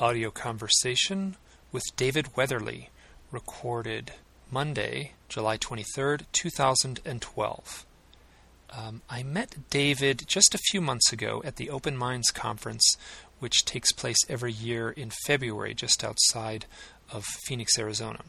audio conversation with David Weatherly, recorded Monday, July 23rd, 2012. Um, I met David just a few months ago at the Open Minds Conference, which takes place every year in February just outside of Phoenix, Arizona.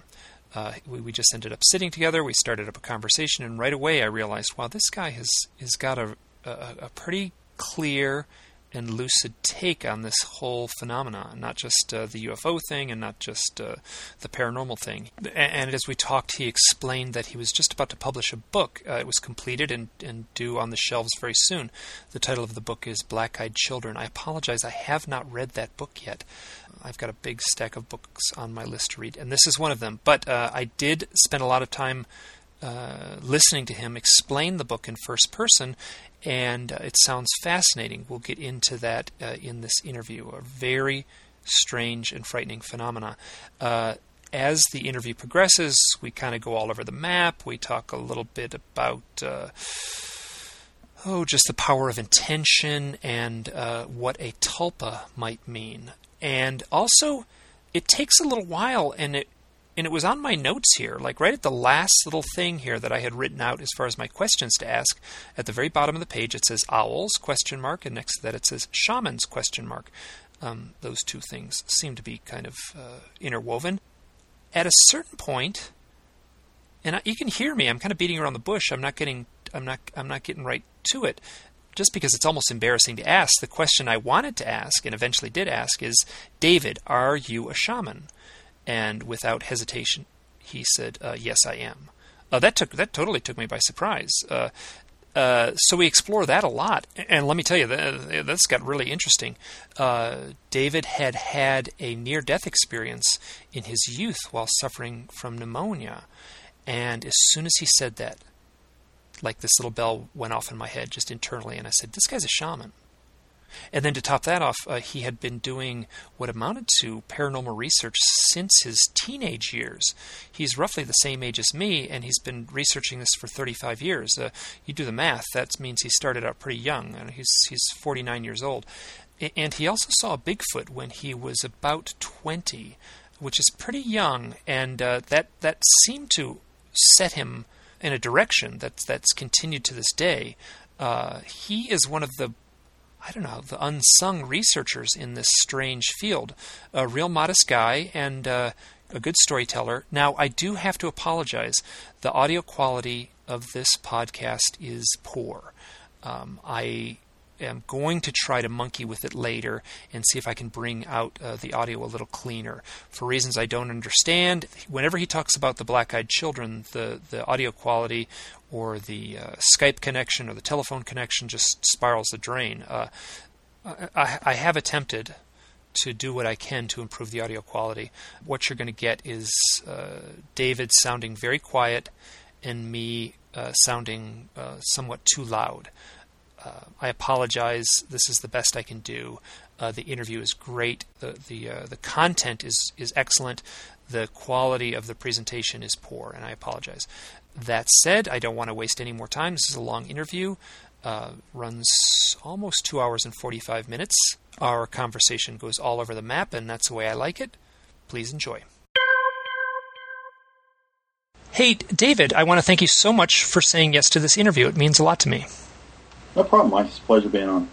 Uh, we, we, just ended up sitting together. We started up a conversation, and right away I realized, wow, this guy has has got a, a, a pretty clear and lucid take on this whole phenomenon, not just uh, the UFO thing and not just uh, the paranormal thing. And, as we talked, he explained that he was just about to publish a book. Uh, it was completed and, and due on the shelves very soon. The title of the book is Black Eyed Children. I apologize, I have not read that book yet. I've got a big stack of books on my list to read, and this is one of them. But uh, I did spend a lot of time uh, listening to him explain the book in first person, and uh, it sounds fascinating. We'll get into that uh, in this interview. A very strange and frightening phenomena. Uh, as the interview progresses, we kind of go all over the map. We talk a little bit about uh, oh, just the power of intention and uh, what a tulpa might mean, and also it takes a little while, and it and it was on my notes here, like right at the last little thing here that I had written out as far as my questions to ask. At the very bottom of the page, it says owls question mark, and next to that it says shamans question mark. Um, those two things seem to be kind of uh, interwoven. At a certain point, and I, you can hear me. I'm kind of beating around the bush. I'm not getting. I'm not. I'm not getting right to it. Just because it's almost embarrassing to ask, the question I wanted to ask and eventually did ask is, David, are you a shaman? And without hesitation, he said, uh, "Yes, I am." Uh, that took that totally took me by surprise. Uh, uh so we explore that a lot, and let me tell you, that, that's got really interesting. Uh, David had had a near-death experience in his youth while suffering from pneumonia, and as soon as he said that, like this little bell went off in my head just internally, and I said, "This guy's a shaman." And then to top that off, uh, he had been doing what amounted to paranormal research since his teenage years. He's roughly the same age as me, and he's been researching this for 35 years. Uh, you do the math, that means he started out pretty young. Uh, he's, he's 49 years old. And he also saw Bigfoot when he was about 20, which is pretty young, and uh, that, that seemed to set him in a direction that's, that's continued to this day. Uh, he is one of the I don't know, the unsung researchers in this strange field. A real modest guy and uh, a good storyteller. Now, I do have to apologize. The audio quality of this podcast is poor. Um, I am going to try to monkey with it later and see if I can bring out uh, the audio a little cleaner. For reasons I don't understand, whenever he talks about the black eyed children, the, the audio quality or the uh, Skype connection or the telephone connection just spirals the drain. Uh, I, I have attempted to do what I can to improve the audio quality. What you're going to get is uh, David sounding very quiet and me uh, sounding uh, somewhat too loud. Uh, I apologize. This is the best I can do. Uh, the interview is great. the the uh, The content is is excellent. The quality of the presentation is poor, and I apologize. That said, I don't want to waste any more time. This is a long interview. Uh, runs almost two hours and 45 minutes. Our conversation goes all over the map, and that's the way I like it. Please enjoy. Hey, David, I want to thank you so much for saying yes to this interview. It means a lot to me. No problem, Mike. It's a pleasure being on.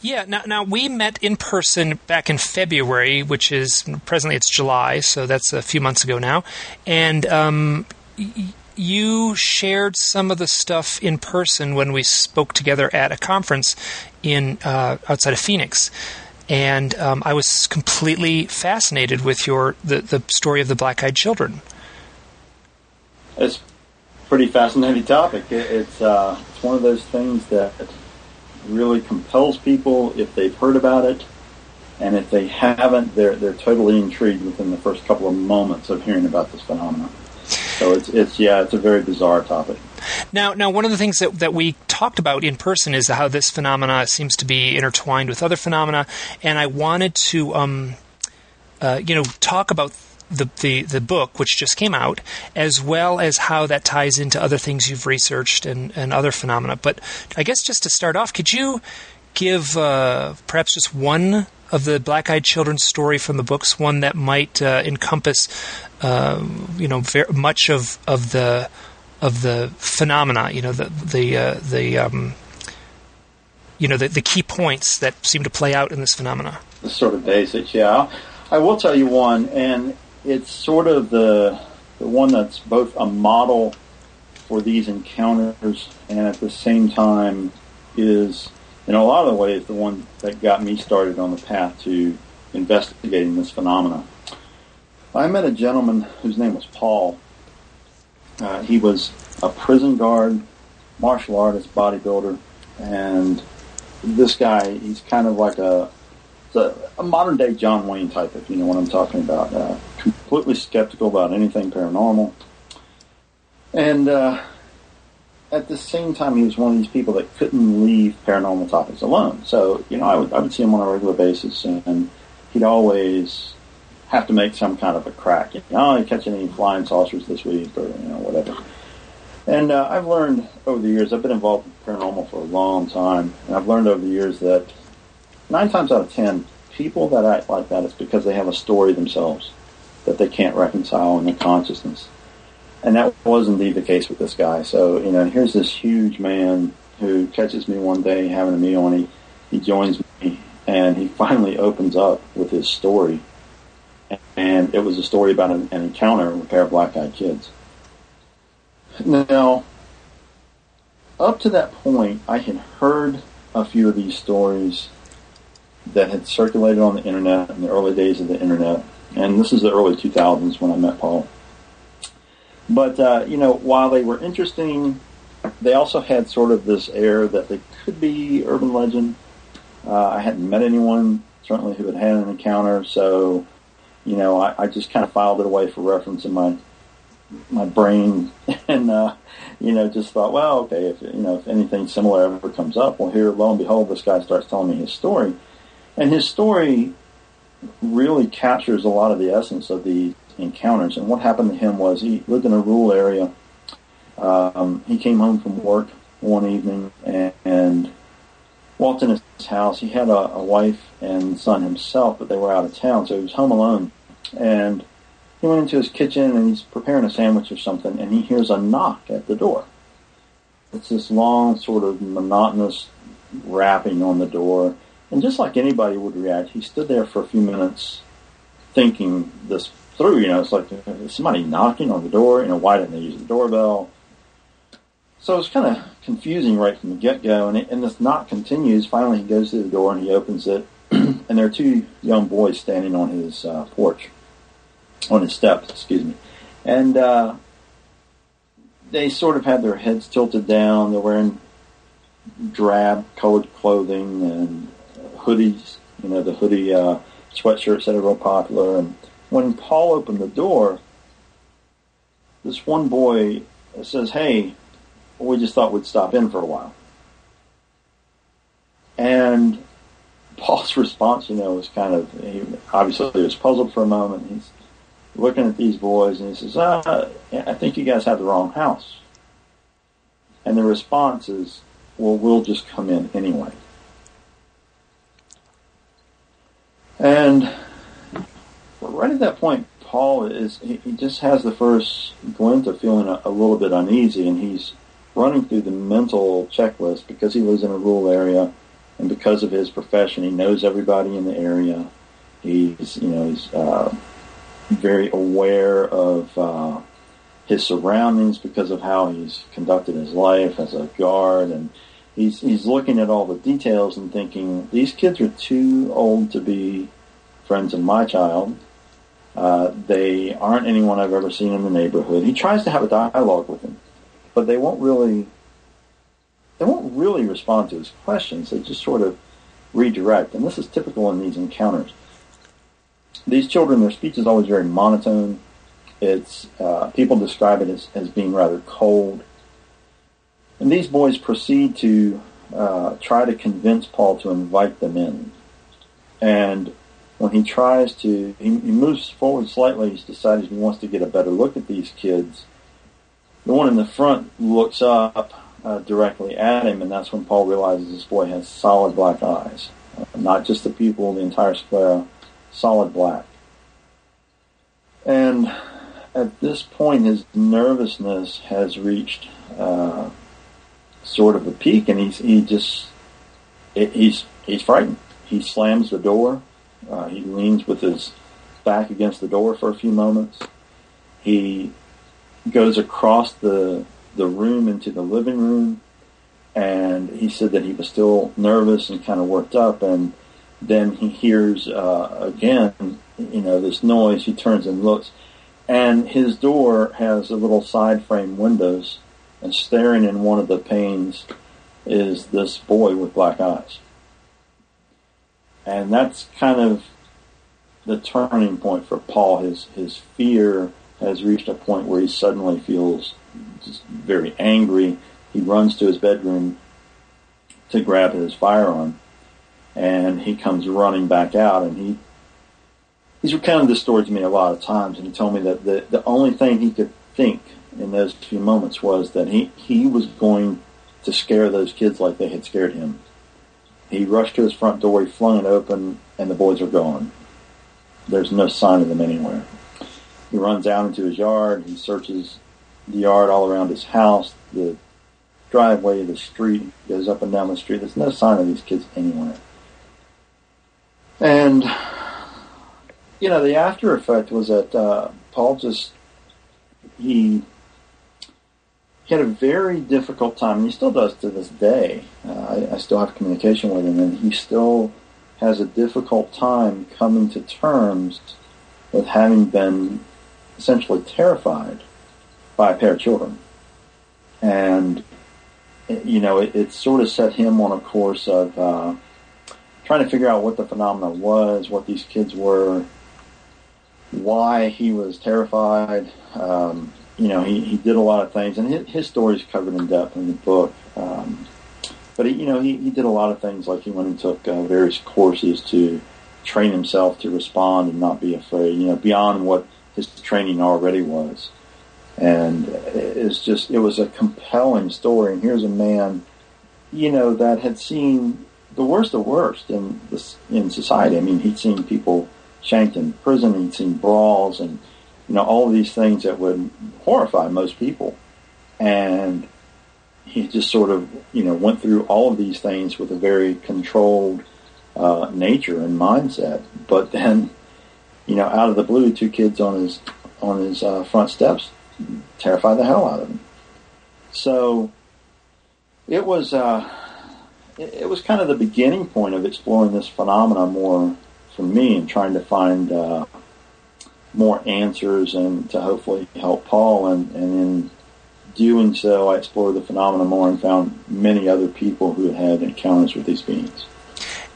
Yeah, now, now we met in person back in February, which is presently it's July, so that's a few months ago now. And um, y- you shared some of the stuff in person when we spoke together at a conference in uh, outside of Phoenix. And um, I was completely fascinated with your the, the story of the black-eyed children. It's pretty fascinating topic. It, it's uh, it's one of those things that really compels people if they've heard about it, and if they haven't, they're they're totally intrigued within the first couple of moments of hearing about this phenomenon. So it's it's yeah, it's a very bizarre topic. Now, now one of the things that, that we talked about in person is how this phenomena seems to be intertwined with other phenomena, and I wanted to, um, uh, you know, talk about the, the, the book, which just came out, as well as how that ties into other things you've researched and, and other phenomena. But I guess just to start off, could you give uh, perhaps just one of the black-eyed children's story from the books one that might uh, encompass, uh, you know, very, much of of the of the phenomena. You know, the the uh, the um, you know the, the key points that seem to play out in this phenomena. The sort of basics, yeah. I will tell you one, and it's sort of the the one that's both a model for these encounters and at the same time is in a lot of ways the one that got me started on the path to investigating this phenomena. I met a gentleman whose name was Paul. Uh, he was a prison guard, martial artist, bodybuilder, and this guy, he's kind of like a a, a, modern day John Wayne type, if you know what I'm talking about. Uh, completely skeptical about anything paranormal. And uh, at the same time, he was one of these people that couldn't leave paranormal topics alone. So, you know, I would, I would see him on a regular basis, and, he'd always have to make some kind of a crack. You know, oh, catch any flying saucers this week, or, you know, whatever. And uh, I've learned over the years, I've been involved in paranormal for a long time, and I've learned over the years that nine times out of ten, people that act like that is because they have a story themselves that they can't reconcile in their consciousness. And that was indeed the case with this guy. So, you know, here's this huge man who catches me one day having a meal and he, he joins me and he finally opens up with his story. And it was a story about an, an encounter with a pair of black eyed kids. Now, up to that point, I had heard a few of these stories that had circulated on the internet in the early days of the internet. And this is the early 2000s when I met Paul. But, uh, you know, while they were interesting, they also had sort of this air that they could be urban legend. Uh, I hadn't met anyone, certainly, who had had an encounter, so, you know, I, I just kind of filed it away for reference in my my brain and uh, you know just thought well okay if you know if anything similar ever comes up well here lo and behold this guy starts telling me his story and his story really captures a lot of the essence of the encounters. And what happened to him was he lived in a rural area. Um, he came home from work one evening and, and walked in his house. He had a, a wife and son himself, but they were out of town, so he was home alone. And he went into his kitchen and he's preparing a sandwich or something, and he hears a knock at the door. It's this long, sort of monotonous rapping on the door. And just like anybody would react, he stood there for a few minutes thinking this through. You know, it's like somebody knocking on the door. You know, why didn't they use the doorbell? So it's kind of confusing right from the get go. And, and this knock continues. Finally, he goes to the door and he opens it. and there are two young boys standing on his uh, porch, on his steps, excuse me. And uh, they sort of had their heads tilted down. They're wearing drab colored clothing and hoodies, you know, the hoodie uh, sweatshirts that are real popular. And when Paul opened the door, this one boy says, "Hey, we just thought we'd stop in for a while." And Paul's response, you know, was kind of he obviously was puzzled for a moment. He's looking at these boys and he says, uh, "I think you guys have the wrong house." And the response is, "Well, we'll just come in anyway." And right at that point, Paul is, he, he just has the first glint of feeling a, a, little bit uneasy and he's running through the mental checklist because he lives in a rural area and because of his profession, he knows everybody in the area. He's, you know, he's, uh, very aware of, uh, his surroundings because of how he's conducted his life as a guard and he's he's looking at all the details and thinking these kids are too old to be friends of my child. Uh, they aren't anyone I've ever seen in the neighborhood. He tries to have a dialogue with them, but they won't really they won't really respond to his questions. They just sort of redirect, and this is typical in these encounters. These children, their speech is always very monotone. It's uh, people describe it as, as being rather cold and these boys proceed to uh, try to convince Paul to invite them in. And when he tries to, he, he moves forward slightly. He's decided he wants to get a better look at these kids. The one in the front looks up uh, directly at him, and that's when Paul realizes this boy has solid black eyes. uh, not just the pupil, the entire sclera, solid black. And at this point, his nervousness has reached uh, sort of a peak, and he's he just he's he's frightened. He slams the door. Uh, he leans with his back against the door for a few moments. He goes across the the room into the living room, and he said that he was still nervous and kind of worked up, and then he hears uh, again, you know, this noise. He turns and looks, and his door has a little side frame windows, and staring in one of the panes is this boy with black eyes. And that's kind of the turning point for Paul. His his fear has reached a point where he suddenly feels very angry. He runs to his bedroom to grab his firearm, and he comes running back out. And he he's recounted this story to me a lot of times, and he told me that the the only thing he could think in those few moments was that he he was going to scare those kids like they had scared him. He rushed to his front door, he flung it open, and the boys are gone. There's no sign of them anywhere. He runs out into his yard. He searches the yard all around his house, the driveway, the street, goes up and down the street. There's no sign of these kids anywhere. And, you know, the after effect was that uh, Paul just, he, he had a very difficult time, and he still does to this day. Uh, I, I still have communication with him, and he still has a difficult time coming to terms with having been essentially terrified by a pair of children. And, you know, it, it sort of set him on a course of uh, trying to figure out what the phenomenon was, what these kids were, why he was terrified. Um, you know, he, he did a lot of things, and his, his story is covered in depth in the book. Um, but he, you know, he, he did a lot of things like he went and took uh, various courses to train himself to respond and not be afraid. You know, beyond what his training already was. And it's just, it was a compelling story. And here's a man, you know, that had seen the worst of worst in this, in society. I mean, he'd seen people shanked in prison. He'd seen brawls and, you know, all of these things that would horrify most people. And he just sort of, you know, went through all of these things with a very controlled uh, nature and mindset. But then, you know, out of the blue, two kids on his on his uh, front steps terrified the hell out of him. So it was uh, it, it, was kind of the beginning point of exploring this phenomenon more for me and trying to find uh, more answers and to hopefully help Paul and, and in doing so I explored the phenomenon more and found many other people who had encounters with these beings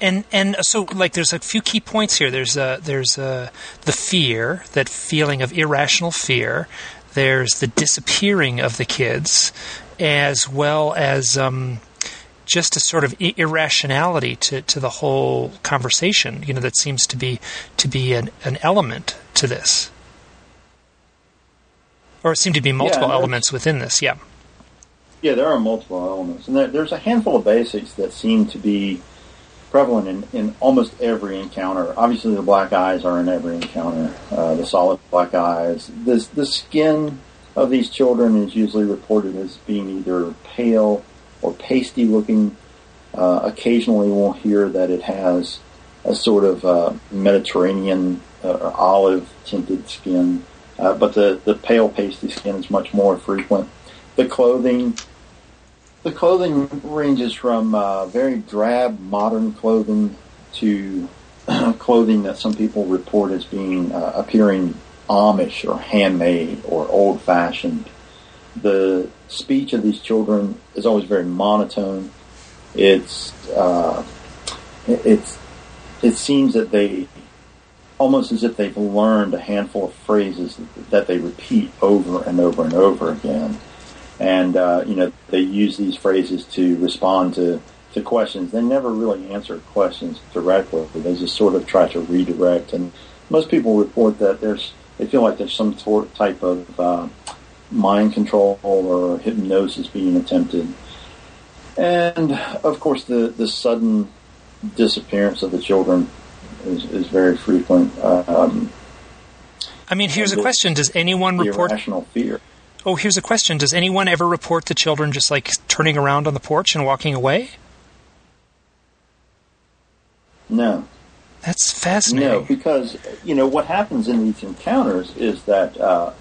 and and so like there's a few key points here. There's there's the fear, that feeling of irrational fear. There's the disappearing of the kids, as well as um, just a sort of irrationality to, to the whole conversation. You know that seems to be to be an, an element to this, or it seemed to be multiple yeah, elements within this. Yeah. Yeah, there are multiple elements, and there, there's a handful of basics that seem to be prevalent in, in almost every encounter. Obviously, the black eyes are in every encounter. Uh, the solid black eyes. This the skin of these children is usually reported as being either pale or pasty looking. Uh, occasionally, we'll hear that it has a sort of uh, Mediterranean uh, olive tinted skin, uh, but the the pale pasty skin is much more frequent. The clothing the clothing ranges from uh, very drab modern clothing to clothing that some people report as being uh, appearing Amish or handmade or old fashioned. The speech of these children is always very monotone. It's uh, it's it seems that they almost as if they've learned a handful of phrases that they repeat over and over and over again and uh, you know they use these phrases to respond to to questions. They never really answer questions directly. They just sort of try to redirect. And most people report that there's they feel like there's some type of uh, mind control or hypnosis being attempted. And of course, the the sudden disappearance of the children is, is very frequent. Um, I mean, here's a question: Does anyone report irrational fear? Oh, here's a question: Does anyone ever report the children just like turning around on the porch and walking away? No. That's fascinating. No, because you know what happens in these encounters is that uh,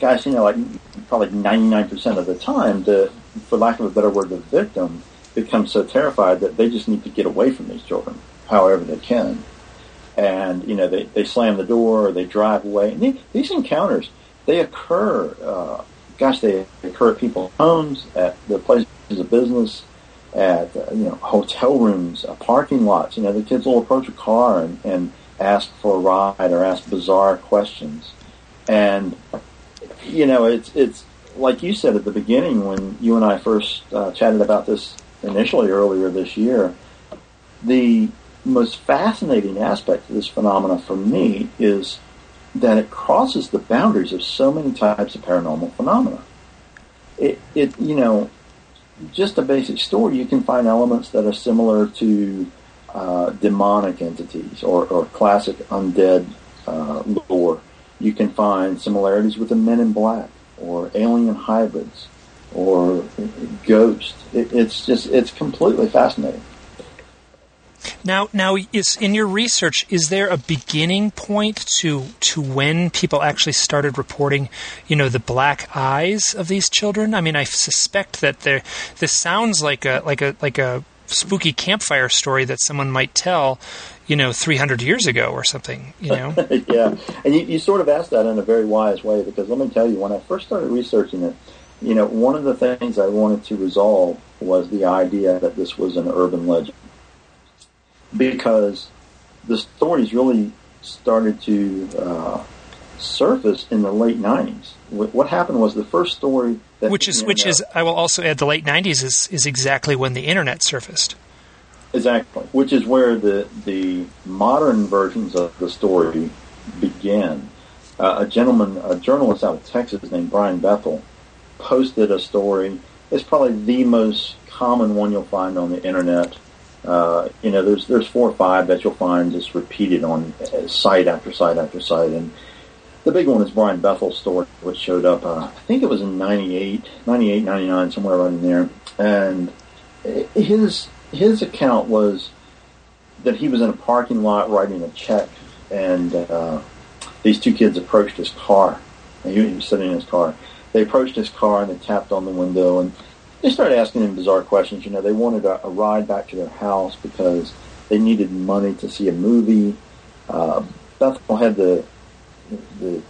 guys, you know, like probably ninety nine percent of the time, the for lack of a better word, the victim becomes so terrified that they just need to get away from these children, however they can. And you know, they they slam the door or they drive away. And they, these encounters they occur. Uh, gosh, they occur at people's homes, at the places of business at uh, you know hotel rooms, uh, parking lots. You know, the kids will approach a car and, and ask for a ride or ask bizarre questions, and you know it's it's like you said at the beginning when you and I first uh, chatted about this initially earlier this year. The most fascinating aspect of this phenomena for me is that it crosses the boundaries of so many types of paranormal phenomena. It, it you know, just a basic story, you can find elements that are similar to uh, demonic entities or, or classic undead uh, lore. You can find similarities with the Men in Black or alien hybrids or ghosts. It, it's just it's completely fascinating. Now, now, is in your research, is there a beginning point to to when people actually started reporting, you know, the black eyes of these children? I mean, I suspect that there. This sounds like a like a like a spooky campfire story that someone might tell, you know, 300 years ago or something, you know? yeah. And you, you sort of asked that in a very wise way because let me tell you, when I first started researching it, you know, one of the things I wanted to resolve was the idea that this was an urban legend because the stories really started to uh, surface in the late '90s. What happened was the first story that which is which is I will also add the late '90s is is exactly when the internet surfaced. Exactly, which is where the the modern versions of the story began. Uh, a gentleman, a journalist out of Texas named Brian Bethel, posted a story. It's probably the most common one you'll find on the internet uh, you know, there's there's four or five that you'll find just repeated on uh, site after site after site, and the big one is Brian Bethel's story, which showed up. Uh, I think it was in 98, 98, 99, somewhere right in there, and his his account was that he was in a parking lot writing a check, and uh, these two kids approached his car. And he was sitting in his car. They approached his car and they tapped on the window and they started asking him bizarre questions. You know, they wanted a, a ride back to their house because they needed money to see a movie. Uh, Bethel had the the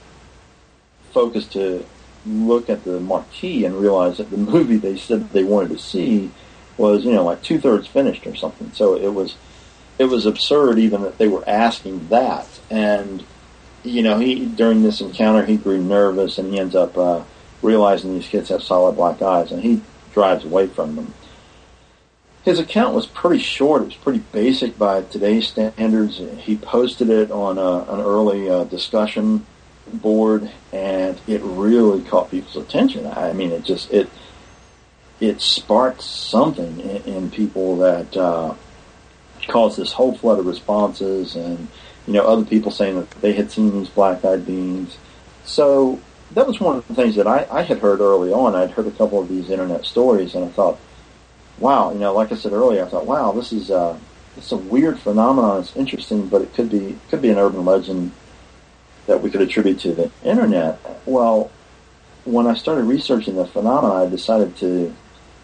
focus to look at the marquee and realize that the movie they said they wanted to see was, you know, like two thirds finished or something. So it was it was absurd even that they were asking that. And you know, he during this encounter he grew nervous and he ends up uh, realizing these kids have solid black eyes and he drives away from them. His account was pretty short. It was pretty basic by today's standards. He posted it on a, an early uh, discussion board, and it really caught people's attention. I mean, it just it it sparked something in, in people that uh, caused this whole flood of responses, and you know, other people saying that they had seen these black-eyed beings. So that was one of the things that I, I had heard early on. I'd heard a couple of these internet stories, and I thought, wow, you know, like I said earlier, I thought, wow, this is uh, it's a weird phenomenon. It's interesting, but it could be could be an urban legend that we could attribute to the internet. Well, when I started researching the phenomenon, I decided to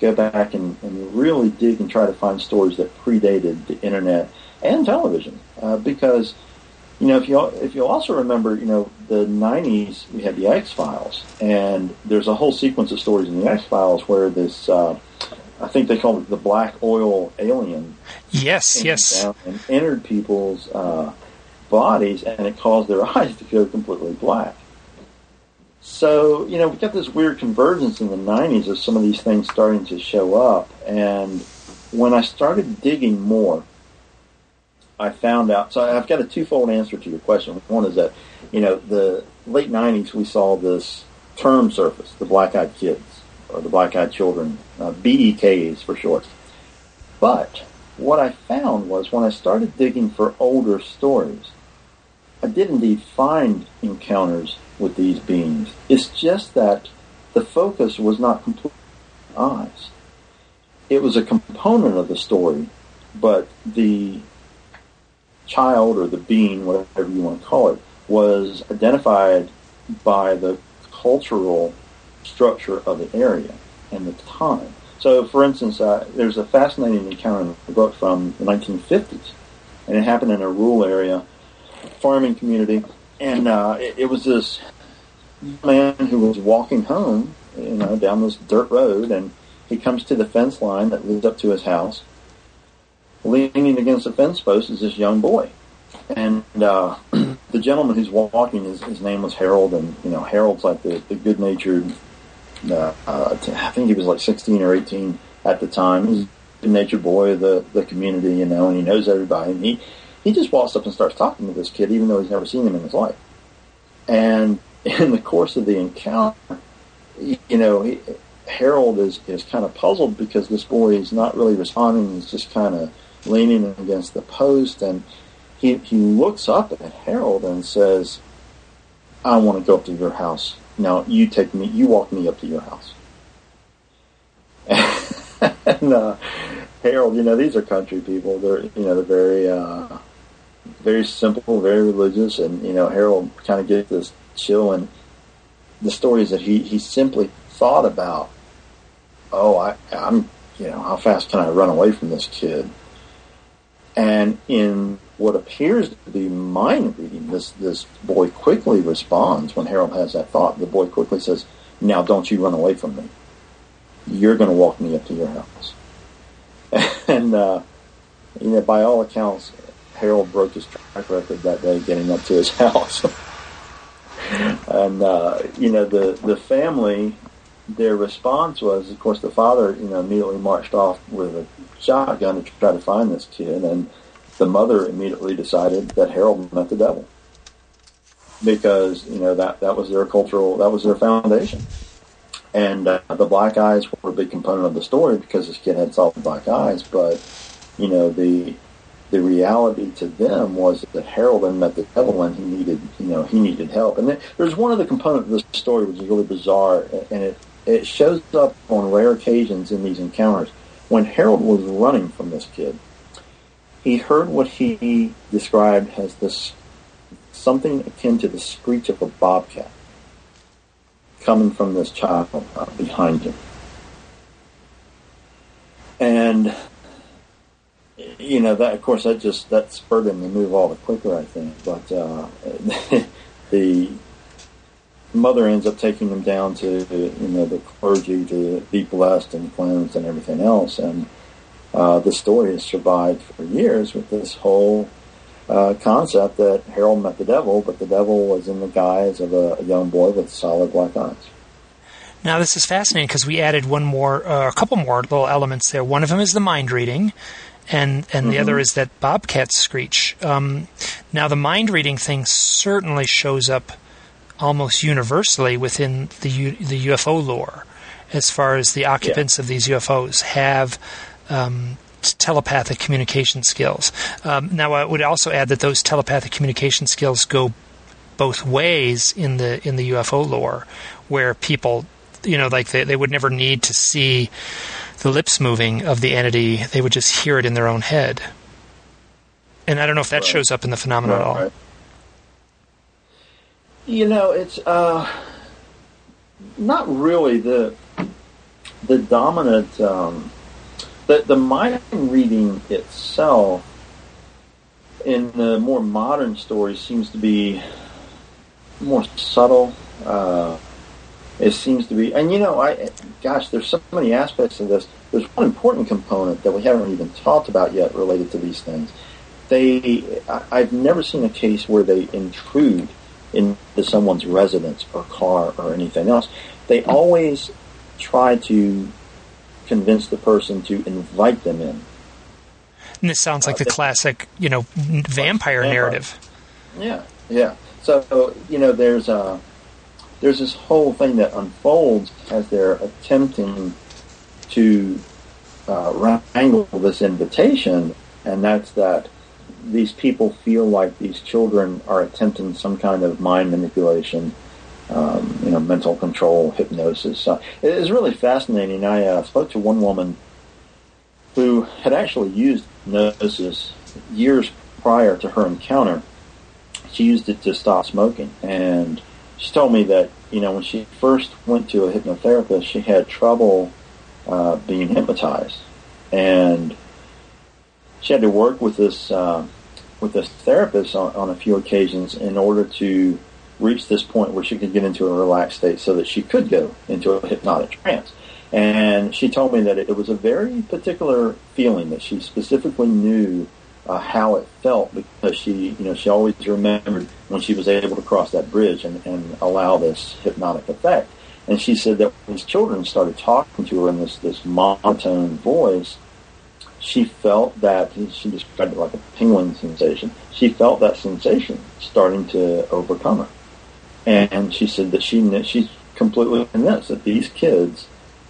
go back and, and really dig and try to find stories that predated the internet and television, uh, because you know, if you if you also remember, you know, the '90s we had the X Files, and there's a whole sequence of stories in the X Files where this, uh, I think they called it the black oil alien. Yes, yes. And entered people's uh, bodies, and it caused their eyes to go completely black. So you know, we got this weird convergence in the '90s of some of these things starting to show up, and when I started digging more I found out. So I've got a twofold answer to your question. One is that, you know, the late '90s we saw this term surface, the black-eyed kids or the black-eyed children, uh, BEKs for short. But what I found was when I started digging for older stories, I did indeed find encounters with these beings. It's just that the focus was not completely eyes. It was a component of the story, but the child or the being, whatever you want to call it, was identified by the cultural structure of the area and the time. So, for instance, uh, there's a fascinating encounter in the book from the 1950s, and it happened in a rural area, farming community, and uh, it, it was this man who was walking home, you know, down this dirt road, and he comes to the fence line that leads up to his house. Leaning against the fence post is this young boy, and uh, the gentleman who's walking, his, his name was Harold, and you know, Harold's like the, the good-natured uh, uh, I think he was like 16 or 18 at the time. He's a good-natured boy of the, the community, you know, and he knows everybody. And he, he just walks up and starts talking to this kid, even though he's never seen him in his life. And in the course of the encounter, you know, he, Harold is, is kind of puzzled because this boy is not really responding. He's just kind of leaning against the post. And he, he looks up at Harold and says, I want to go up to your house now you take me, you walk me up to your house. and uh, Harold, you know, these are country people. They're, you know, they're very, uh, very simple, very religious, and you know, Harold kind of gets this chill. And the stories that he he simply thought about. Oh, I, I'm, you know, how fast can I run away from this kid? And in what appears to be mind reading, this this boy quickly responds when Harold has that thought. The boy quickly says, "Now, don't you run away from me. You're going to walk me up to your house." and uh, you know, by all accounts, Harold broke his track record that day, getting up to his house. and uh, you know, the the family, their response was, of course, the father, you know, immediately marched off with a shotgun to try to find this kid, and the mother immediately decided that Harold met the devil because you know that that was their cultural that was their foundation. And uh, the black eyes were a big component of the story because this kid had soft black eyes, but you know the the reality to them was that Harold had met the devil and he needed you know he needed help. And there's one other component of the story which is really bizarre, and it it shows up on rare occasions in these encounters when Harold was running from this kid he heard what he described as this something akin to the screech of a bobcat coming from this child behind him. And you know that of course that just that spurred him to move all the quicker I think but uh, the mother ends up taking him down to you know the clergy to be blessed and cleansed and everything else and uh, the story has survived for years with this whole uh, concept that Harold met the devil, but the devil was in the guise of a, a young boy with solid black eyes. Now this is fascinating because we added one more, uh, a couple more little elements there. One of them is the mind reading, and and mm-hmm. the other is that bobcat screech. Um, now the mind reading thing certainly shows up almost universally within the U- the UFO lore, as far as the occupants yeah. of these UFOs have um, telepathic communication skills. Um, now, I would also add that those telepathic communication skills go both ways in the in the UFO lore, where people, you know, like they, they would never need to see the lips moving of the entity; they would just hear it in their own head. And I don't know if that right. shows up in the phenomenon right, at all. Right. You know, it's uh, not really the the dominant. Um, the, the mind reading itself in the more modern stories seems to be more subtle. Uh, it seems to be, and you know, I gosh, there's so many aspects of this. There's one important component that we haven't even talked about yet related to these things. They, I've never seen a case where they intrude into someone's residence or car or anything else. They always try to convince the person to invite them in. And this sounds like uh, the classic, you know, vampire, vampire, narrative. Yeah, yeah. So you know, there's a uh, there's this whole thing that unfolds as they're attempting to uh, wrangle this invitation, and that's that these people feel like these children are attempting some kind of mind manipulation, um, you know, mental control, hypnosis. Uh, it is really fascinating. I uh, spoke to one woman who had actually used hypnosis years prior to her encounter. She used it to stop smoking, and she told me that you know when she first went to a hypnotherapist, she had trouble uh, being hypnotized, and she had to work with this uh, with this therapist on, on a few occasions in order to reach this point where she could get into a relaxed state so that she could go into a hypnotic trance. And she told me that it, it was a very particular feeling that she specifically knew uh, how it felt because she, you know, she always remembered when she was able to cross that bridge and, and allow this hypnotic effect. And she said that when these children started talking to her in this, this monotone voice, she felt that, she described it like a penguin sensation, she felt that sensation starting to overcome her. And she said that she she's completely convinced that these kids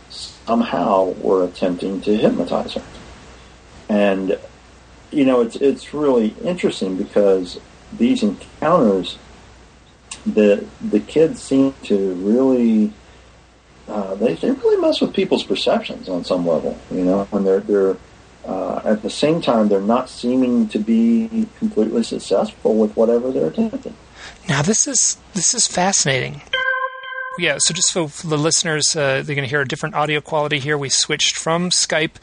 somehow were attempting to hypnotize her. And, you know, it's, it's really interesting because these encounters, the, the kids seem to really uh, they, they really mess with people's perceptions on some level, you know, and they're, they're, uh, at the same time, they're not seeming to be completely successful with whatever they're attempting. Now, this is this is fascinating. Yeah, so just for, the listeners, uh, they're going to hear a different audio quality here. We switched from Skype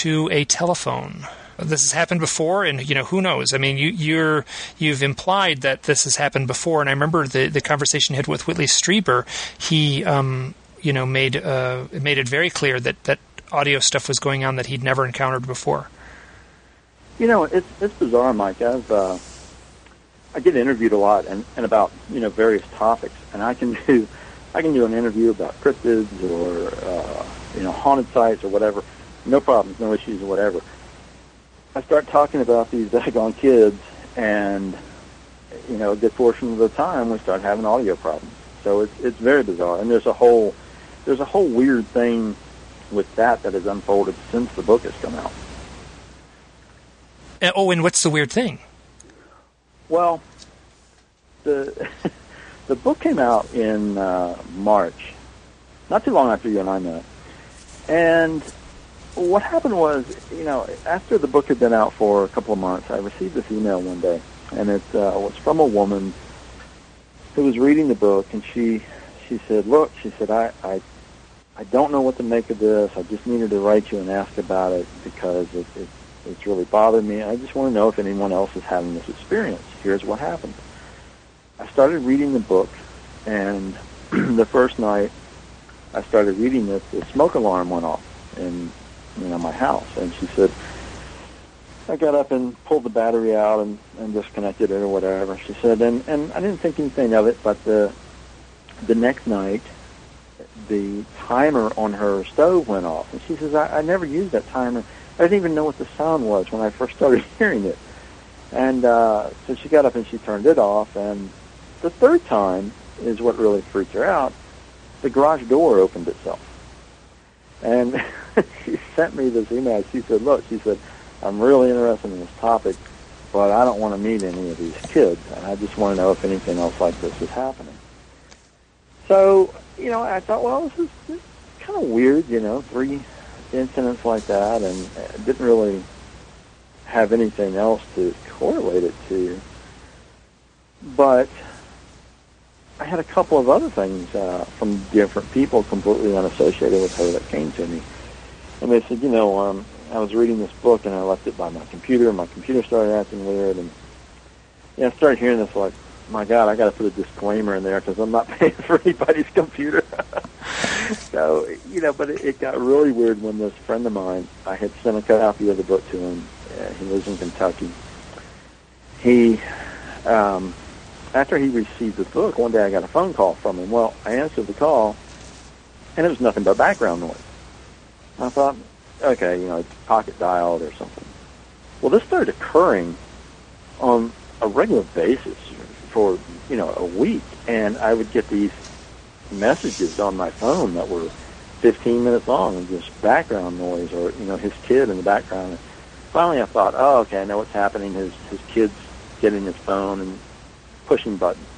to a telephone. This has happened before, and you know who knows. I mean, you, you're you've implied that this has happened before, and I remember the the conversation had with Whitley Strieber. He um, you know made uh, made it very clear that that audio stuff was going on that he'd never encountered before. You know, it's it's bizarre, Mike. I've uh, I get interviewed a lot and, and about you know various topics, and I can do I can do an interview about cryptids or uh, you know haunted sites or whatever, no problems, no issues or whatever. I start talking about these daggone kids, and you know a good portion of the time we start having audio problems. So it's it's very bizarre, and there's a whole there's a whole weird thing with that that has unfolded since the book has come out. Uh, oh, and what's the weird thing? Well, the the book came out in uh, March, not too long after you and I met, and what happened was, you know, after the book had been out for a couple of months, I received this email one day, and it uh, was from a woman who was reading the book, and she she said, "Look," she said, "I I I don't know what to make of this. I just needed to write you and ask about it because it, it, it's really bothered me. I just want to know if anyone else is having this experience. Here's what happened. I started reading the book, and the first night I started reading it, the smoke alarm went off in you know my house, and she said. I got up and pulled the battery out and, and disconnected it or whatever. She said, and, and I didn't think anything of it, but the the next night the timer on her stove went off. And she says, I, I never used that timer. I didn't even know what the sound was when I first started hearing it. And uh, so she got up and she turned it off. And the third time is what really freaked her out. The garage door opened itself. And she sent me this email. She said, look, she said, I'm really interested in this topic, but I don't want to meet any of these kids. And I just want to know if anything else like this is happening. So you know, I thought, well, this is, kind of weird, you know, three incidents like that, and didn't really have anything else to correlate it to. But I had a couple of other things uh, from different people completely unassociated with her that came to me. And they said, you know, um, I was reading this book and I left it by my computer, and my computer started acting weird, and yeah, I started hearing this like my God, I got to put a disclaimer in there because I'm not paying for anybody's computer. so, you know, but it, it got really weird when this friend of mine, I had sent a copy of the book to him. Uh, he lives in Kentucky. He, um, after he received the book, one day I got a phone call from him. Well, I answered the call, and it was nothing but background noise. I thought, okay, you know, it's pocket dialed or something. Well, this started occurring on a regular basis for you know a week, and I would get these messages on my phone that were 15 minutes long and just background noise or, you know, his kid in the background. And finally I thought, oh, okay, I know what's happening. His, his kid's getting his phone and pushing buttons.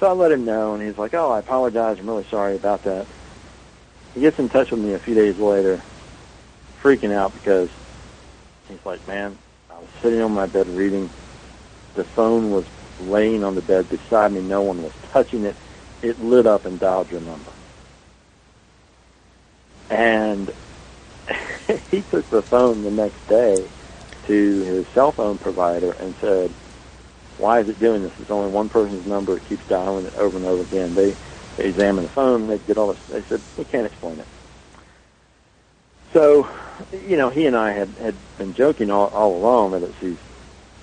So I let him know, and he's like, oh, I apologize. I'm really sorry about that. He gets in touch with me a few days later, freaking out because he's like, man, I was sitting on my bed reading. The phone was laying on the bed beside me. No one was touching it. It lit up and dialed your number. And he took the phone the next day to his cell phone provider and said, why is it doing this? It's only one person's number. It keeps dialing it over and over again. They, they examined the phone. They did all this. They said, we can't explain it. So, you know, he and I had, had been joking all, all along that it's these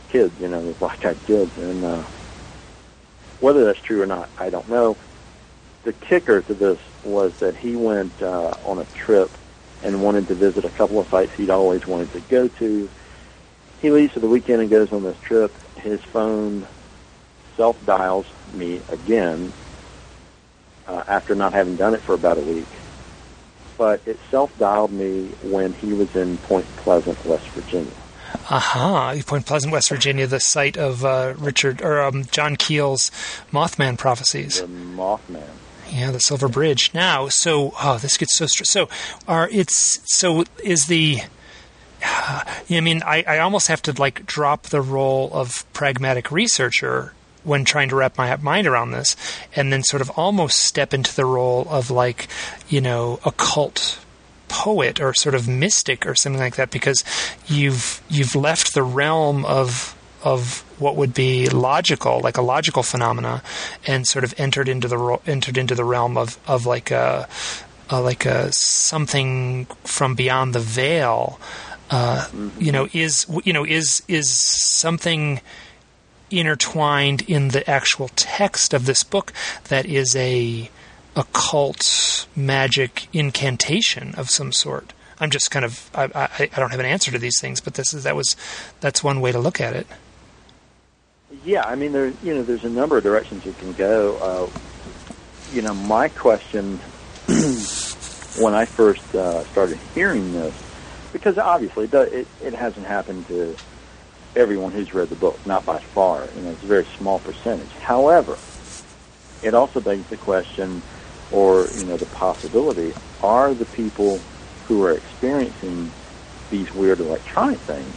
kids, you know, these black-eyed kids. And uh, whether that's true or not, I don't know. The kicker to this was that he went uh, on a trip and wanted to visit a couple of sites he'd always wanted to go to. He leaves for the weekend and goes on this trip. His phone self-dials me again uh, after not having done it for about a week. But it self-dialed me when he was in Point Pleasant, West Virginia. Aha! Uh-huh. Point Pleasant, West Virginia, the site of uh, Richard or um, John Keel's Mothman prophecies. The Mothman. Yeah, the Silver Bridge. Now, so oh, this gets so str- so. Are it's so is the. I mean, I, I almost have to like drop the role of pragmatic researcher when trying to wrap my mind around this, and then sort of almost step into the role of like, you know, occult poet or sort of mystic or something like that, because you've you've left the realm of of what would be logical, like a logical phenomena, and sort of entered into the entered into the realm of of like a, a like a something from beyond the veil. Uh, you know, is you know is is something intertwined in the actual text of this book that is a occult magic incantation of some sort. I'm just kind of I, I, I don't have an answer to these things, but this is that was that's one way to look at it. Yeah, I mean, there you know, there's a number of directions you can go. Uh, you know, my question when I first uh, started hearing this, because obviously it, it hasn't happened to everyone who's read the book, not by far. You know, it's a very small percentage. However, it also begs the question, or you know, the possibility: Are the people who are experiencing these weird electronic things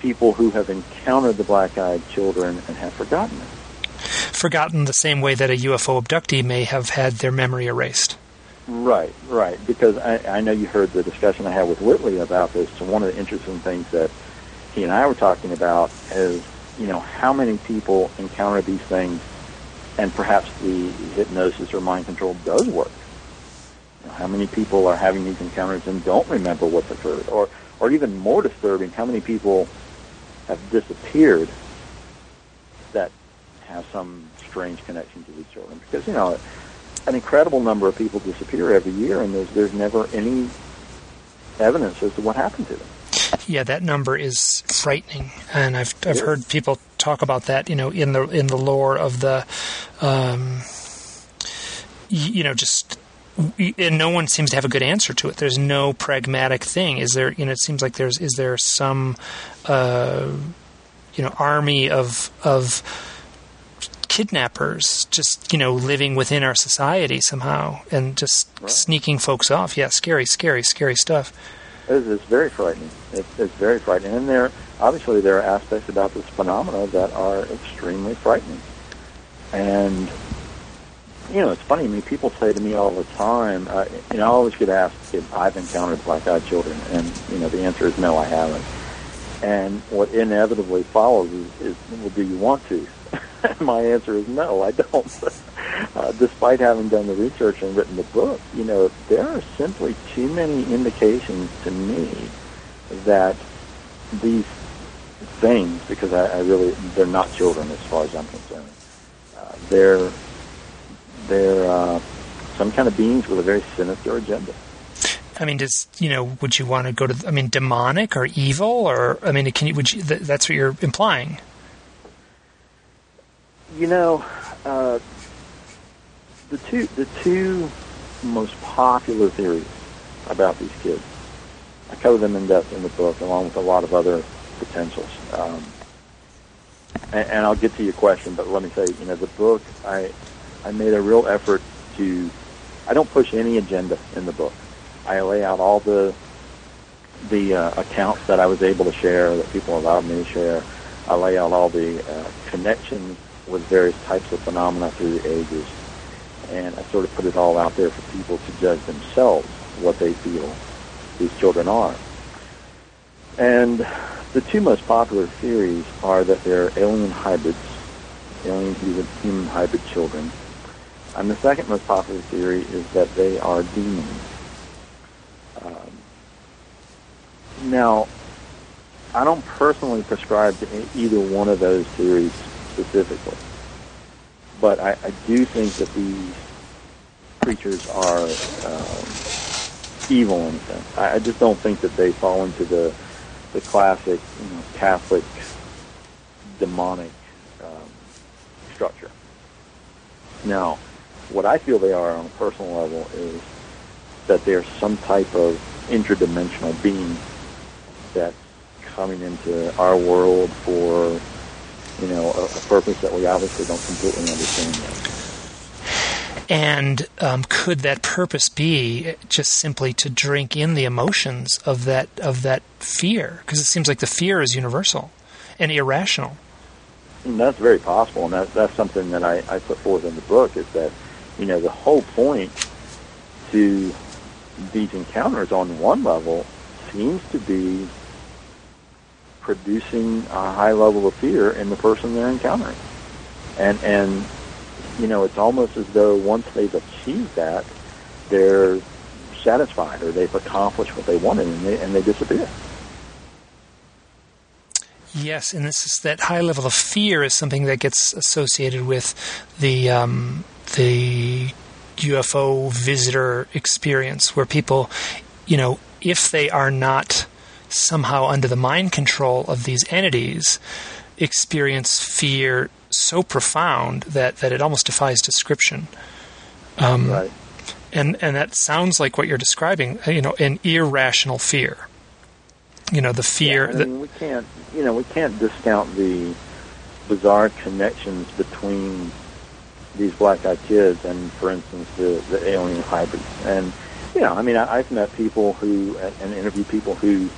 people who have encountered the black-eyed children and have forgotten it. Forgotten the same way that a UFO abductee may have had their memory erased. Right, right. Because I, I know you heard the discussion I had with Whitley about this. So one of the interesting things that he and I were talking about is, you know, how many people encounter these things, and perhaps the hypnosis or mind control does work. You know, how many people are having these encounters and don't remember what's occurred, or, or even more disturbing, how many people have disappeared that have some strange connection to these children. Because, you know, an incredible number of people disappear every year, and there's, there's never any evidence as to what happened to them. Yeah, that number is frightening, and I've I've heard people talk about that. You know, in the in the lore of the, um, you know, just and no one seems to have a good answer to it. There's no pragmatic thing. Is there? You know, it seems like there's. Is there some, uh, you know, army of of kidnappers just you know living within our society somehow and just right. sneaking folks off? Yeah, scary, scary, scary stuff. It's, it's very frightening. It's, it's very frightening, and there obviously there are aspects about this phenomena that are extremely frightening, and you know, it's funny. I mean, people say to me all the time, uh, you know, I always get asked if I've encountered black-eyed children, and you know, the answer is no, I haven't. And what inevitably follows is, is well, do you want to? My answer is no, I don't. uh, despite having done the research and written the book, you know, there are simply too many indications to me that these things, because I, I really, they're not children as far as I'm concerned. Uh, they're they're uh, some kind of beings with a very sinister agenda. I mean, does you know? Would you want to go to? I mean, demonic or evil, or I mean, can you? Would you? That's what you're implying. You know, uh, the two the two most popular theories about these kids. I cover them in depth in the book, along with a lot of other potentials. Um, and, and I'll get to your question, but let me say, you know, the book, I, I made a real effort to, I don't push any agenda in the book. I lay out all the, the uh, accounts that I was able to share, that people allowed me to share. I lay out all the uh, connections with various types of phenomena through the ages. And I sort of put it all out there for people to judge themselves what they feel these children are. And the two most popular theories are that they're alien hybrids, alien human hybrid children. And the second most popular theory is that they are demons. Um, now, I don't personally prescribe to either one of those theories specifically, but I, I do think that these creatures are um, evil in a sense. I, I just don't think that they fall into the the classic you know, Catholic demonic um, structure. Now, what I feel they are on a personal level is that they're some type of interdimensional being that's coming into our world for you know a, a purpose that we obviously don't completely understand yet. And um, could that purpose be just simply to drink in the emotions of that of that fear? Because it seems like the fear is universal and irrational. And that's very possible, and that, that's something that I, I put forth in the book. Is that you know the whole point to these encounters on one level seems to be producing a high level of fear in the person they're encountering. And and you know, it's almost as though once they've achieved that, they're satisfied or they've accomplished what they wanted and they, and they disappear. Yes, and this is that high level of fear is something that gets associated with the um, the UFO visitor experience, where people, you know, if they are not somehow under the mind control of these entities, experience fear so profound that, that it almost defies description. Um, right. And and that sounds like what you're describing. You know, an irrational fear. You know, the fear yeah, I mean, we can't. You know, we can't discount the bizarre connections between these black-eyed kids and, for instance, the the alien hybrids. And you know, I mean, I, I've met people who and interviewed people who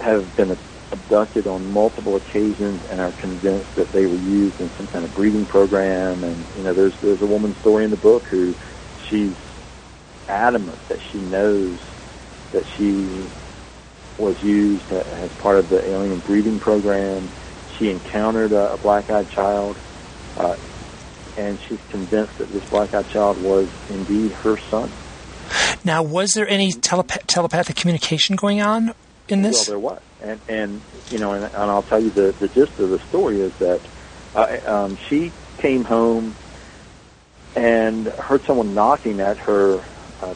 have been abducted on multiple occasions and are convinced that they were used in some kind of breeding program. And you know, there's there's a woman's story in the book who she's adamant that she knows that she was used as part of the alien breeding program. She encountered a, a black-eyed child, uh, and she's convinced that this black-eyed child was indeed her son. Now, was there any telepa- telepathic communication going on in this? Well, there was. And, and you know, and, and I'll tell you the, the gist of the story is that uh, um, she came home and heard someone knocking at her uh,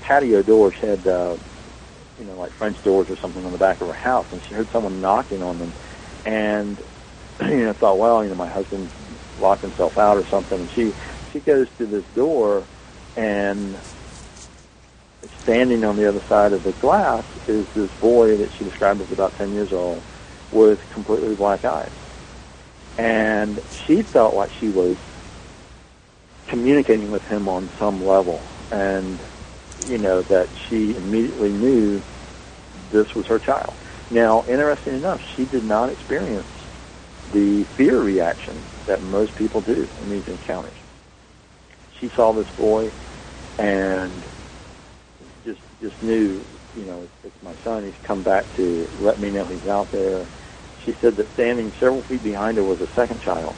patio door. She had, uh, you know, like French doors or something on the back of her house, and she heard someone knocking on them, and you know, thought, well, you know, my husband locked himself out or something. And she she goes to this door, and standing on the other side of the glass is this boy that she described as about 10 years old with completely black eyes. And she felt like she was communicating with him on some level. And, you know, that she immediately knew this was her child. Now, interesting enough, she did not experience the fear reaction that most people do in these encounters. She saw this boy and just knew, you know, it's my son. He's come back to let me know he's out there. She said that standing several feet behind her was a second child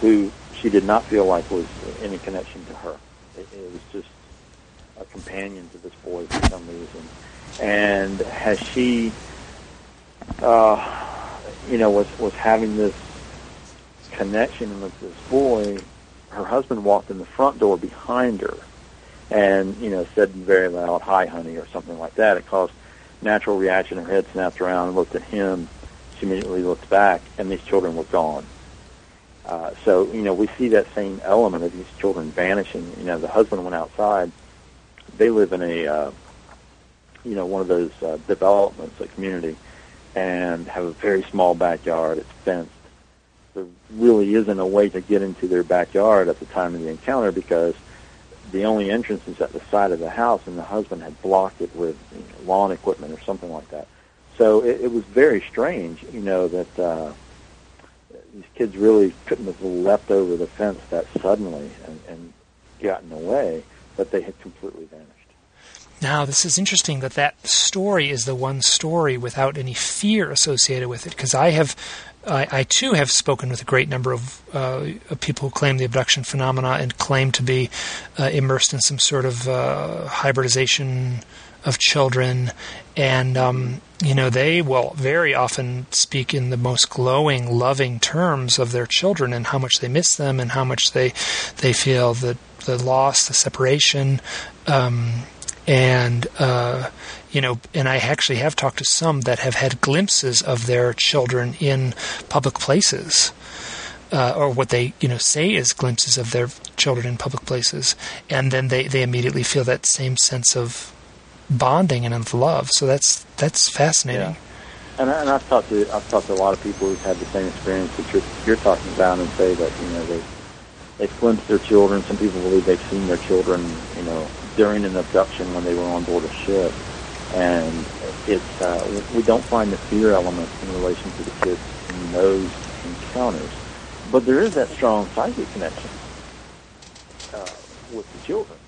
who she did not feel like was any connection to her. It, it was just a companion to this boy for some reason. And as she, uh, you know, was was having this connection with this boy, her husband walked in the front door behind her and you know said very loud, "Hi, honey," or something like that. It caused natural reaction. Her head snapped around and looked at him. She immediately looked back, and these children were gone. Uh, so, you know, we see that same element of these children vanishing. You know, the husband went outside. They live in a, uh, you know, one of those uh, developments, a community, and have a very small backyard. It's fenced. There really isn't a way to get into their backyard at the time of the encounter because the only entrance is at the side of the house, and the husband had blocked it with you know, lawn equipment or something like that. So it, it was very strange, you know, that uh, these kids really couldn't have leapt over the fence that suddenly and, and gotten away, but they had completely vanished. Now, this is interesting that that story is the one story without any fear associated with it, because I have, I, I, too have spoken with a great number of, uh, people who claim the abduction phenomena and claim to be uh, immersed in some sort of uh, hybridization of children, and um, you know they will very often speak in the most glowing, loving terms of their children and how much they miss them and how much they they feel the the loss, the separation. Um, and uh, you know, and I actually have talked to some that have had glimpses of their children in public places, uh, or what they you know say is glimpses of their children in public places, and then they they immediately feel that same sense of bonding and of love. So that's that's fascinating. Yeah. And, I, and I've talked to I've talked to a lot of people who've had the same experience that you're, you're talking about, and say that you know they they've glimpsed their children. Some people believe they've seen their children, you know, during an abduction when they were on board a ship, and it's uh, we don't find the fear element in relation to the kids in those encounters, but there is that strong psychic connection uh, with the children.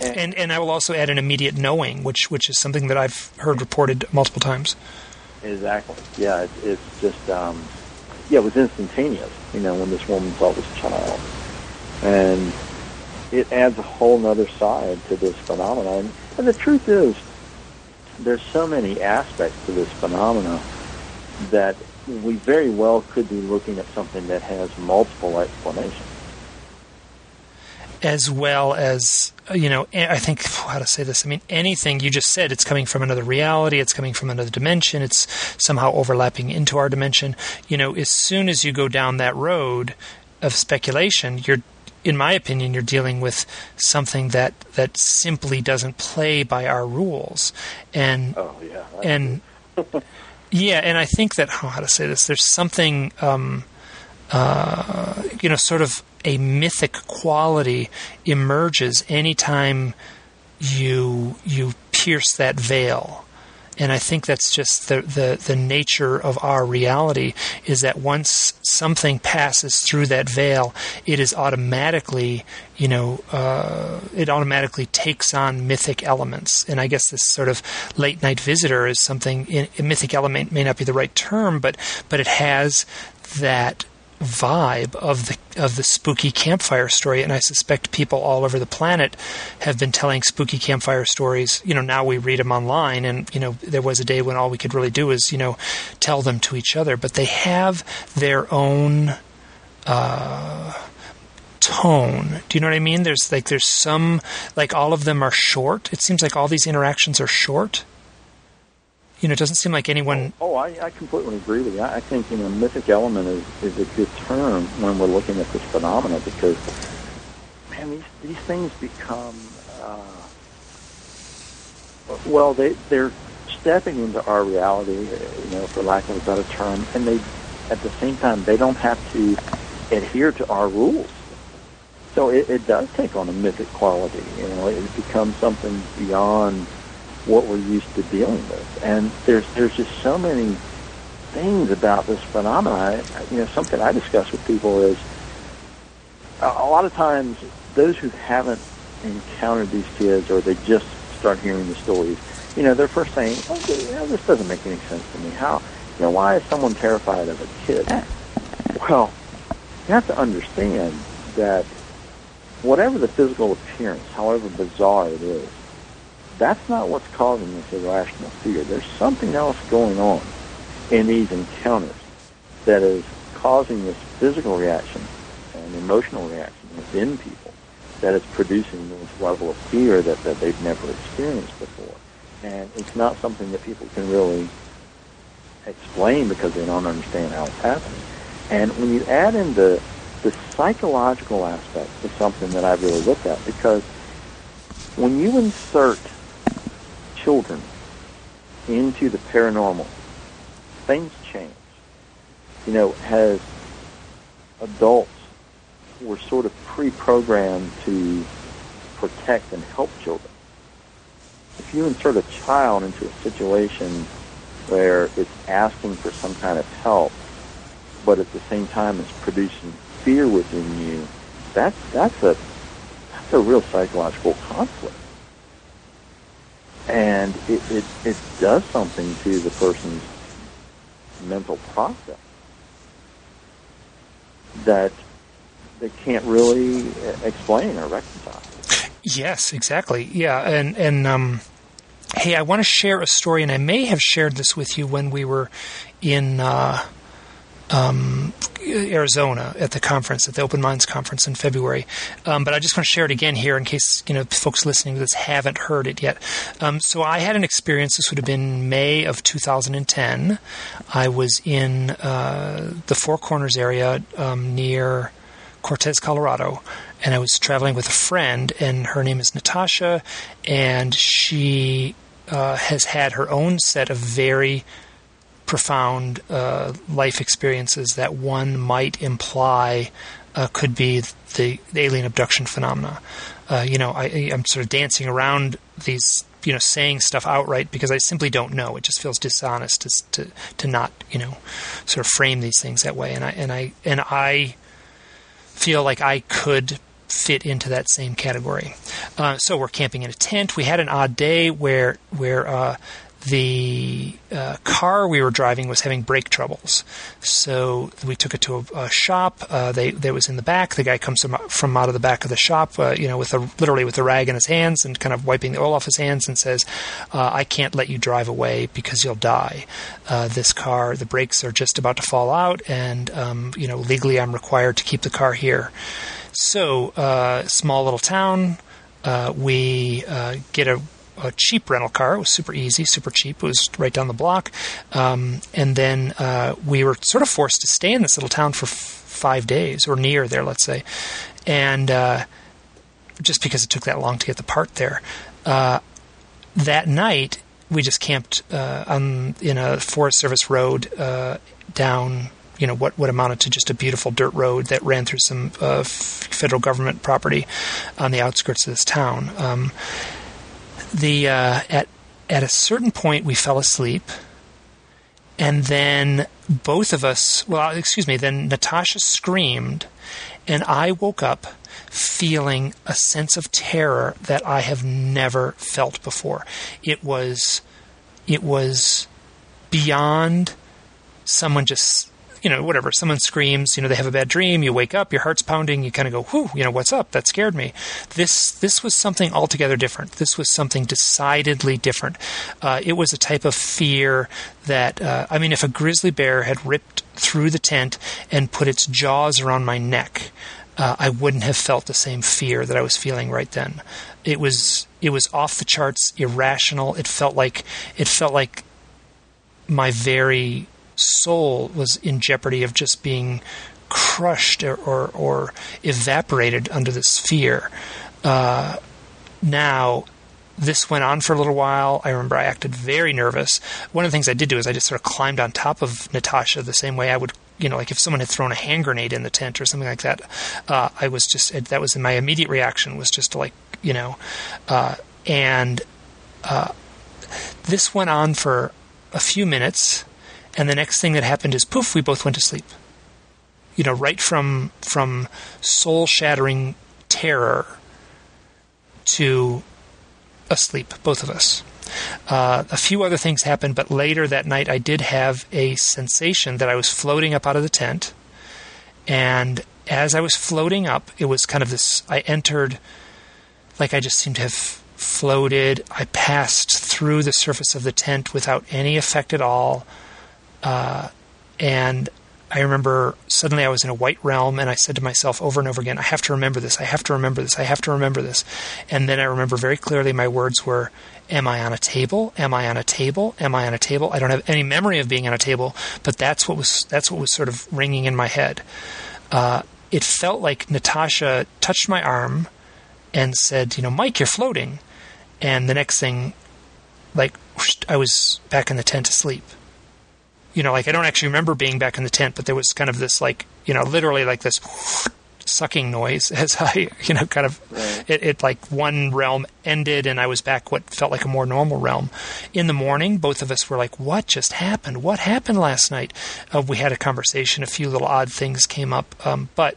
And, and, and I will also add an immediate knowing, which which is something that I've heard reported multiple times. Exactly. Yeah, it, it's just um, yeah, it was instantaneous. You know, when this woman saw this child, and it adds a whole other side to this phenomenon. And the truth is, there's so many aspects to this phenomena that we very well could be looking at something that has multiple explanations. As well as you know i think how to say this i mean anything you just said it's coming from another reality it's coming from another dimension it's somehow overlapping into our dimension. You know as soon as you go down that road of speculation you're in my opinion you're dealing with something that that simply doesn't play by our rules and oh yeah and yeah and i think that how to say this there's something um, uh, you know sort of a mythic quality emerges anytime you you pierce that veil. And I think that's just the, the, the nature of our reality is that once something passes through that veil, it is automatically, you know, uh, it automatically takes on mythic elements. And I guess this sort of late night visitor is something, a mythic element may not be the right term, but, but it has that vibe of the of the spooky campfire story and I suspect people all over the planet have been telling spooky campfire stories you know now we read them online and you know there was a day when all we could really do is you know tell them to each other but they have their own uh, tone. Do you know what I mean? There's like there's some like all of them are short. It seems like all these interactions are short you know, it doesn't seem like anyone. Oh, oh I, I completely agree with you. I think you know, mythic element is, is a good term when we're looking at this phenomena because, man, these these things become, uh, well, they they're stepping into our reality, you know, for lack of a better term, and they, at the same time, they don't have to adhere to our rules. So it, it does take on a mythic quality. You know, it becomes something beyond what we're used to dealing with. And there's there's just so many things about this phenomenon. You know, something I discuss with people is a lot of times those who haven't encountered these kids or they just start hearing the stories, you know, they're first saying, "Okay, you know, this doesn't make any sense to me. How, you know, why is someone terrified of a kid?" Well, you have to understand that whatever the physical appearance, however bizarre it is, that's not what's causing this irrational fear. There's something else going on in these encounters that is causing this physical reaction and emotional reaction within people that is producing this level of fear that, that they've never experienced before. And it's not something that people can really explain because they don't understand how it's happening. And when you add in the the psychological aspect is something that I've really looked at because when you insert children into the paranormal, things change. You know, as adults, we're sort of pre-programmed to protect and help children. If you insert a child into a situation where it's asking for some kind of help, but at the same time it's producing fear within you, that's that's a that's a real psychological conflict. And it, it, it does something to the person's mental process that they can't really explain or reconcile. Yes, exactly. Yeah, and and um, hey, I want to share a story, and I may have shared this with you when we were in uh, um, Arizona at the conference, at the Open Minds conference in February. Um, but I just want to share it again here in case you know folks listening to this haven't heard it yet. Um, so I had an experience. This would have been May of 2010. I was in uh, the Four Corners area um, near Cortez, Colorado, and I was traveling with a friend, and her name is Natasha, and she uh, has had her own set of very profound uh, life experiences that one might imply uh, could be the, the, alien abduction phenomena. Uh, you know, I, am sort of dancing around these, you know, saying stuff outright because I simply don't know. It just feels dishonest to to, to not, you know, sort of frame these things that way. And I and I and I feel like I could fit into that same category. Uh, so we're camping in a tent. We had an odd day where where uh, the uh, car we were driving was having brake troubles. So we took it to a, a shop. Uh, they that was in the back. The guy comes from, from out of the back of the shop, uh, you know, with a literally with a rag in his hands and kind of wiping the oil off his hands, and says, uh, "I can't let you drive away because you'll die. Uh, this car, the brakes are just about to fall out, and um, you know, legally I'm required to keep the car here." So, uh, small little town. we get a a cheap rental car. It was super easy, super cheap. It was right down the block. Um, and then uh, we were sort of forced to stay in this little town for f- five days or near there, let's say. And uh, just because it took that long to get the part there. Uh, that night, we just camped uh, on in a Forest Service road uh, down you know what what amounted to just a beautiful dirt road that ran through some uh, federal government property on the outskirts of this town. Um, the uh, at at a certain point we fell asleep, and then both of us. Well, excuse me. Then Natasha screamed, and I woke up feeling a sense of terror that I have never felt before. It was it was beyond someone just you know, whatever, someone screams, you know, they have a bad dream, you wake up, your heart's pounding, you kind of go, whew, you know, what's up? That scared me. This, this was something altogether different. This was something decidedly different. Uh, it was a type of fear that, uh, I mean, if a grizzly bear had ripped through the tent and put its jaws around my neck, uh, I wouldn't have felt the same fear that I was feeling right then. It was it was off the charts, irrational. It felt like it felt like my very soul was in jeopardy of just being crushed or, or, or evaporated under this fear. Uh, now, this went on for a little while. I remember I acted very nervous. One of the things I did do is I just sort of climbed on top of Natasha the same way I would, you know, like if someone had thrown a hand grenade in the tent or something like that. Uh, I was just that was my immediate reaction was just to like, you know, uh, and uh, this went on for a few minutes and the next thing that happened is poof, we both went to sleep. You know, right from from soul shattering terror to asleep, both of us. Uh, a few other things happened, but later that night I did have a sensation that I was floating up out of the tent. And as I was floating up, it was kind of this I entered, like I just seemed to have floated. I passed through the surface of the tent without any effect at all. Uh, and I remember suddenly I was in a white realm and I said to myself over and over again, I have to remember this, I have to remember this, I have to remember this. And then I remember very clearly my words were, Am I on a table? Am I on a table? Am I on a table? I don't have any memory of being on a table, but that's what was that's what was sort of ringing in my head. Uh, it felt like Natasha touched my arm and said, "You know, Mike, you're floating." And the next thing, like I was back in the tent asleep you know, like I don't actually remember being back in the tent, but there was kind of this like, you know, literally like this sucking noise as I, you know, kind of, right. it, it, like one realm ended and I was back what felt like a more normal realm. In the morning, both of us were like, what just happened? What happened last night? Uh, we had a conversation, a few little odd things came up, um, but,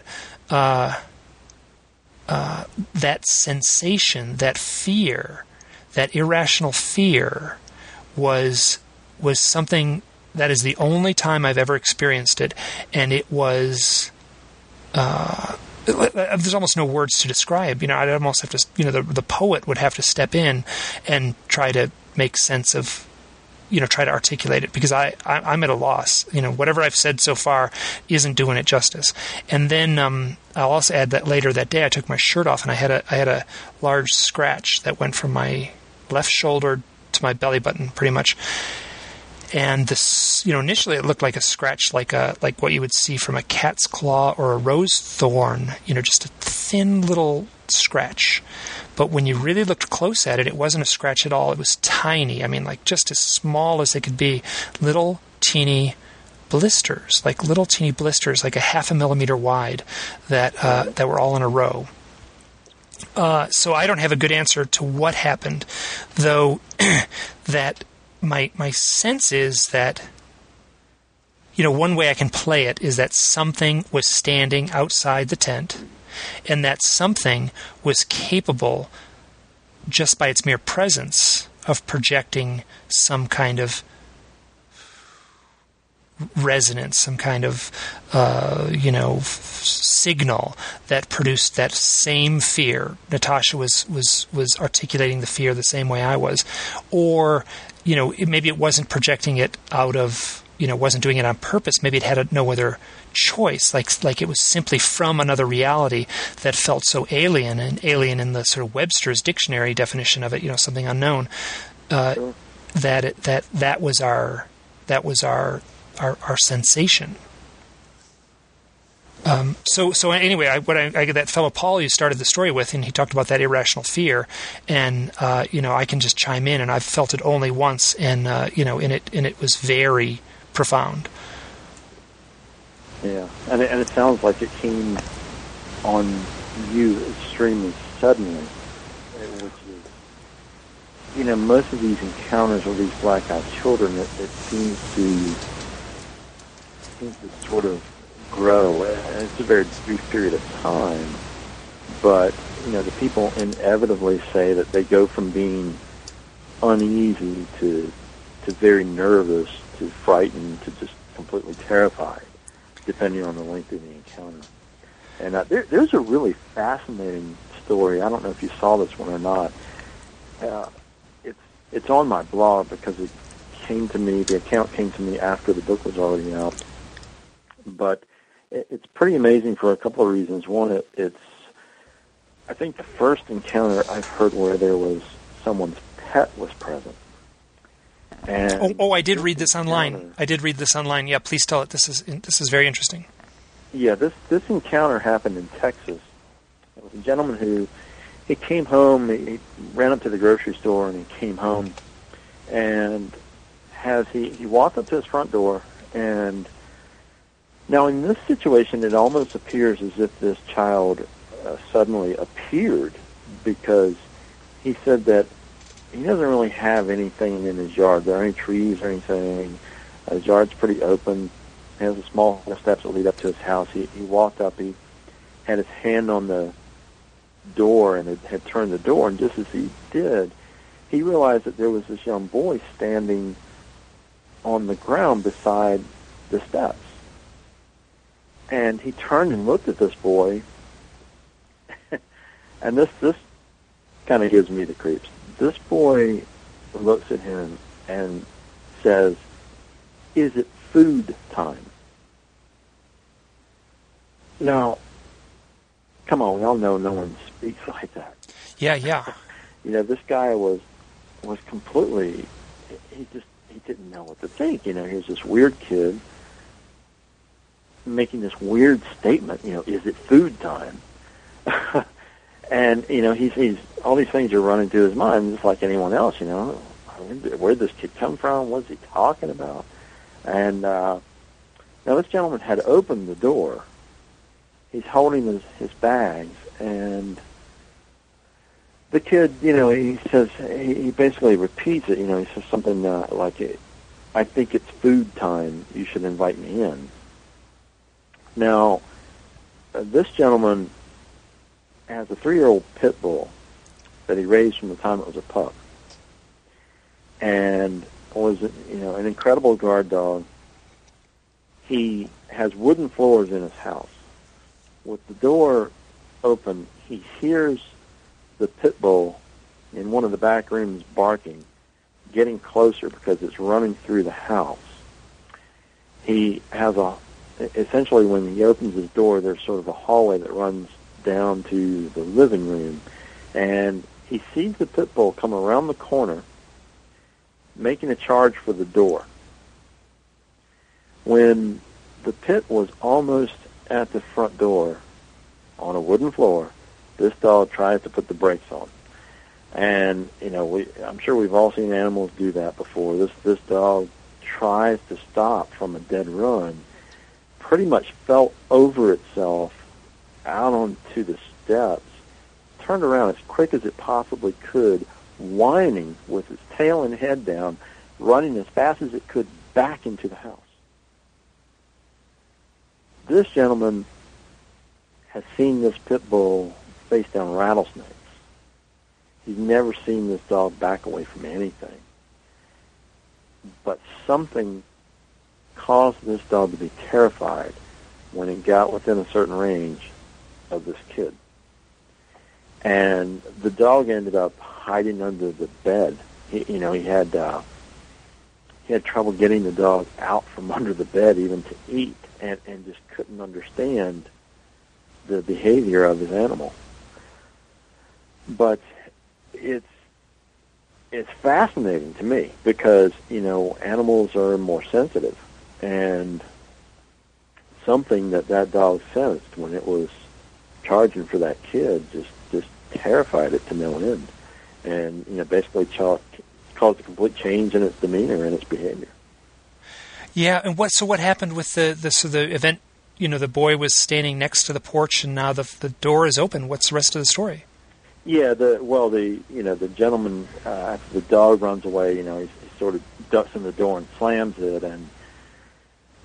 uh, uh, that sensation, that fear, that irrational fear was was something that is the only time I've ever experienced it, and it was. Uh, there's almost no words to describe. You know, I'd almost have to. You know, the the poet would have to step in and try to make sense of. You know, try to articulate it because I, I am at a loss. You know, whatever I've said so far isn't doing it justice. And then um, I'll also add that later that day I took my shirt off and I had a I had a large scratch that went from my left shoulder to my belly button, pretty much and this you know initially it looked like a scratch like a like what you would see from a cat's claw or a rose thorn you know just a thin little scratch. But when you really looked close at it it wasn't a scratch at all. It was tiny. I mean like just as small as they could be. Little teeny blisters like little teeny blisters like a half a millimeter wide that uh, that were all in a row. Uh, so I don't have a good answer to what happened, though that my my sense is that you know one way I can play it is that something was standing outside the tent, and that something was capable, just by its mere presence, of projecting some kind of resonance, some kind of uh, you know f- signal that produced that same fear. Natasha was was was articulating the fear the same way I was, or you know, it, maybe it wasn't projecting it out of, you know, wasn't doing it on purpose. Maybe it had a, no other choice, like like it was simply from another reality that felt so alien and alien in the sort of Webster's dictionary definition of it, you know, something unknown. Uh, sure. That it, that that was our that was our our, our sensation. Um, so, so anyway, I, what I, I, that fellow Paul you started the story with, and he talked about that irrational fear, and uh, you know, I can just chime in, and I've felt it only once, and uh, you know, and it and it was very profound. Yeah, and it, and it sounds like it came on you extremely suddenly, which is, you know, most of these encounters with these black-eyed children, it, it seems to seems to sort of grow. It's a very brief period of time, but you know the people inevitably say that they go from being uneasy to to very nervous to frightened to just completely terrified, depending on the length of the encounter. And uh, there, there's a really fascinating story. I don't know if you saw this one or not. Uh, it's it's on my blog because it came to me. The account came to me after the book was already out. But it's pretty amazing for a couple of reasons. One, it, it's I think the first encounter I've heard where there was someone's pet was present. And oh, oh, I did read this online. I did read this online. Yeah, please tell it. This is this is very interesting. Yeah, this this encounter happened in Texas. It was a gentleman who he came home. He ran up to the grocery store and he came home, and has he he walked up to his front door and now, in this situation, it almost appears as if this child uh, suddenly appeared because he said that he doesn't really have anything in his yard. There aren't any trees or anything. Uh, his yard's pretty open. He has a small steps that lead up to his house. He, he walked up. He had his hand on the door and had turned the door. And just as he did, he realized that there was this young boy standing on the ground beside the steps. And he turned and looked at this boy, and this this kind of gives me the creeps. This boy looks at him and says, "Is it food time?" Now, come on, we all know no one speaks like that. Yeah, yeah. You know, this guy was was completely. He just he didn't know what to think. You know, he was this weird kid making this weird statement. You know, is it food time? and you know, he's he's all these things are running through his mind, just like anyone else. You know, where'd this kid come from? What's he talking about? And uh, now this gentleman had opened the door. He's holding his his bags, and the kid, you know, he says he, he basically repeats it. You know, he says something uh, like, "I think it's food time. You should invite me in." Now, uh, this gentleman has a three-year-old pit bull that he raised from the time it was a pup, and was you know an incredible guard dog. He has wooden floors in his house. With the door open, he hears the pit bull in one of the back rooms barking, getting closer because it's running through the house. He has a essentially when he opens his door, there's sort of a hallway that runs down to the living room, and he sees the pit bull come around the corner, making a charge for the door. When the pit was almost at the front door on a wooden floor, this dog tries to put the brakes on. And, you know, we I'm sure we've all seen animals do that before. This this dog tries to stop from a dead run, pretty much fell over itself out onto the steps, turned around as quick as it possibly could, whining with its tail and head down, running as fast as it could back into the house. This gentleman has seen this pit bull face down rattlesnakes. He's never seen this dog back away from anything. But something caused this dog to be terrified when it got within a certain range of this kid. And the dog ended up hiding under the bed. He, you know, he had uh, he had trouble getting the dog out from under the bed even to eat, and and just couldn't understand the behavior of his animal but it's it's fascinating to me because you know animals are more sensitive, and something that that dog sensed when it was charging for that kid just just terrified it to no end, and you know basically ch- caused a complete change in its demeanor and its behavior. Yeah, and what so what happened with the the so the event? You know, the boy was standing next to the porch, and now the the door is open. What's the rest of the story? Yeah, the well, the you know the gentleman uh, after the dog runs away, you know, he, he sort of ducks in the door and slams it, and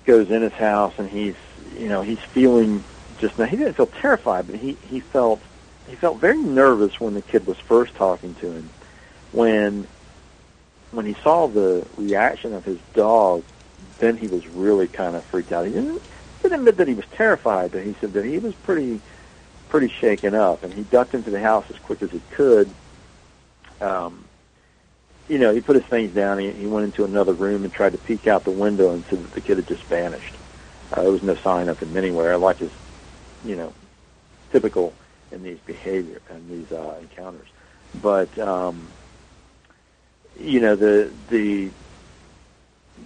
goes in his house, and he's you know he's feeling just now. He didn't feel terrified, but he he felt he felt very nervous when the kid was first talking to him. When when he saw the reaction of his dog, then he was really kind of freaked out. He didn't, didn't admit that he was terrified, but he said that he was pretty pretty shaken up, and he ducked into the house as quick as he could. Um, you know, he put his things down. He, he went into another room and tried to peek out the window and said that the kid had just vanished. Uh, there was no sign of him anywhere, like is, you know, typical in these behavior and these uh, encounters. But um, you know, the the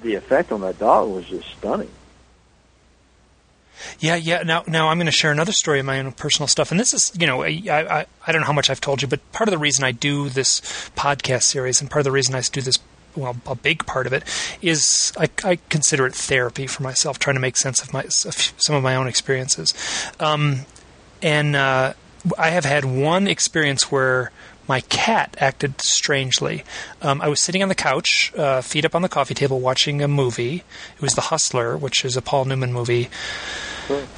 the effect on that dog was just stunning. Yeah, yeah. Now, now I'm going to share another story of my own personal stuff, and this is, you know, I, I, I don't know how much I've told you, but part of the reason I do this podcast series, and part of the reason I do this, well, a big part of it is I, I consider it therapy for myself, trying to make sense of my of some of my own experiences, um, and uh, I have had one experience where my cat acted strangely. Um, I was sitting on the couch, uh, feet up on the coffee table, watching a movie. It was The Hustler, which is a Paul Newman movie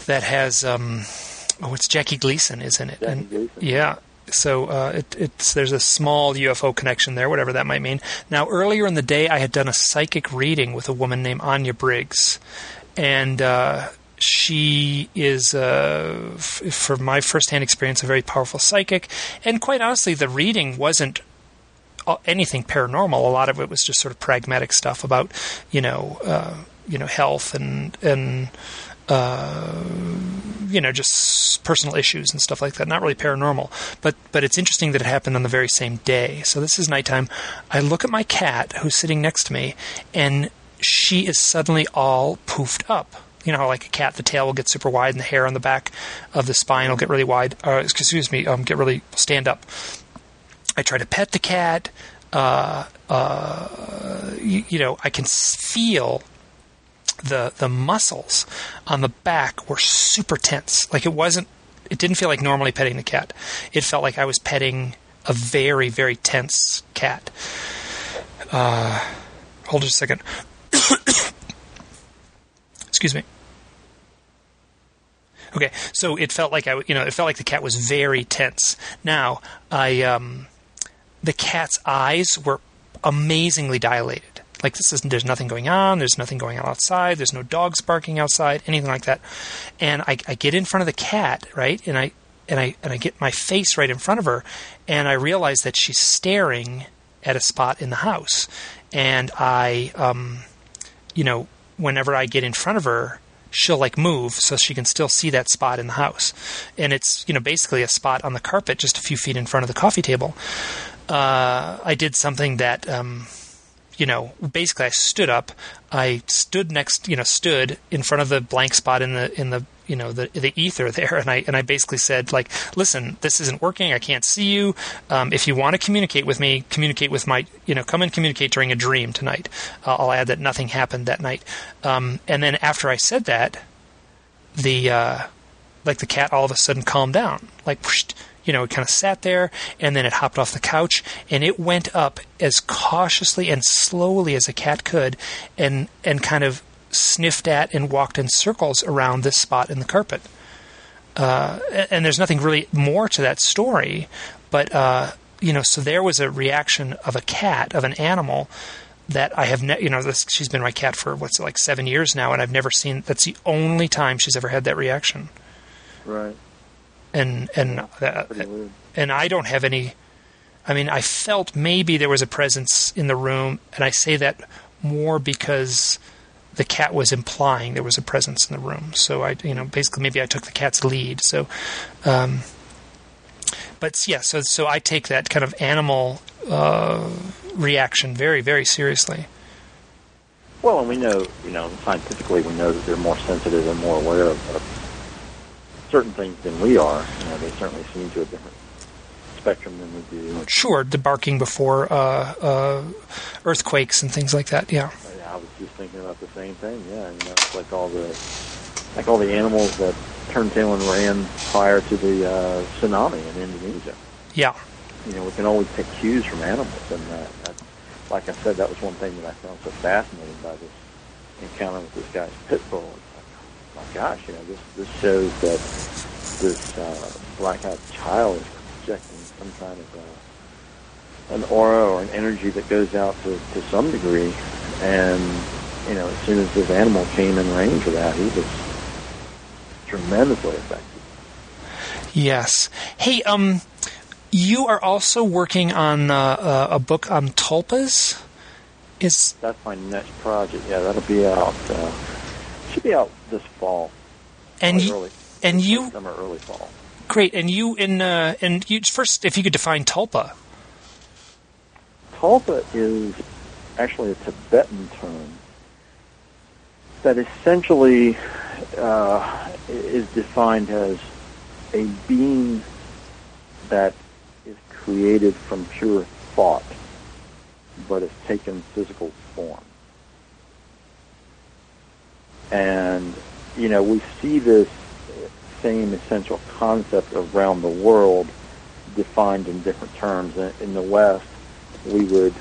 that has um, oh, it's Jackie Gleason, isn't it? And. Yeah. So uh, it, it's there's a small UFO connection there, whatever that might mean. Now, earlier in the day, I had done a psychic reading with a woman named Anya Briggs, and uh, she is, uh, f- for my firsthand experience, a very powerful psychic. And quite honestly, the reading wasn't uh, anything paranormal. A lot of it was just sort of pragmatic stuff about, you know, uh, you know, health and and uh, you know, just personal issues and stuff like that. Not really paranormal, but but it's interesting that it happened on the very same day. So this is nighttime. I look at my cat who's sitting next to me, and she is suddenly all poofed up. You know, how like a cat, the tail will get super wide, and the hair on the back of the spine will get really wide. Uh, excuse me, um, get really stand up. I try to pet the cat. Uh, uh, you, you know, I can feel the the muscles on the back were super tense. Like it wasn't. It didn't feel like normally petting the cat. It felt like I was petting a very very tense cat. Uh, hold just a second. Excuse me. Okay, so it felt like I, you know, it felt like the cat was very tense. Now, I, um, the cat's eyes were amazingly dilated. Like this is there's nothing going on. There's nothing going on outside. There's no dogs barking outside. Anything like that. And I, I get in front of the cat, right? And I and I and I get my face right in front of her, and I realize that she's staring at a spot in the house. And I, um, you know, whenever I get in front of her, she'll like move so she can still see that spot in the house. And it's, you know, basically a spot on the carpet just a few feet in front of the coffee table. Uh, I did something that, um, you know, basically I stood up. I stood next, you know, stood in front of the blank spot in the in the you know the the ether there, and I and I basically said like, listen, this isn't working. I can't see you. Um, if you want to communicate with me, communicate with my you know come and communicate during a dream tonight. Uh, I'll add that nothing happened that night. Um, and then after I said that, the uh, like the cat all of a sudden calmed down, like. Whoosh, you know, it kind of sat there and then it hopped off the couch and it went up as cautiously and slowly as a cat could and and kind of sniffed at and walked in circles around this spot in the carpet. Uh, and there's nothing really more to that story, but uh, you know, so there was a reaction of a cat, of an animal that I have, ne- you know, this, she's been my cat for what's it, like seven years now, and I've never seen. That's the only time she's ever had that reaction. Right. And and uh, and I don't have any. I mean, I felt maybe there was a presence in the room, and I say that more because the cat was implying there was a presence in the room. So I, you know, basically maybe I took the cat's lead. So, um, but yeah, so so I take that kind of animal uh, reaction very very seriously. Well, and we know, you know, scientifically, we know that they're more sensitive and more aware of, of certain things than we are. You know, they certainly seem to a different spectrum than we do. Sure, the barking before uh, uh, earthquakes and things like that. Yeah. I was just thinking about the same thing. Yeah, you know, it's like all the like all the animals that turned tail and ran prior to the uh, tsunami in Indonesia. Yeah. You know, we can always take cues from animals, and uh, that, like I said, that was one thing that I found so fascinating by this encounter with this guy's pit bull. It's like, my gosh, you know, this this shows that this uh, black-eyed child is projecting some kind of uh, an aura or an energy that goes out to, to some degree and, you know, as soon as this animal came in range of that, he was tremendously affected. Yes. Hey, um, you are also working on uh, uh, a book on tulpas. Is that's my next project? Yeah, that'll be out. Uh, should be out this fall. And you, early, and you, summer, early fall. Great. And you in uh, and you first, if you could define tulpa. Tulpa is actually a Tibetan term that essentially uh, is defined as a being that is created from pure thought, but has taken physical form. And, you know, we see this same essential concept around the world defined in different terms. In the West, we would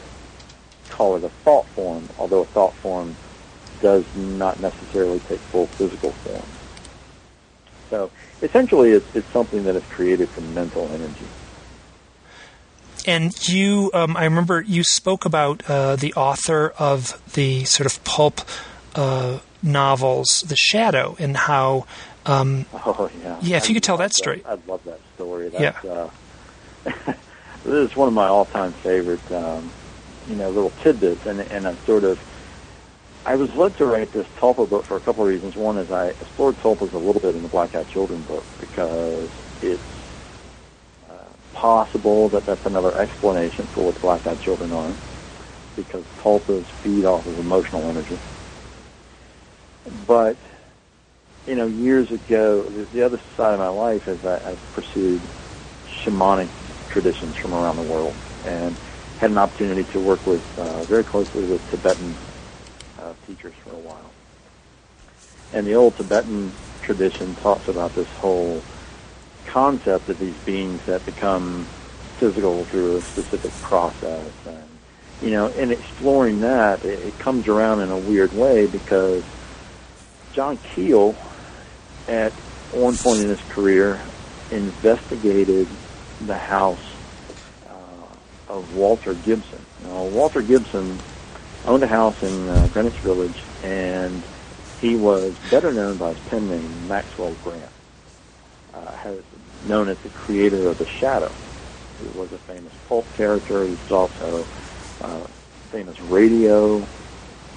call it a thought form, although a thought form does not necessarily take full physical form. So essentially, it's, it's something that is created from mental energy. And you, um, I remember you spoke about uh, the author of the sort of pulp uh, novels, The Shadow, and how. Um, oh yeah. Yeah, if I'd you could tell that story. I'd love that story. That's, yeah. Uh, this is one of my all-time favorite, um, you know, little tidbits, and and I sort of I was led to write this Tulpa book for a couple of reasons. One is I explored Tulpas a little bit in the Black Eyed Children book because it's uh, possible that that's another explanation for what the Black Eyed Children are, because Tulpas feed off of emotional energy. But you know, years ago, the, the other side of my life is I, I've pursued shamanic traditions from around the world and had an opportunity to work with uh, very closely with Tibetan uh, teachers for a while. And the old Tibetan tradition talks about this whole concept of these beings that become physical through a specific process. And, you know, in exploring that, it, it comes around in a weird way because John Keel at one point in his career, investigated the house uh, of Walter Gibson. Now, Walter Gibson owned a house in uh, Greenwich Village, and he was better known by his pen name, Maxwell Grant, uh, known as the creator of The Shadow. He was a famous pulp character. He was also uh, famous radio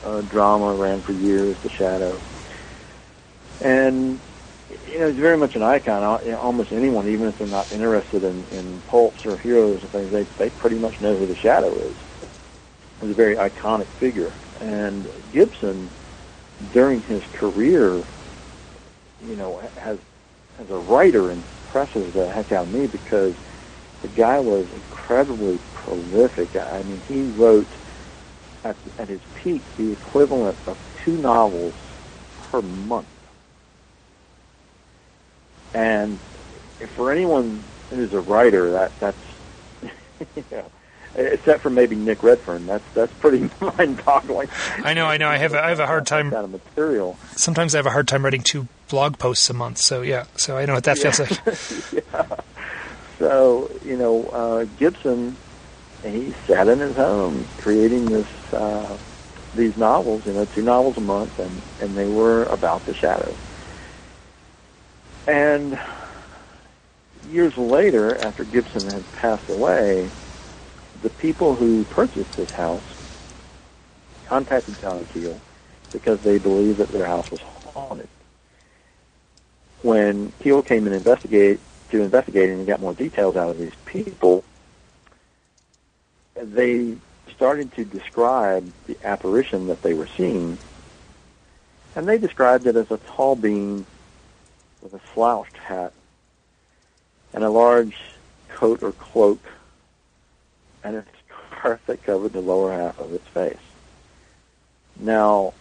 uh, drama, ran for years, The Shadow. And you know, he's very much an icon. Almost anyone, even if they're not interested in, in pulps or heroes and things, they they pretty much know who the Shadow is. He's a very iconic figure. And Gibson, during his career, you know, has as a writer impresses the heck out of me because the guy was incredibly prolific. I mean, he wrote at, at his peak the equivalent of two novels per month. And for anyone who's a writer, that that's you know, except for maybe Nick Redfern, that's that's pretty mind-boggling. I know, I know. I have a, I have a hard time. Kind of material. Sometimes I have a hard time writing two blog posts a month. So yeah, so I know what that yeah. feels like. yeah. So you know, uh, Gibson, he sat in his home creating this uh, these novels. You know, two novels a month, and and they were about the shadows. And years later, after Gibson had passed away, the people who purchased this house contacted John Keel because they believed that their house was haunted. When Keel came and investigate to investigate and got more details out of these people, they started to describe the apparition that they were seeing, and they described it as a tall being with a slouched hat and a large coat or cloak and a scarf that covered the lower half of its face. Now,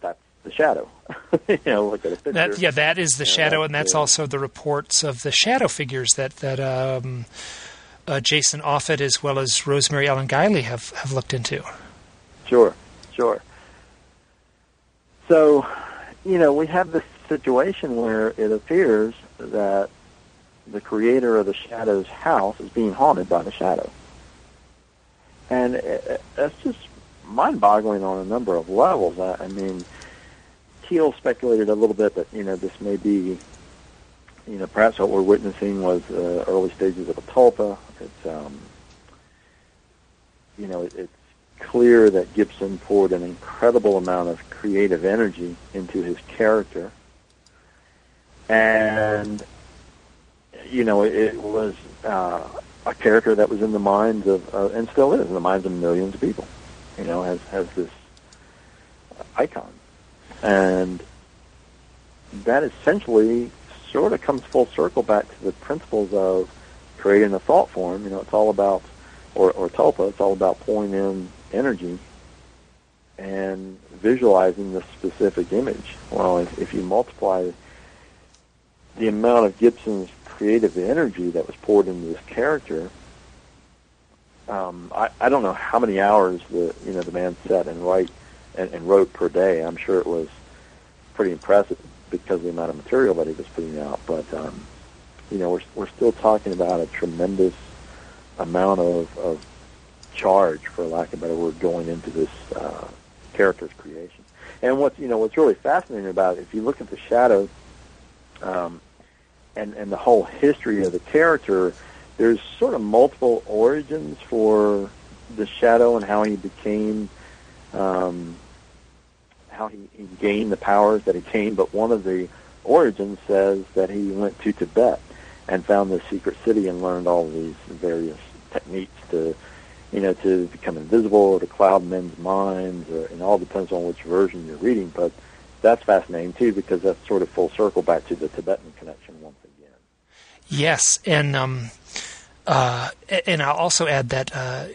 that's the shadow. you know, look at a picture. That, yeah, that is the shadow, and that's also the reports of the shadow figures that that um, uh, Jason Offutt as well as Rosemary Ellen Guiley have have looked into. Sure, sure. So, you know, we have this situation where it appears that the creator of the Shadow's house is being haunted by the Shadow. And that's just mind-boggling on a number of levels. I, I mean, Keel speculated a little bit that, you know, this may be, you know, perhaps what we're witnessing was uh, early stages of a tulpa. It's, um, you know, it, it's clear that Gibson poured an incredible amount of creative energy into his character and you know it, was uh, a character that was in the minds of uh, and still is in the minds of millions of people. You know, has has this icon, and that essentially sort of comes full circle back to the principles of creating a thought form. You know, it's all about or or tulpa. It's all about pouring in energy and visualizing the specific image. Well, if, if you multiply the amount of Gibson's creative energy that was poured into this character. Um, I, I don't know how many hours the you know the man sat and write and, and wrote per day. I'm sure it was pretty impressive because of the amount of material that he was putting out. But um, you know, we're we're still talking about a tremendous amount of, of charge, for lack of a better word, going into this uh, character's creation. And what's you know what's really fascinating about it, if you look at the shadow, um, and and the whole history of the character, there's sort of multiple origins for the Shadow and how he became um, how he, he gained the powers that he gained. But one of the origins says that he went to Tibet and found the secret city and learned all these various techniques to, you know, to become invisible or to cloud men's minds. Or, and all depends on which version you're reading. But that's fascinating too because that's sort of full circle back to the Tibetan connection once. Yes, and um, uh, and I'll also add that uh,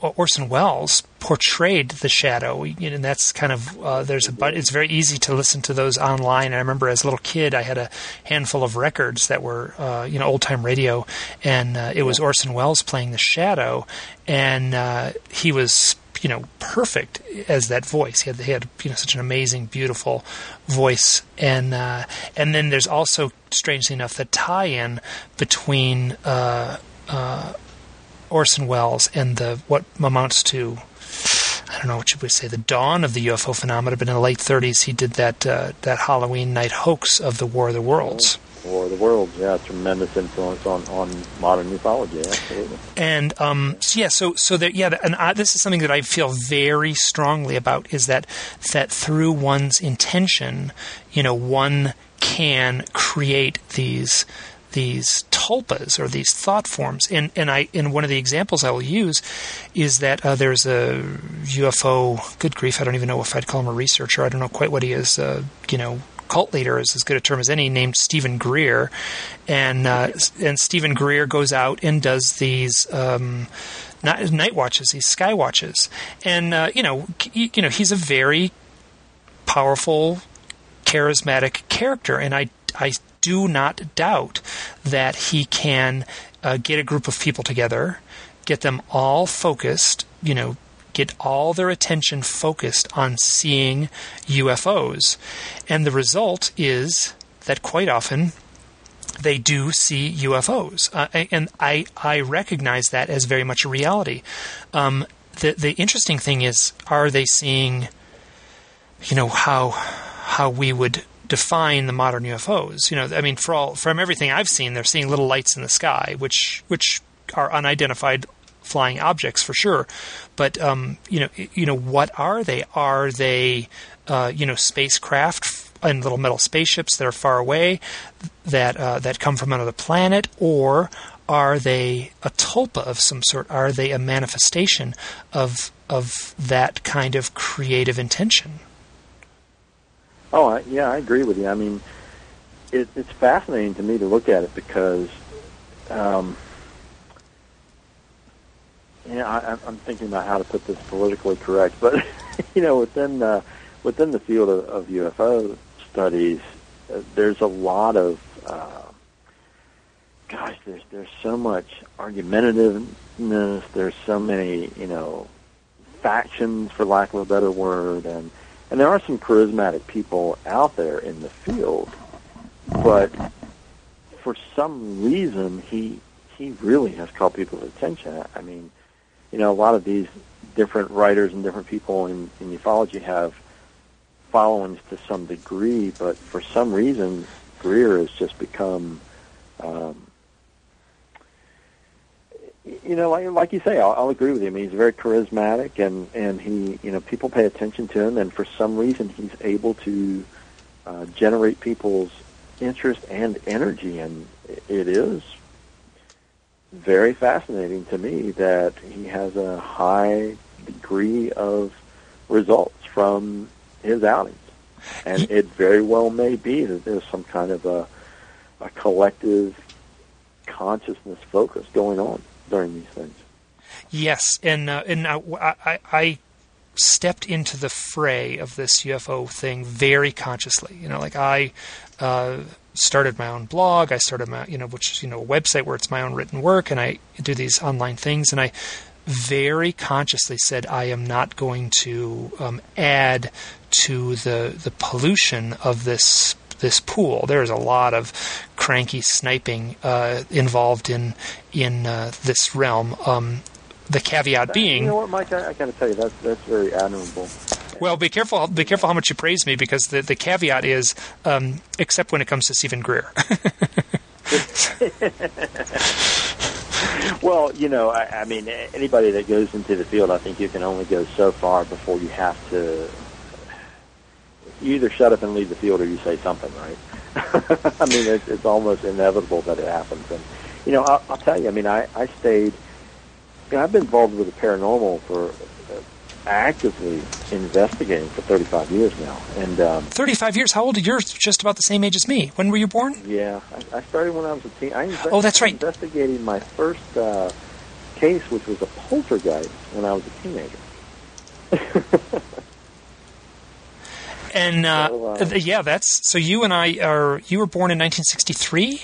Orson Welles portrayed the shadow, and that's kind of uh, there's a but it's very easy to listen to those online. I remember as a little kid, I had a handful of records that were uh, you know old time radio, and uh, it was Orson Welles playing the shadow, and uh, he was you know perfect as that voice. He had he had you know such an amazing, beautiful voice, and uh, and then there's also strangely enough the tie-in between. Uh, uh, Orson Welles and the what amounts to I don't know what you would say the dawn of the UFO phenomenon. But in the late 30s, he did that uh, that Halloween night hoax of the War of the Worlds. War of the Worlds, yeah, tremendous influence on, on modern ufology, absolutely. And um, so yeah, so so that yeah, and I, this is something that I feel very strongly about is that that through one's intention, you know, one can create these these tulpas or these thought forms. And and I in one of the examples I will use is that uh, there's a UFO. Good grief, I don't even know if I'd call him a researcher. I don't know quite what he is. Uh, you know, cult leader is as good a term as any, named Steven Greer, and uh, and Steven Greer goes out and does these. Um, night watches, these sky watches, and uh, you know, you know, he's a very powerful, charismatic character, and I, I do not doubt that he can uh, get a group of people together, get them all focused, you know, get all their attention focused on seeing UFOs. And the result is that quite often they do see UFOs. Uh, and I, I recognize that as very much a reality. Um, the, the interesting thing is, are they seeing, you know, how, how we would define the modern UFOs. You know, I mean, for all from everything I've seen, they're seeing little lights in the sky, which which are unidentified flying objects for sure. But um, you know, you know, what are they? Are they uh, you know spacecraft and little metal spaceships that are far away that uh, that come from another planet, or are they a tulpa of some sort? Are they a manifestation of of that kind of creative intention? Oh, I, yeah, I agree with you. I mean, it, it's fascinating to me to look at it because, um, know, I, I'm thinking about how to put this politically correct, but you know, within uh, within the field of, of UFO studies, uh, there's a lot of uh, gosh, there's there's so much argumentativeness. There's so many, you know, factions, for lack of a better word, and and there are some charismatic people out there in the field, but for some reason he he really has called people's attention. I mean, you know, a lot of these different writers and different people in, in ufology have followings to some degree, but for some reason, Greer has just become um, you know, like, like you say, I'll, I'll agree with you. I mean, he's very charismatic, and and he, you know, people pay attention to him, and for some reason, he's able to uh, generate people's interest and energy, and it is very fascinating to me that he has a high degree of results from his outings, and it very well may be that there's some kind of a, a collective consciousness focus going on during these things. Yes, and uh, and I, I, I stepped into the fray of this UFO thing very consciously. You know, like I uh, started my own blog. I started my, you know, which is, you know, a website where it's my own written work, and I do these online things. And I very consciously said, I am not going to um, add to the the pollution of this this pool. There is a lot of cranky sniping uh, involved in in uh, this realm. Um, the caveat being, you know what, Mike, I, I got to tell you that's that's very admirable. Well, be careful. Be careful how much you praise me, because the, the caveat is, um, except when it comes to Steven Greer. well, you know, I, I mean, anybody that goes into the field, I think you can only go so far before you have to. You either shut up and leave the field, or you say something, right? I mean, it's, it's almost inevitable that it happens. And you know, I'll, I'll tell you. I mean, I I stayed. You know, I've been involved with the paranormal for uh, actively investigating for 35 years now, and um, 35 years. How old are you? You're just about the same age as me. When were you born? yeah, I, I started when I was a teen. I invest- Oh, that's right. Investigating my first uh, case, which was a poltergeist, when I was a teenager. And uh, So, uh, yeah, that's so. You and I are. You were born in 1963.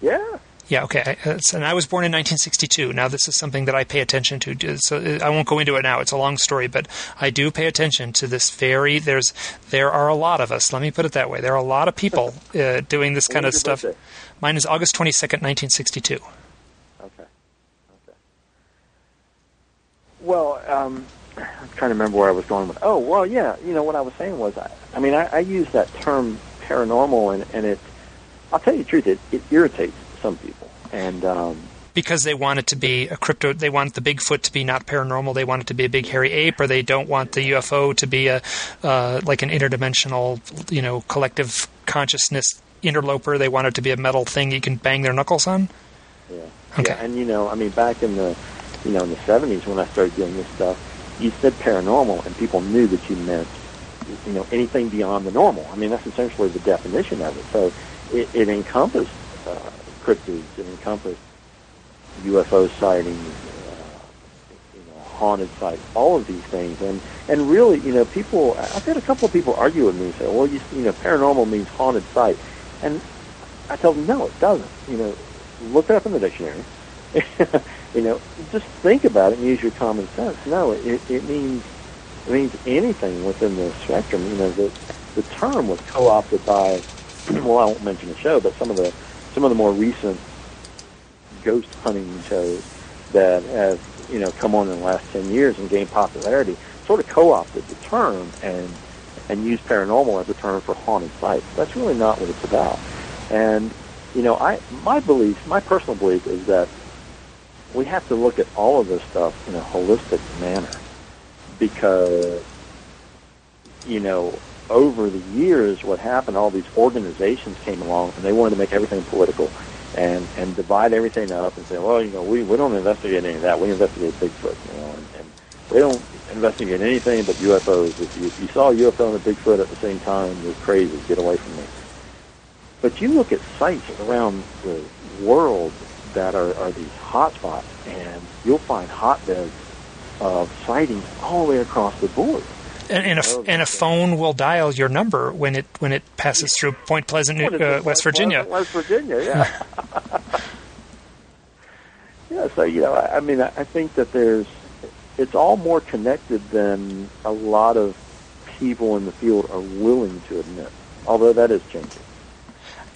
yeah. Yeah, okay. Uh, so- And I was born in 1962. Now, this is something that I pay attention to. So uh, I won't go into it now. It's a long story, but I do pay attention to this very. There's there are a lot of us. Let me put it that way. There are a lot of people uh, doing this kind of stuff. birthday? Mine is August 22nd, 1962. Okay. Okay. Well, um, I'm trying to remember where I was going with. Oh, well, yeah. You know what I was saying was, I, I mean, I, I use that term paranormal, and, and it. I'll tell you the truth. It, it irritates some people, and um, because they want it to be a crypto they want the bigfoot to be not paranormal they want it to be a big hairy ape or they don't want the ufo to be a uh, like an interdimensional you know collective consciousness interloper they want it to be a metal thing you can bang their knuckles on yeah. Okay. Yeah, and you know, I mean, back in the, you know, in the '70s when I started doing this stuff, you said paranormal, and people knew that you meant, you know, anything beyond the normal. I mean, that's essentially the definition of it. So it, it encompassed uh, cryptids, it encompassed UFO sightings, uh, you know, haunted sites, all of these things, and and really, you know, people. I've had a couple of people argue with me and say, well, you, you know, paranormal means haunted site, and I tell them, no, it doesn't. You know, look it up in the dictionary. you know, just think about it and use your common sense. No, it, it means it means anything within the spectrum. You know, the the term was co-opted by, well, I won't mention the show, but some of the some of the more recent ghost hunting shows that have you know come on in the last ten years and gained popularity sort of co-opted the term and and used paranormal as a term for haunted sites. That's really not what it's about. And you know, I my belief, my personal belief is that we have to look at all of this stuff in a holistic manner because you know over the years what happened all these organizations came along and they wanted to make everything political and and divide everything up and say well you know we we don't investigate any of that. We investigate bigfoot you know and, and we don't investigate anything but UFOs if you, if you saw a UFO and a Bigfoot at the same time you're crazy. Get away from me. But you look at sites around the world that are, are these hotspots, and you'll find hotbeds of sightings all the way across the board. And, and, a, and a phone will dial your number when it when it passes through Point Pleasant, New- uh, West Virginia. West Virginia, yeah. yeah, so, you know, I, I mean, I, I think that there's, it's all more connected than a lot of people in the field are willing to admit, although that is changing.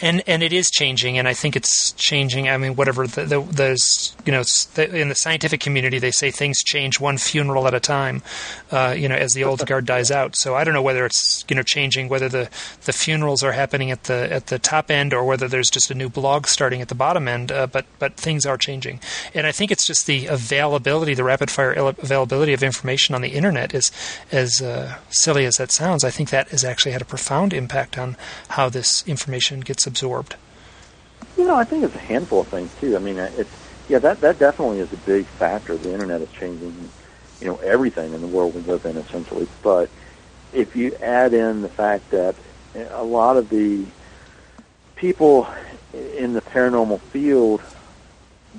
And and it is changing, and I think it's changing. I mean, whatever the, the there's you know the, in the scientific community, they say things change one funeral at a time. Uh, you know, as the old guard dies out. So I don't know whether it's you know changing, whether the the funerals are happening at the at the top end, or whether there's just a new blog starting at the bottom end. Uh, but but things are changing, and I think it's just the availability, the rapid fire availability of information on the internet is as uh, silly as that sounds. I think that has actually had a profound impact on how this information gets absorbed. You know, I think it's a handful of things too. I mean, uh, it's yeah, that that definitely is a big factor. The internet is changing, you know, everything in the world we live in, essentially. But if you add in the fact that a lot of the people in the paranormal field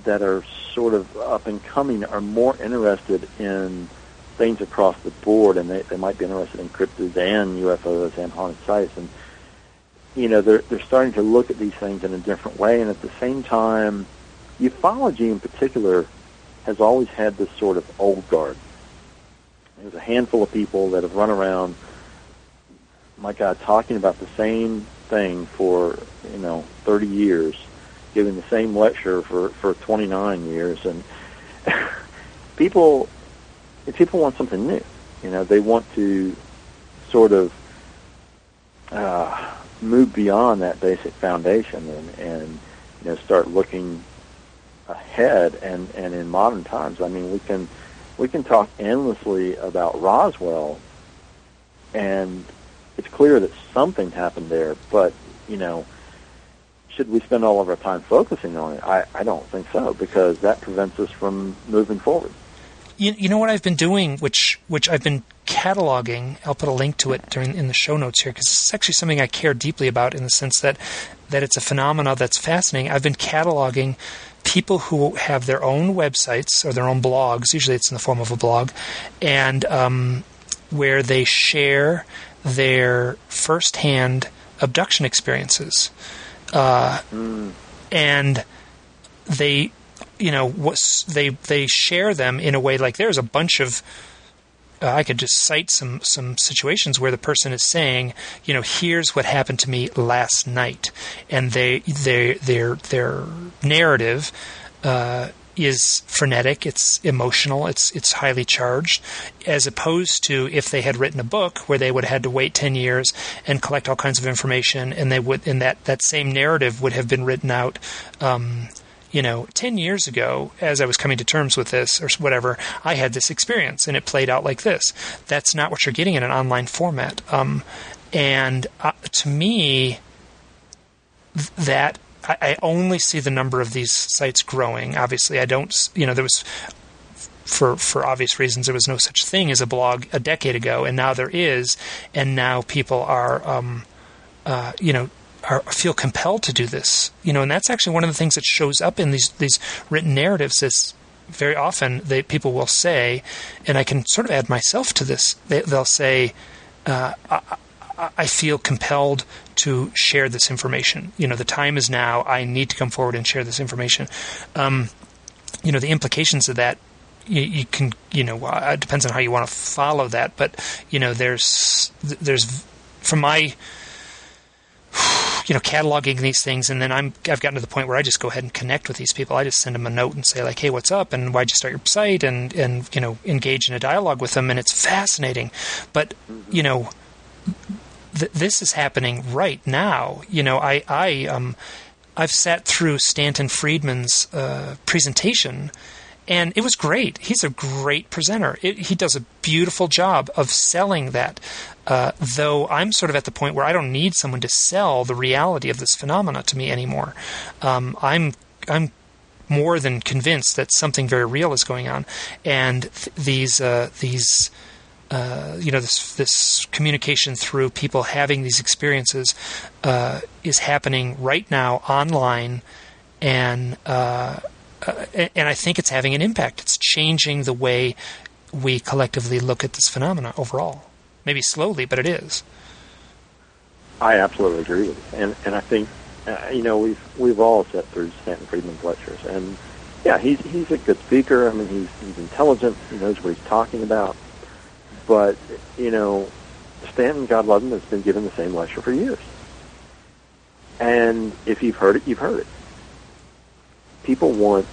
that are sort of up and coming are more interested in things across the board, and they, they might be interested in cryptids and UFOs and haunted sites, and you know they're they're starting to look at these things in a different way, and at the same time, ufology in particular has always had this sort of old guard. There's a handful of people that have run around, my God, talking about the same thing for you know 30 years, giving the same lecture for for 29 years, and people people want something new. You know, they want to sort of uh, move beyond that basic foundation and, and you know start looking ahead and and in modern times. I mean, we can we can talk endlessly about Roswell, and it's clear that something happened there. But you know, should we spend all of our time focusing on it? I, I don't think so because that prevents us from moving forward. You, you know what I've been doing, which which I've been cataloging. I'll put a link to it during in the show notes here because it's actually something I care deeply about in the sense that that it's a phenomena that's fascinating. I've been cataloging people who have their own websites or their own blogs. Usually, it's in the form of a blog, and um, where they share their firsthand abduction experiences, uh, and they, you know, they they share them in a way like there's a bunch of uh, I could just cite some some situations where the person is saying, you know, here's what happened to me last night, and they they their their narrative. Uh, is frenetic, it's emotional, it's it's highly charged, as opposed to if they had written a book where they would have had to wait ten years and collect all kinds of information, and they would and that that same narrative would have been written out um, you know, 10 years ago, as I was coming to terms with this or whatever, I had this experience and it played out like this. That's not what you're getting in an online format. Um, and uh, to me, th- that I, I only see the number of these sites growing. Obviously, I don't, you know, there was for for obvious reasons there was no such thing as a blog a decade ago and now there is and now people are um, uh, you know are, feel compelled to do this. You know, and that's actually one of the things that shows up in these these written narratives. Is very often they people will say, and I can sort of add myself to this. They, will say, uh, I, I feel compelled to share this information. You know, the time is now. I need to come forward and share this information. Um, you know, the implications of that you, you, can you know it depends on how you want to follow that but you know there's there's from my you know, cataloging these things, and then I'm I've gotten to the point where I just go ahead and connect with these people. I just send them a note and say like, "Hey, what's up?" and "Why'd you start your site?" and and you know, engage in a dialogue with them, and it's fascinating. But you know, th- this is happening right now. You know, I I um I've sat through Stanton Friedman's uh, presentation and it was great. He's a great presenter. It, he does a beautiful job of selling that. Uh, though I'm sort of at the point where I don't need someone to sell the reality of this phenomena to me anymore. Um, I'm I'm more than convinced that something very real is going on, and th- these uh, these. Uh, you know this this communication through people having these experiences uh, is happening right now online, and uh, and I think it's having an impact. It's changing the way we collectively look at this phenomena overall. Maybe slowly, but it is. I absolutely agree with you, and and I think uh, you know we've we've all sat through Stanton Friedman's lectures, and yeah, he's he's a good speaker. I mean, he's he's intelligent. He knows what he's talking about. But you know, Stanton, God love him, has been given the same lecture for years. And if you've heard it, you've heard it people want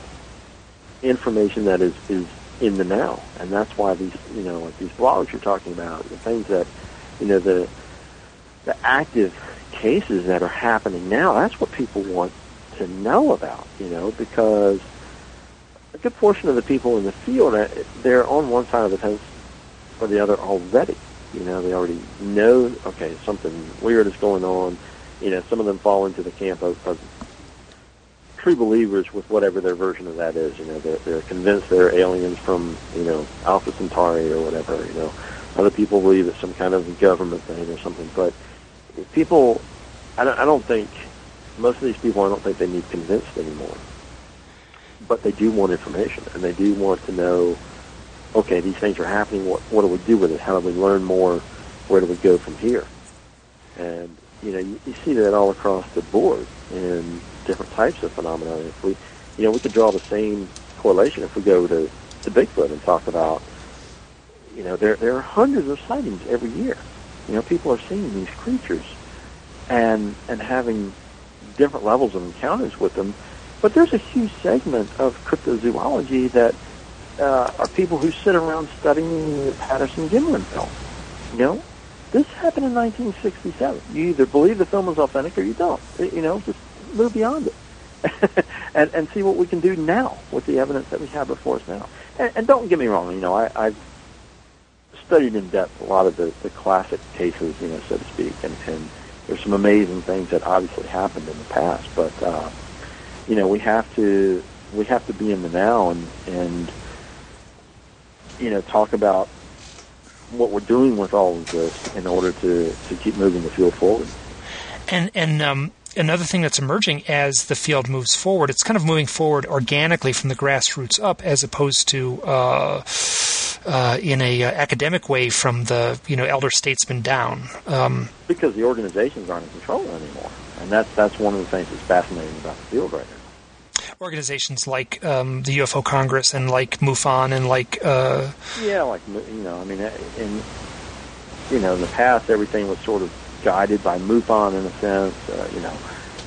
information that is, is in the now, and that's why these you know like these blogs you're talking about, the things that you know the the active cases that are happening now. That's what people want to know about, you know, because a good portion of the people in the field uh, they're on one side of the fence or the other already. You know, they already know okay something weird is going on. You know, some of them fall into the camp of, of true believers with whatever their version of that is. You know, they're, they're convinced they're aliens from, you know, Alpha Centauri or whatever, you know. Other people believe it's some kind of government thing or something. But people, I don't, I don't think, most of these people, I don't think they need convinced anymore. But they do want information, and they do want to know, okay, these things are happening. What, what do we do with it? How do we learn more? Where do we go from here? And, you know, you, you see that all across the board. And different types of phenomena. If we, you know, we could draw the same correlation if we go to, to Bigfoot and talk about, you know, there there are hundreds of sightings every year. You know, people are seeing these creatures and and having different levels of encounters with them. But there's a huge segment of cryptozoology that uh, are people who sit around studying the Patterson Gimlin film. You know, this happened in 1967. You either believe the film is authentic or you don't. You know, just move beyond it. and and see what we can do now with the evidence that we have before us now. And, and don't get me wrong, you know, I, I've studied in depth a lot of the, the classic cases, you know, so to speak, and, and there's some amazing things that obviously happened in the past, but uh, you know, we have to we have to be in the now and and you know talk about what we're doing with all of this in order to to keep moving the field forward. And and um, another thing that's emerging as the field moves forward, it's kind of moving forward organically from the grassroots up, as opposed to uh, uh, in a uh, academic way from the you know elder statesmen down. Um, because the organizations aren't in control anymore, and that's that's one of the things that's fascinating about the field right now organizations like um, the UFO Congress and like MUFON and like uh, yeah, like you know, I mean, in you know, in the past, everything was sort of guided by MUFON in a sense. Uh, you know,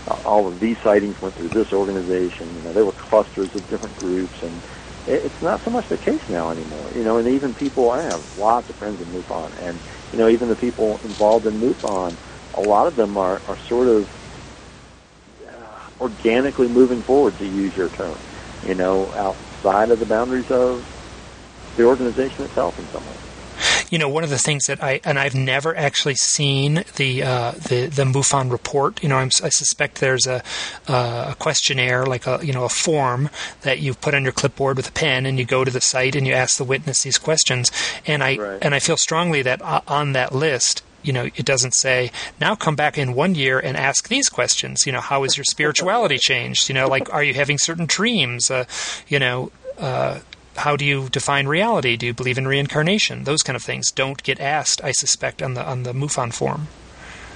all of these sightings went through this organization. You know, there were clusters of different groups, and it's not so much the case now anymore. You know, and even people, I have lots of friends in MUFON, and you know, even the people involved in MUFON, a lot of them are are sort of uh, organically moving forward, to use your term. You know, outside of the boundaries of the organization itself in some way you know, one of the things that I and I've never actually seen the uh, the the MUFON report. You know, I'm, i suspect there's a, uh, a questionnaire, like a you know a form that you put on your clipboard with a pen, and you go to the site and you ask the witness these questions. And I right. and I feel strongly that uh, on that list you know, it doesn't say, now come back in one year and ask these questions. You know, how is your spirituality changed? You know, like, are you having certain dreams? Uh, you know, uh, how do you define reality? Do you believe in reincarnation? Those kind of things don't get asked, I suspect, on the on the MUFON form.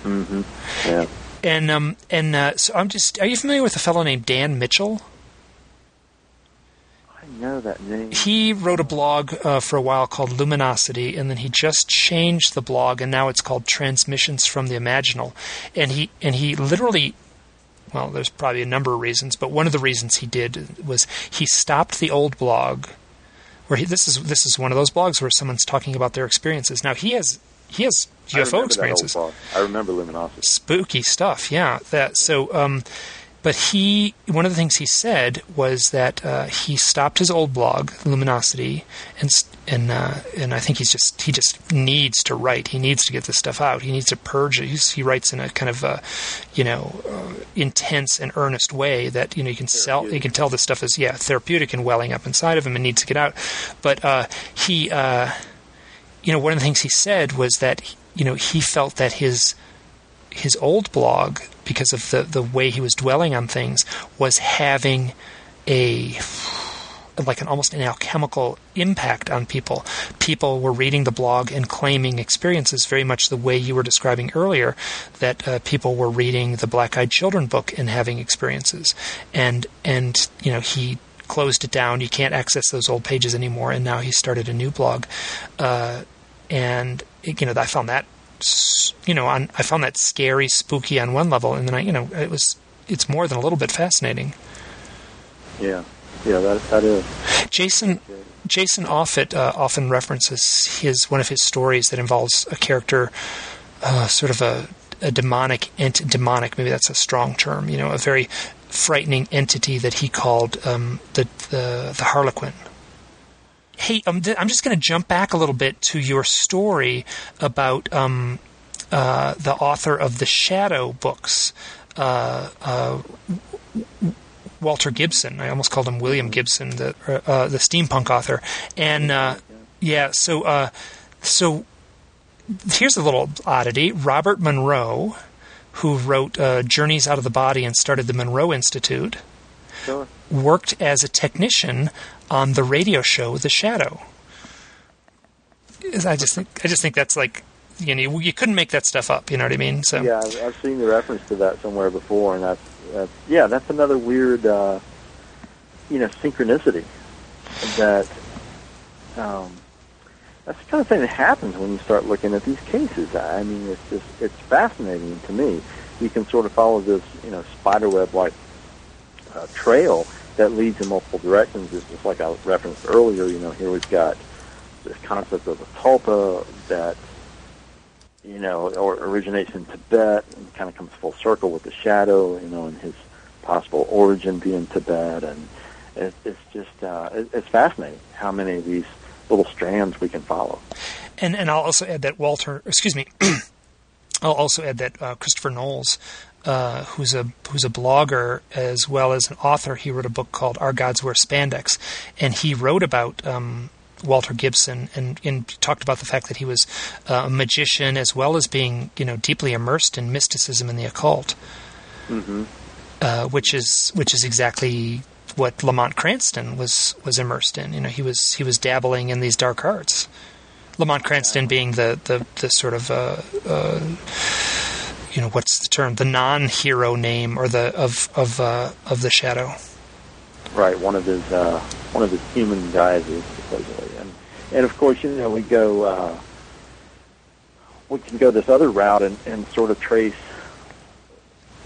Mm-hmm. Yeah. And um and uh, so I'm just. Are you familiar with a fellow named Dan Mitchell? I know that name. He wrote a blog uh, for a while called Luminosity, and then he just changed the blog, and now it's called Transmissions from the Imaginal. And he and he literally well, there's probably a number of reasons, but one of the reasons he did was he stopped the old blog where he, this is this is one of those blogs where someone's talking about their experiences. Now he has he has UFO experiences. I remember Luminosity. Spooky stuff, yeah. That so. Um, but he, one of the things he said was that uh, he stopped his old blog, Luminosity, and and uh, and I think he's just he just needs to write. He needs to get this stuff out. He needs to purge it. He's, he writes in a kind of a, you know, uh, intense and earnest way that you know you can sell. You can tell this stuff is yeah therapeutic and welling up inside of him and needs to get out. But uh, he, uh, you know, one of the things he said was that you know he felt that his his old blog because of the, the way he was dwelling on things, was having a like an almost an alchemical impact on people. People were reading the blog and claiming experiences very much the way you were describing earlier, that uh, people were reading the Black Eyed Children book and having experiences. And and you know he closed it down. You can't access those old pages anymore. And now he started a new blog. Uh, and you know I found that you know, on, I found that scary, spooky on one level, and then I, you know, it was it's more than a little bit fascinating. Yeah, yeah, that that is. Jason Jason Offutt uh, often references his one of his stories that involves a character, uh, sort of a, a demonic ent- demonic maybe that's a strong term, you know, a very frightening entity that he called um, the, the the Harlequin Hey, um, th- I'm just going to jump back a little bit to your story about um, uh, the author of the Shadow books, uh, uh, Walter Gibson. I almost called him William Gibson, the uh, the steampunk author. And uh, yeah, so uh, so here's a little oddity: Robert Monroe, who wrote Journeys Out of the Body and started the Monroe Institute. Sure. Worked as a technician on the radio show The Shadow. I just think I just think that's like you know you couldn't make that stuff up. You know what I mean? So yeah, I've, I've seen the reference to that somewhere before, and that's, that's yeah, that's another weird uh, you know synchronicity that um, that's the kind of thing that happens when you start looking at these cases. I mean, it's just it's fascinating to me. You can sort of follow this you know spiderweb like uh, trail that leads in multiple directions. It's just like I referenced earlier. You know, here we've got this concept of a tulpa that you know or originates in Tibet and kind of comes full circle with the shadow. You know, and his possible origin being Tibet, and it, it's just uh, it, it's fascinating how many of these little strands we can follow. And and I'll also add that Walter, excuse me, I'll also add that uh, Christopher Knowles, uh, who's a who's a blogger as well as an author, he wrote a book called "Our Gods Wear Spandex," and he wrote about. Um, Walter Gibson and, and, talked about the fact that he was uh, a magician as well as being, you know, deeply immersed in mysticism and the occult, mm-hmm. uh, which is which is exactly what Lamont Cranston was was immersed in. You know, he was he was dabbling in these dark arts. Lamont Cranston being the the, the sort of uh, uh, you know what's the term the non-hero name or the of of uh, of the shadow. Right, one of his uh, one of his human guises supposedly, and and of course you know we go uh, we can go this other route and, and sort of trace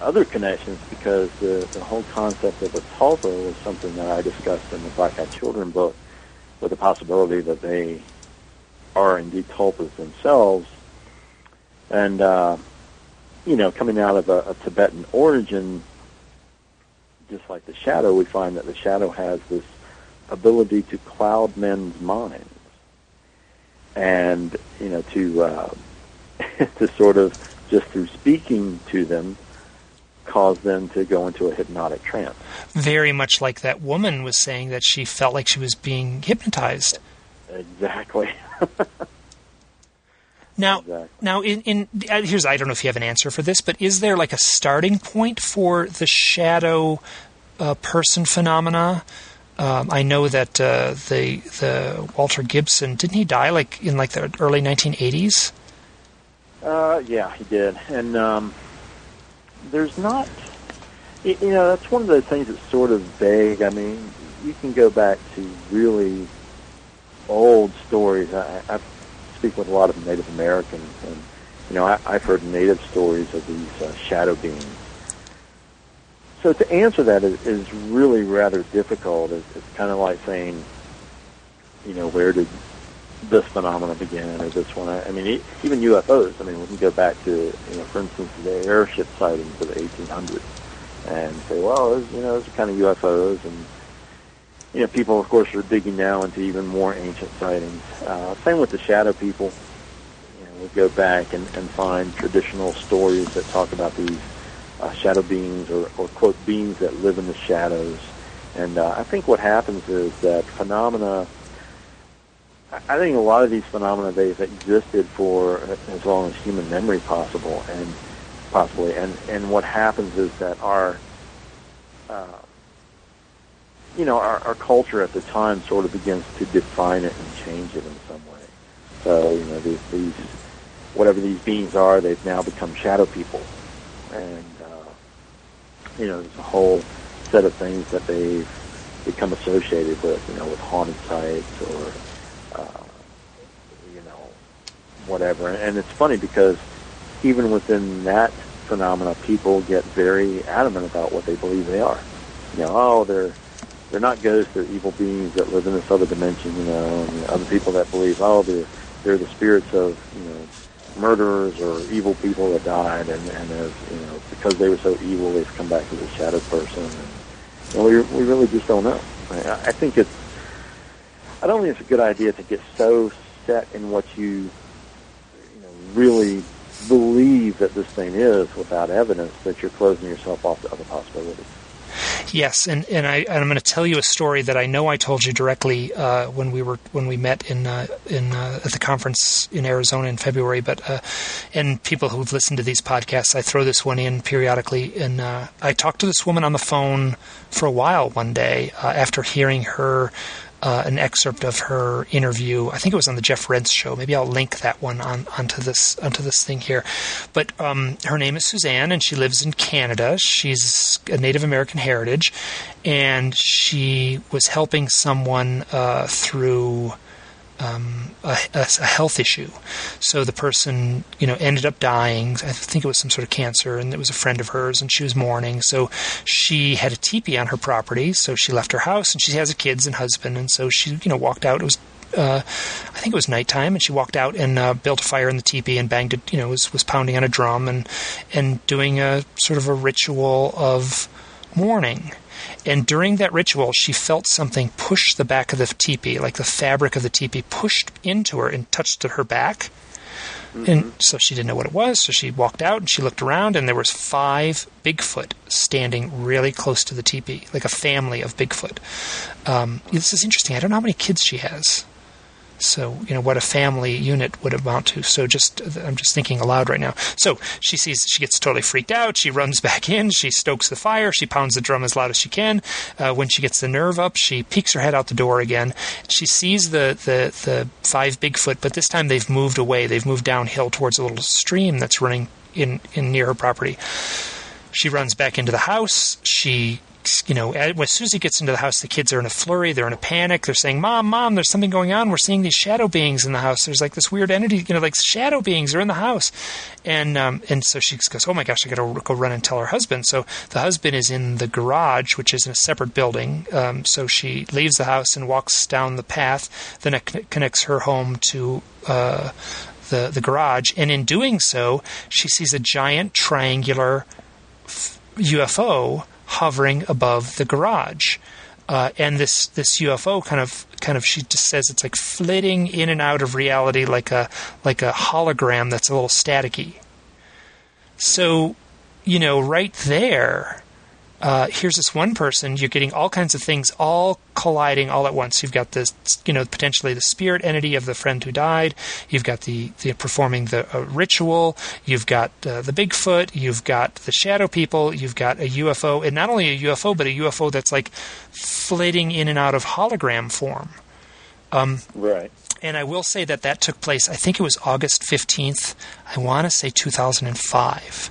other connections because the the whole concept of a tulpa was something that I discussed in the Black Eyed Children book, with the possibility that they are indeed tulpas themselves. And, uh, you know, coming out of a, a Tibetan origin, just like the shadow, we find that the shadow has this ability to cloud men's minds. And, you know, to, uh, to sort of, just through speaking to them, cause them to go into a hypnotic trance. Very much like that woman was saying that she felt like she was being hypnotized. Exactly. now, exactly. now, in, in uh, here's I don't know if you have an answer for this, but is there like a starting point for the shadow uh, person phenomena? Um, I know that uh, the the Walter Gibson didn't he die like in like the early 1980s? Uh, yeah, he did, and um, there's not. You know, that's one of those things that's sort of vague. I mean, you can go back to really old stories. I, I speak with a lot of Native Americans, and you know, I, I've heard native stories of these uh, shadow beings. So to answer that is, is really rather difficult. It's, it's kind of like saying, you know, where did this phenomenon begin or this one? I, I mean, even UFOs. I mean, we can go back to, you know, for instance, the airship sightings of the 1800s and say, well, those, you know, those are kind of UFOs and you know, people, of course, are digging now into even more ancient sightings. Uh, same with the shadow people. You know, we go back and, and find traditional stories that talk about these uh, shadow beings or, or, quote, beings that live in the shadows. And uh, I think what happens is that phenomena, I think a lot of these phenomena, they've existed for as long as human memory possible, and possibly. And, and what happens is that our uh, you know, our, our culture at the time sort of begins to define it and change it in some way. So, you know, these, these whatever these beings are, they've now become shadow people. And, uh, you know, there's a whole set of things that they've become associated with, you know, with haunted sites or, uh, you know, whatever. And it's funny because even within that phenomena, people get very adamant about what they believe they are. You know, oh, they're they're not ghosts; they're evil beings that live in this other dimension. You know, and other people that believe, oh, they're they're the spirits of you know murderers or evil people that died, and and as you know because they were so evil, they've come back as a shadow person. And, you we we really just don't know. I, I think it's I don't think it's a good idea to get so set in what you you know really believe that this thing is without evidence that you're closing yourself off to other possibilities. Yes, and and, I, am going to tell you a story that I know I told you directly uh, when we were when we met in uh, in uh, at the conference in Arizona in February. But uh, and people who've listened to these podcasts, I throw this one in periodically. And uh, I talked to this woman on the phone for a while one day uh, after hearing her uh, an excerpt of her interview. I think it was on the Jeff Rense show. Maybe I'll link that one on onto this onto this thing here. But um, her name is Suzanne, and she lives in Canada. She's a Native American heritage, and she was helping someone uh, through um, a, a, health issue. So the person, you know, ended up dying. I think it was some sort of cancer, and it was a friend of hers, and she was mourning. So she had a teepee on her property. So she left her house, and she has a kids and husband, and so she, you know, walked out. It was uh, I think it was nighttime, and she walked out and uh, built a fire in the teepee and banged it. You know, was was pounding on a drum and and doing a sort of a ritual of mourning. And during that ritual, she felt something push the back of the teepee, like the fabric of the teepee pushed into her and touched her back. Mm-hmm. And so she didn't know what it was. So she walked out and she looked around, and there was five Bigfoot standing really close to the teepee, like a family of Bigfoot. Um, this is interesting. I don't know how many kids she has. So you know what a family unit would amount to. So just I'm just thinking aloud right now. So she sees she gets totally freaked out. She runs back in. She stokes the fire. She pounds the drum as loud as she can. Uh, when she gets the nerve up, she peeks her head out the door again. She sees the the the five Bigfoot, but this time they've moved away. They've moved downhill towards a little stream that's running in in near her property. She runs back into the house. She you know, as soon as he gets into the house, the kids are in a flurry. They're in a panic. They're saying, "Mom, mom, there's something going on. We're seeing these shadow beings in the house. There's like this weird entity, you know, like shadow beings are in the house." And um, and so she goes, "Oh my gosh, I got to go run and tell her husband." So the husband is in the garage, which is in a separate building. Um, so she leaves the house and walks down the path that connects her home to. Uh, the, the garage, and in doing so, she sees a giant triangular f- UFO hovering above the garage. Uh, and this this UFO kind of kind of she just says it's like flitting in and out of reality like a like a hologram that's a little staticky. So, you know, right there, uh, here's this one person, you're getting all kinds of things all colliding all at once. You've got this, you know, potentially the spirit entity of the friend who died. You've got the, the performing the uh, ritual. You've got uh, the Bigfoot. You've got the shadow people. You've got a UFO, and not only a UFO, but a UFO that's like flitting in and out of hologram form. Um, right. And I will say that that took place. I think it was August fifteenth. I want to say two thousand and five.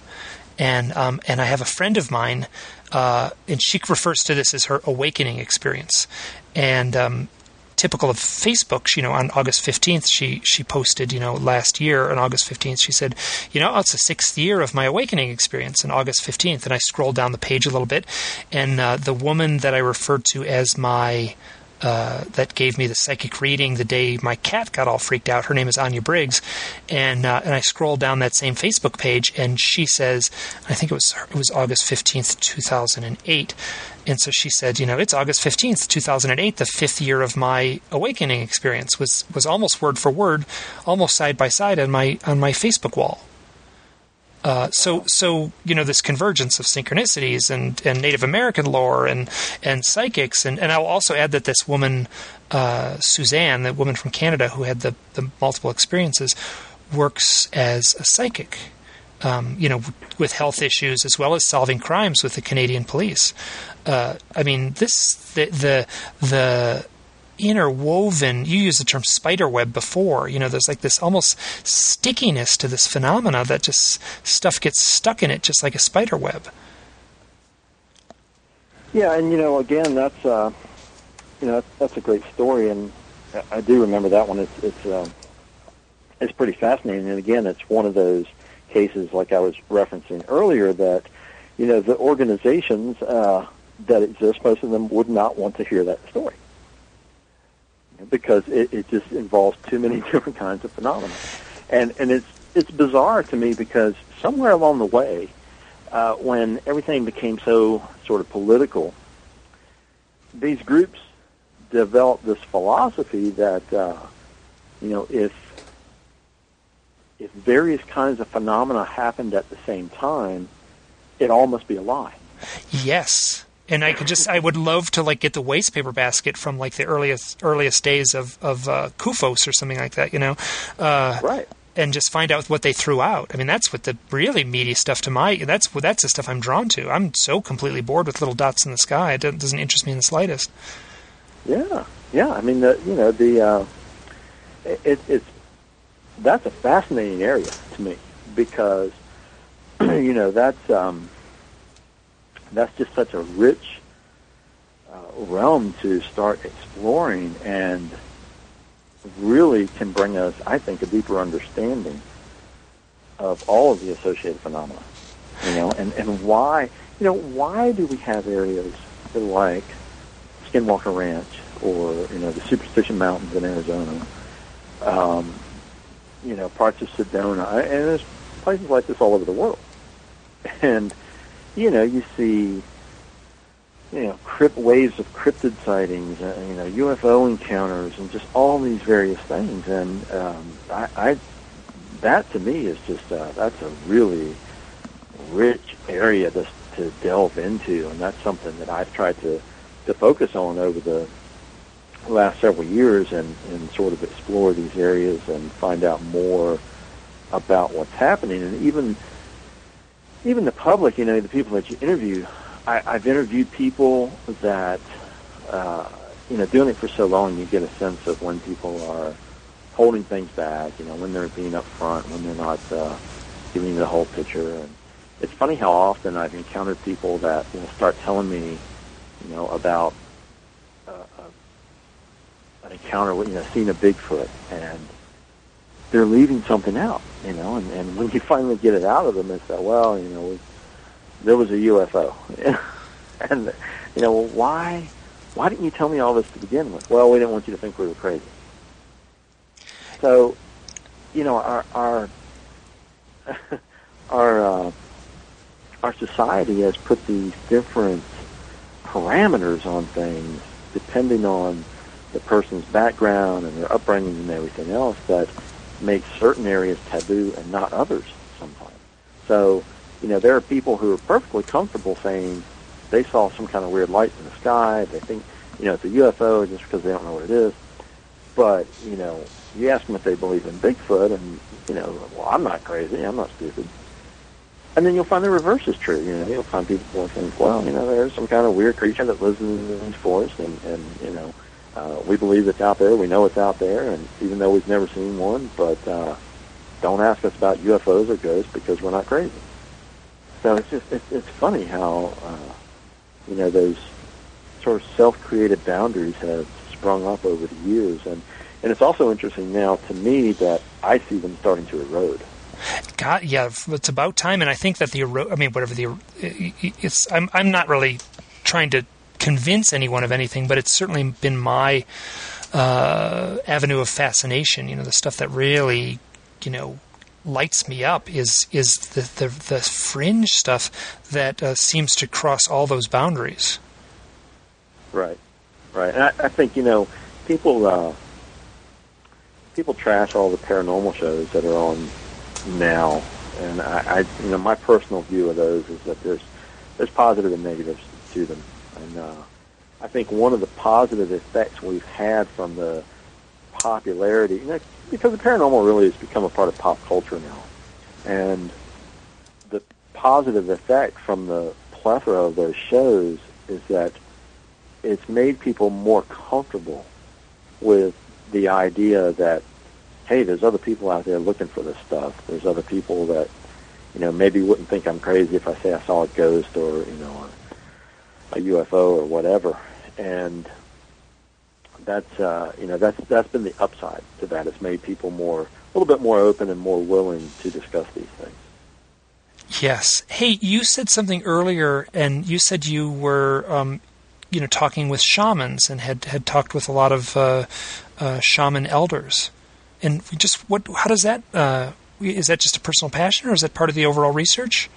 And um, and I have a friend of mine uh, and she refers to this as her awakening experience. And um, typical of Facebook, you know, on August 15th, she, she posted, you know, last year on August 15th, she said, you know, it's the sixth year of my awakening experience on August 15th. And I scrolled down the page a little bit, and uh, the woman that I referred to as my uh, that gave me the psychic reading the day my cat got all freaked out. Her name is Anya Briggs, and uh, and I scrolled down that same Facebook page, and she says, I think it was it was August fifteenth, two thousand and eight. And so she said, you know, it's August 15th, 2008, the fifth year of my awakening experience was was almost word for word, almost side by side on my on my Facebook wall. Uh, so, so you know this convergence of synchronicities and, and Native American lore and and psychics, and, and I'll also add that this woman, uh, Suzanne, the woman from Canada who had the, the multiple experiences, works as a psychic. Um, you know, with health issues as well as solving crimes with the Canadian police. Uh, I mean, this the the the interwoven you used the term spider web before you know there's like this almost stickiness to this phenomena that just stuff gets stuck in it just like a spider web. Yeah and you know again that's uh you know that's, a great story and i do remember that one. It's it's uh, it's pretty fascinating and again it's one of those cases like i was referencing earlier that you know the organizations uh that exist most of them would not want to hear that story because it, it just involves too many different kinds of phenomena. And and it's it's bizarre to me because somewhere along the way, uh, when everything became so sort of political, these groups developed this philosophy that uh, you know if if various kinds of phenomena happened at the same time, it all must be a lie. Yes and I could just I would love to like get the waste paper basket from like the earliest earliest days of of uh, CUFOS or something like that, you know, uh, right? And just find out what they threw out. I mean, that's what the really meaty stuff to my that's that's the stuff I'm drawn to. I'm so completely bored with little dots in the sky; it doesn't interest me in the slightest. Yeah, yeah. I mean, the you know the uh, it, it's that's a fascinating area to me because you know that's um, that's just such a rich uh, realm to start exploring and really can bring us, I think, a deeper understanding of all of the associated phenomena. You know, and, and why, you know, why do we have areas like Skinwalker Ranch or, you know, the Superstition Mountains in Arizona, um, you know, parts of Sedona, and there's places like this all over the world. And you know, you see you know, crypt waves of cryptid sightings, uh, you know, UFO encounters, and just all these various things. And um, I, I, that to me is just uh, that's a really rich area to to delve into, and that's something that I've tried to to focus on over the last several years, and and sort of explore these areas and find out more about what's happening, and even even the public, you know, the people that you interview I, I've interviewed people that, uh, you know, doing it for so long, you get a sense of when people are holding things back, you know, when they're being upfront, when they're not uh, giving you the whole picture. And it's funny how often I've encountered people that will start telling me, you know, about uh, uh, an encounter with, you know, seeing a Bigfoot, and they're leaving something out, you know, and, and when you finally get it out of them, it's that, well, you know, there was a UFO. and, you know, well, why, why didn't you tell me all this to begin with? Well, we didn't want you to think we were crazy. So, you know, our, our, our, uh, our society has put these different parameters on things depending on the person's background and their upbringing and everything else that makes certain areas taboo and not others sometimes. So, you know, there are people who are perfectly comfortable saying they saw some kind of weird light in the sky. They think, you know, it's a UFO just because they don't know what it is. But, you know, you ask them if they believe in Bigfoot, and, you know, well, I'm not crazy. I'm not stupid. And then you'll find the reverse is true. You know, you'll find people who think, well, you know, there's some kind of weird creature that lives in these forests, and, and you know, uh, we believe it's out there. We know it's out there, and even though we've never seen one, but uh, don't ask us about UFOs or ghosts because we're not crazy. So it's just it's, it's funny how uh, you know those sort of self-created boundaries have sprung up over the years, and and it's also interesting now to me that I see them starting to erode. God, yeah, it's about time, and I think that the I mean, whatever the it's I'm I'm not really trying to convince anyone of anything, but it's certainly been my uh, avenue of fascination. You know, the stuff that really you know lights me up is is the the, the fringe stuff that uh, seems to cross all those boundaries. Right, right. And I, I think you know people uh, people trash all the paranormal shows that are on now, and I, I you know my personal view of those is that there's there's positive and negatives to them, and uh, I think one of the positive effects we've had from the popularity, you know, because the paranormal really has become a part of pop culture now. And the positive effect from the plethora of those shows is that it's made people more comfortable with the idea that, hey, there's other people out there looking for this stuff. There's other people that, you know, maybe wouldn't think I'm crazy if I say I saw a ghost or, you know, a, UFO or whatever. And that's uh, you know that's that's been the upside to that. It's made people more a little bit more open and more willing to discuss these things. Yes. Hey, you said something earlier, and you said you were um, you know talking with shamans and had had talked with a lot of uh, uh, shaman elders. And just what? How does that? Uh, is that just a personal passion, or is that part of the overall research?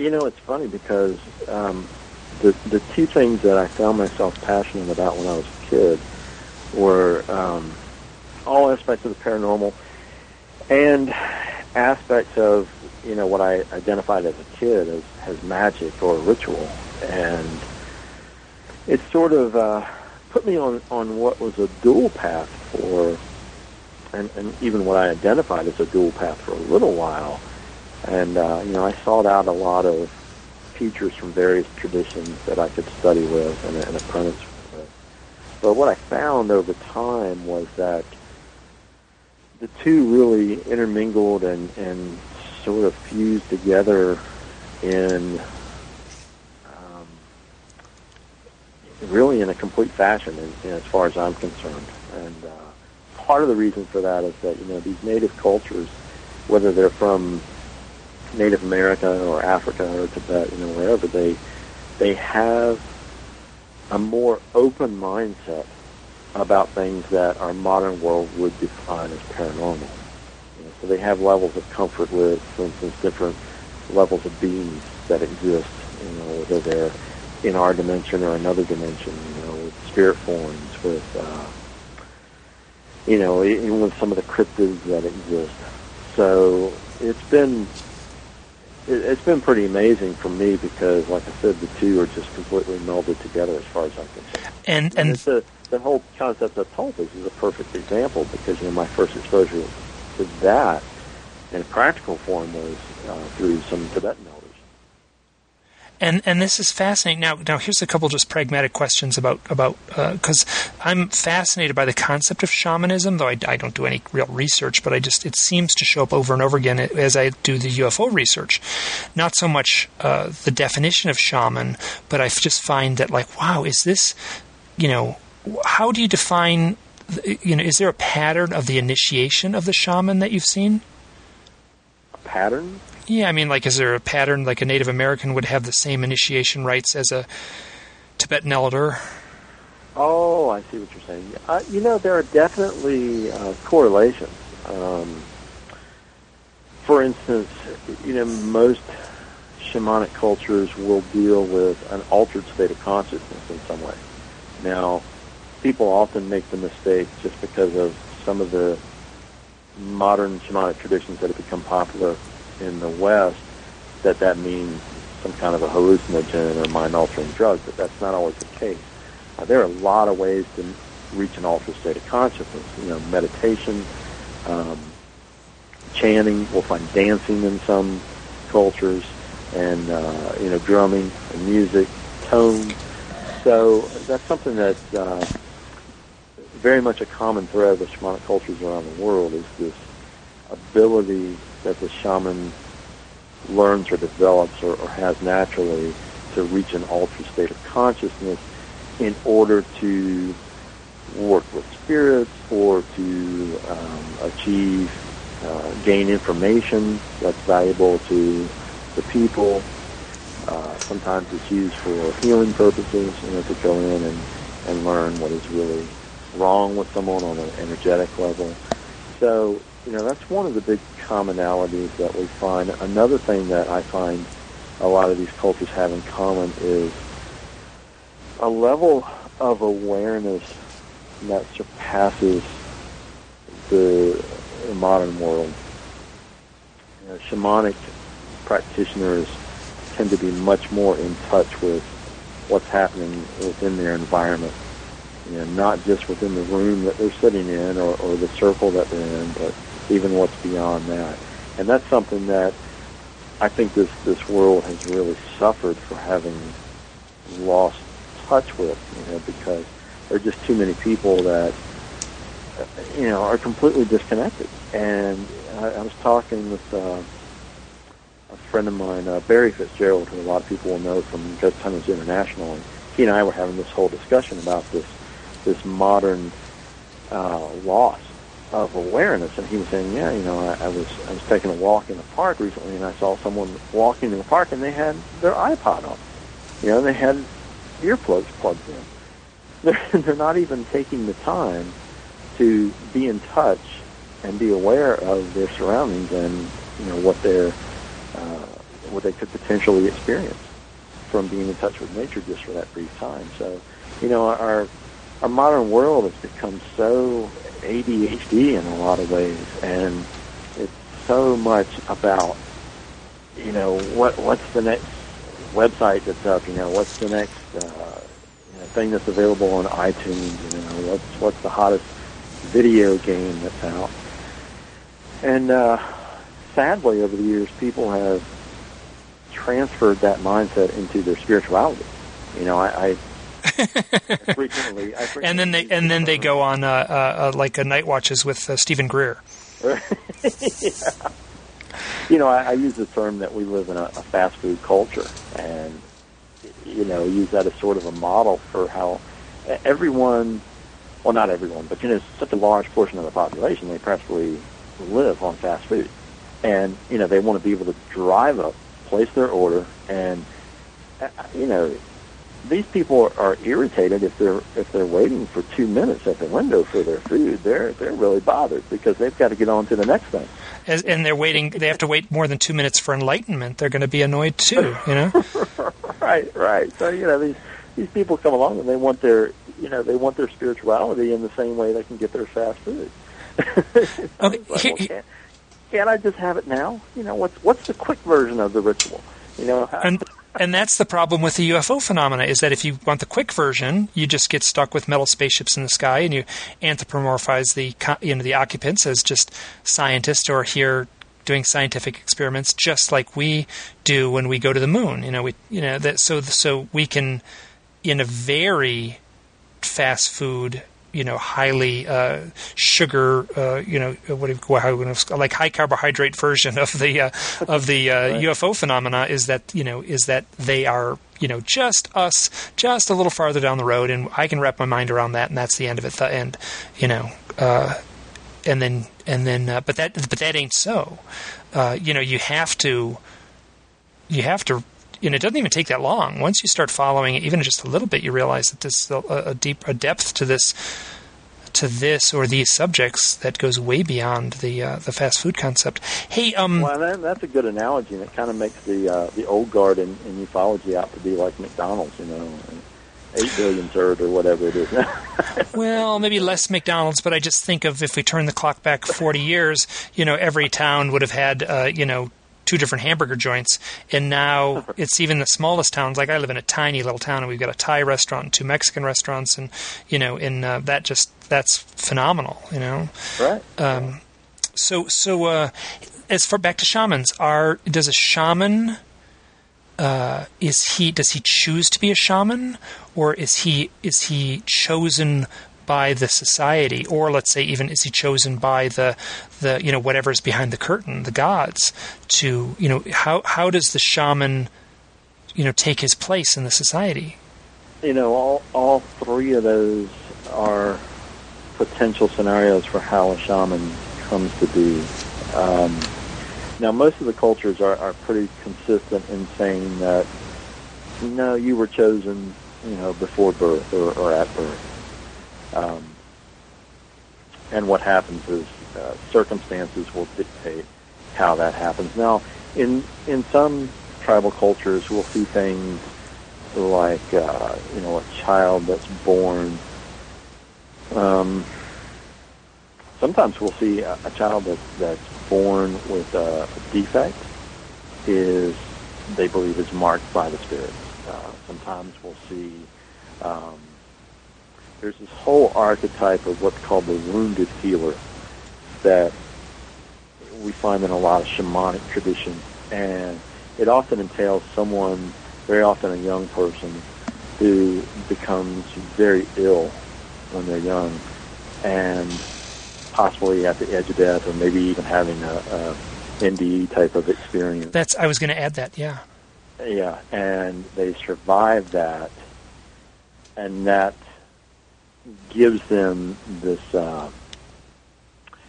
You know, it's funny because um, the the two things that I found myself passionate about when I was a kid were um, all aspects of the paranormal and aspects of you know what I identified as a kid as, as magic or ritual, and it sort of uh, put me on on what was a dual path for, and, and even what I identified as a dual path for a little while, and uh, you know I sought out a lot of teachers from various traditions that I could study with and, and apprentice with. But what I found over time was that the two really intermingled and, and sort of fused together in um, really in a complete fashion in, in as far as I'm concerned. And uh, part of the reason for that is that, you know, these native cultures, whether they're from Native America or Africa or Tibet, you know, wherever they they have a more open mindset about things that our modern world would define as paranormal. You know, so they have levels of comfort with, for instance, different levels of beings that exist. You know, whether they're in our dimension or another dimension. You know, with spirit forms, with uh, you know, even with some of the cryptids that exist. So it's been it, it's been pretty amazing for me because, like I said, the two are just completely melded together as far as I'm concerned. And and, it's a, the whole concept of tulpas is a perfect example because you know my first exposure to that in practical form was uh, through some Tibetan. And and this is fascinating. Now now here's a couple just pragmatic questions about about because uh, I'm fascinated by the concept of shamanism, though I, I don't do any real research, but I just it seems to show up over and over again as I do the UFO research. Not so much uh, the definition of shaman, but I just find that like wow, is this you know how do you define you know is there a pattern of the initiation of the shaman that you've seen? Pattern? Yeah, I mean, like, is there a pattern like a Native American would have the same initiation rites as a Tibetan elder? Oh, I see what you're saying. Uh, you know, there are definitely uh, correlations. Um, for instance, you know, most shamanic cultures will deal with an altered state of consciousness in some way. Now, people often make the mistake just because of some of the modern shamanic traditions that have become popular in the West that that means some kind of a hallucinogen or mind-altering drug, but that's not always the case. Uh, there are a lot of ways to reach an altered state of consciousness. You know, meditation, um, chanting. We'll find dancing in some cultures, and uh, you know, drumming and music, tone. So that's something that's uh, very much a common thread with shamanic cultures around the world is this ability that the shaman learns or develops or, or has naturally to reach an altered state of consciousness in order to work with spirits or to um, achieve, uh, gain information that's valuable to the people. Uh, sometimes it's used for healing purposes, you know, to go in and, and learn what is really wrong with someone on an energetic level. So you know, that's one of the big commonalities that we find. Another thing that I find a lot of these cultures have in common is a level of awareness that surpasses the modern world. You know, shamanic practitioners tend to be much more in touch with what's happening within their environment. Know, not just within the room that they're sitting in or, or the circle that they're in, but even what's beyond that. And that's something that I think this, this world has really suffered for having lost touch with, you know, because there are just too many people that, you know, are completely disconnected. And I, I was talking with uh, a friend of mine, uh, Barry Fitzgerald, who a lot of people will know from Ghost Hunters International, and he and I were having this whole discussion about this this modern uh, loss of awareness. And he was saying, yeah, you know, I, I was I was taking a walk in the park recently, and I saw someone walking in the park, and they had their iPod on. You know, they had earplugs plugged in. They're they're not even taking the time to be in touch and be aware of their surroundings and you know what they're uh, what they could potentially experience from being in touch with nature just for that brief time. So, you know, our our modern world has become so ADHD in a lot of ways, and it's so much about you know what what's the next website that's up, you know what's the next uh, you know, thing that's available on iTunes, you know what's what's the hottest video game that's out, and uh, sadly over the years people have transferred that mindset into their spirituality. You know, I, I frequently, I frequently and then they and then they go on uh, uh, uh, like a night watches with uh, Steven Greer. yeah. You know, I, I use the term that we live in a, a fast food culture, and you know, use that as sort of a model for how everyone, well, not everyone, but you know, such a large portion of the population, they practically live on fast food, and you know, they want to be able to drive up, place their order, and uh, you know, these people are irritated if they're if they're waiting for two minutes at the window for their food. They're they're really bothered because they've got to get on to the next thing. As, and they're waiting. They have to wait more than two minutes for enlightenment. They're going to be annoyed too. You know. right, right. So you know these these people come along and they want their you know they want their spirituality in the same way they can get their fast food. okay. like, well, can't, can't I just have it now? You know what's what's the quick version of the ritual? You know. How, and and that's the problem with the UFO phenomena is that if you want the quick version, you just get stuck with metal spaceships in the sky, and you anthropomorphize the you know the occupants as just scientists or here doing scientific experiments, just like we do when we go to the moon. You know, we you know that so so we can in a very fast food you know highly uh, sugar uh, you know what do you, how, like high carbohydrate version of the uh, of the uh, right. UFO phenomena is that you know is that they are you know just us just a little farther down the road and I can wrap my mind around that and that's the end of it the end you know uh, and then and then uh, but that but that ain't so you know you have to you have to and it doesn't even take that long. Once you start following it, even just a little bit, you realize that there's a, a deep a depth to this to this or these subjects that goes way beyond the uh, the fast food concept. Hey, um, well, that, that's a good analogy, and it kind of makes the uh, the old guard in, in ufology out to be like McDonald's, you know. Eight billion served, or whatever it is. well, maybe less McDonald's, but I just think of if we turn the clock back forty years, you know, every town would have had, uh, you know, two different hamburger joints, and now it's even the smallest towns. Like I live in a tiny little town, and we've got a Thai restaurant, and two Mexican restaurants, and you know, and uh, that just that's phenomenal. You know, right? Um, so so uh, as far back to shamans, are does a shaman uh, is he does he choose to be a shaman, or is he is he chosen by the society, or let's say even is he chosen by the the you know whatever is behind the curtain, the gods, to you know how how does the shaman you know take his place in the society? You know, all all three of those are potential scenarios for how a shaman comes to be. Um, now, most of the cultures are, are pretty consistent in saying that no, you were chosen, you know, before birth or, or at birth. Um, and what happens is uh, circumstances will dictate how that happens. Now, in in some tribal cultures, we'll see things like uh, you know a child that's born. Um, sometimes we'll see a, a child that, that's born with a, a defect is they believe is marked by the spirit. Uh, sometimes we'll see um, there's this whole archetype of what's called the wounded healer that we find in a lot of shamanic traditions, and it often entails someone, very often a young person, who becomes very ill when they're young, and possibly at the edge of death, or maybe even having a, a NDE type of experience. That's I was going to add that, yeah. Yeah, and they survive that, and that gives them this, uh,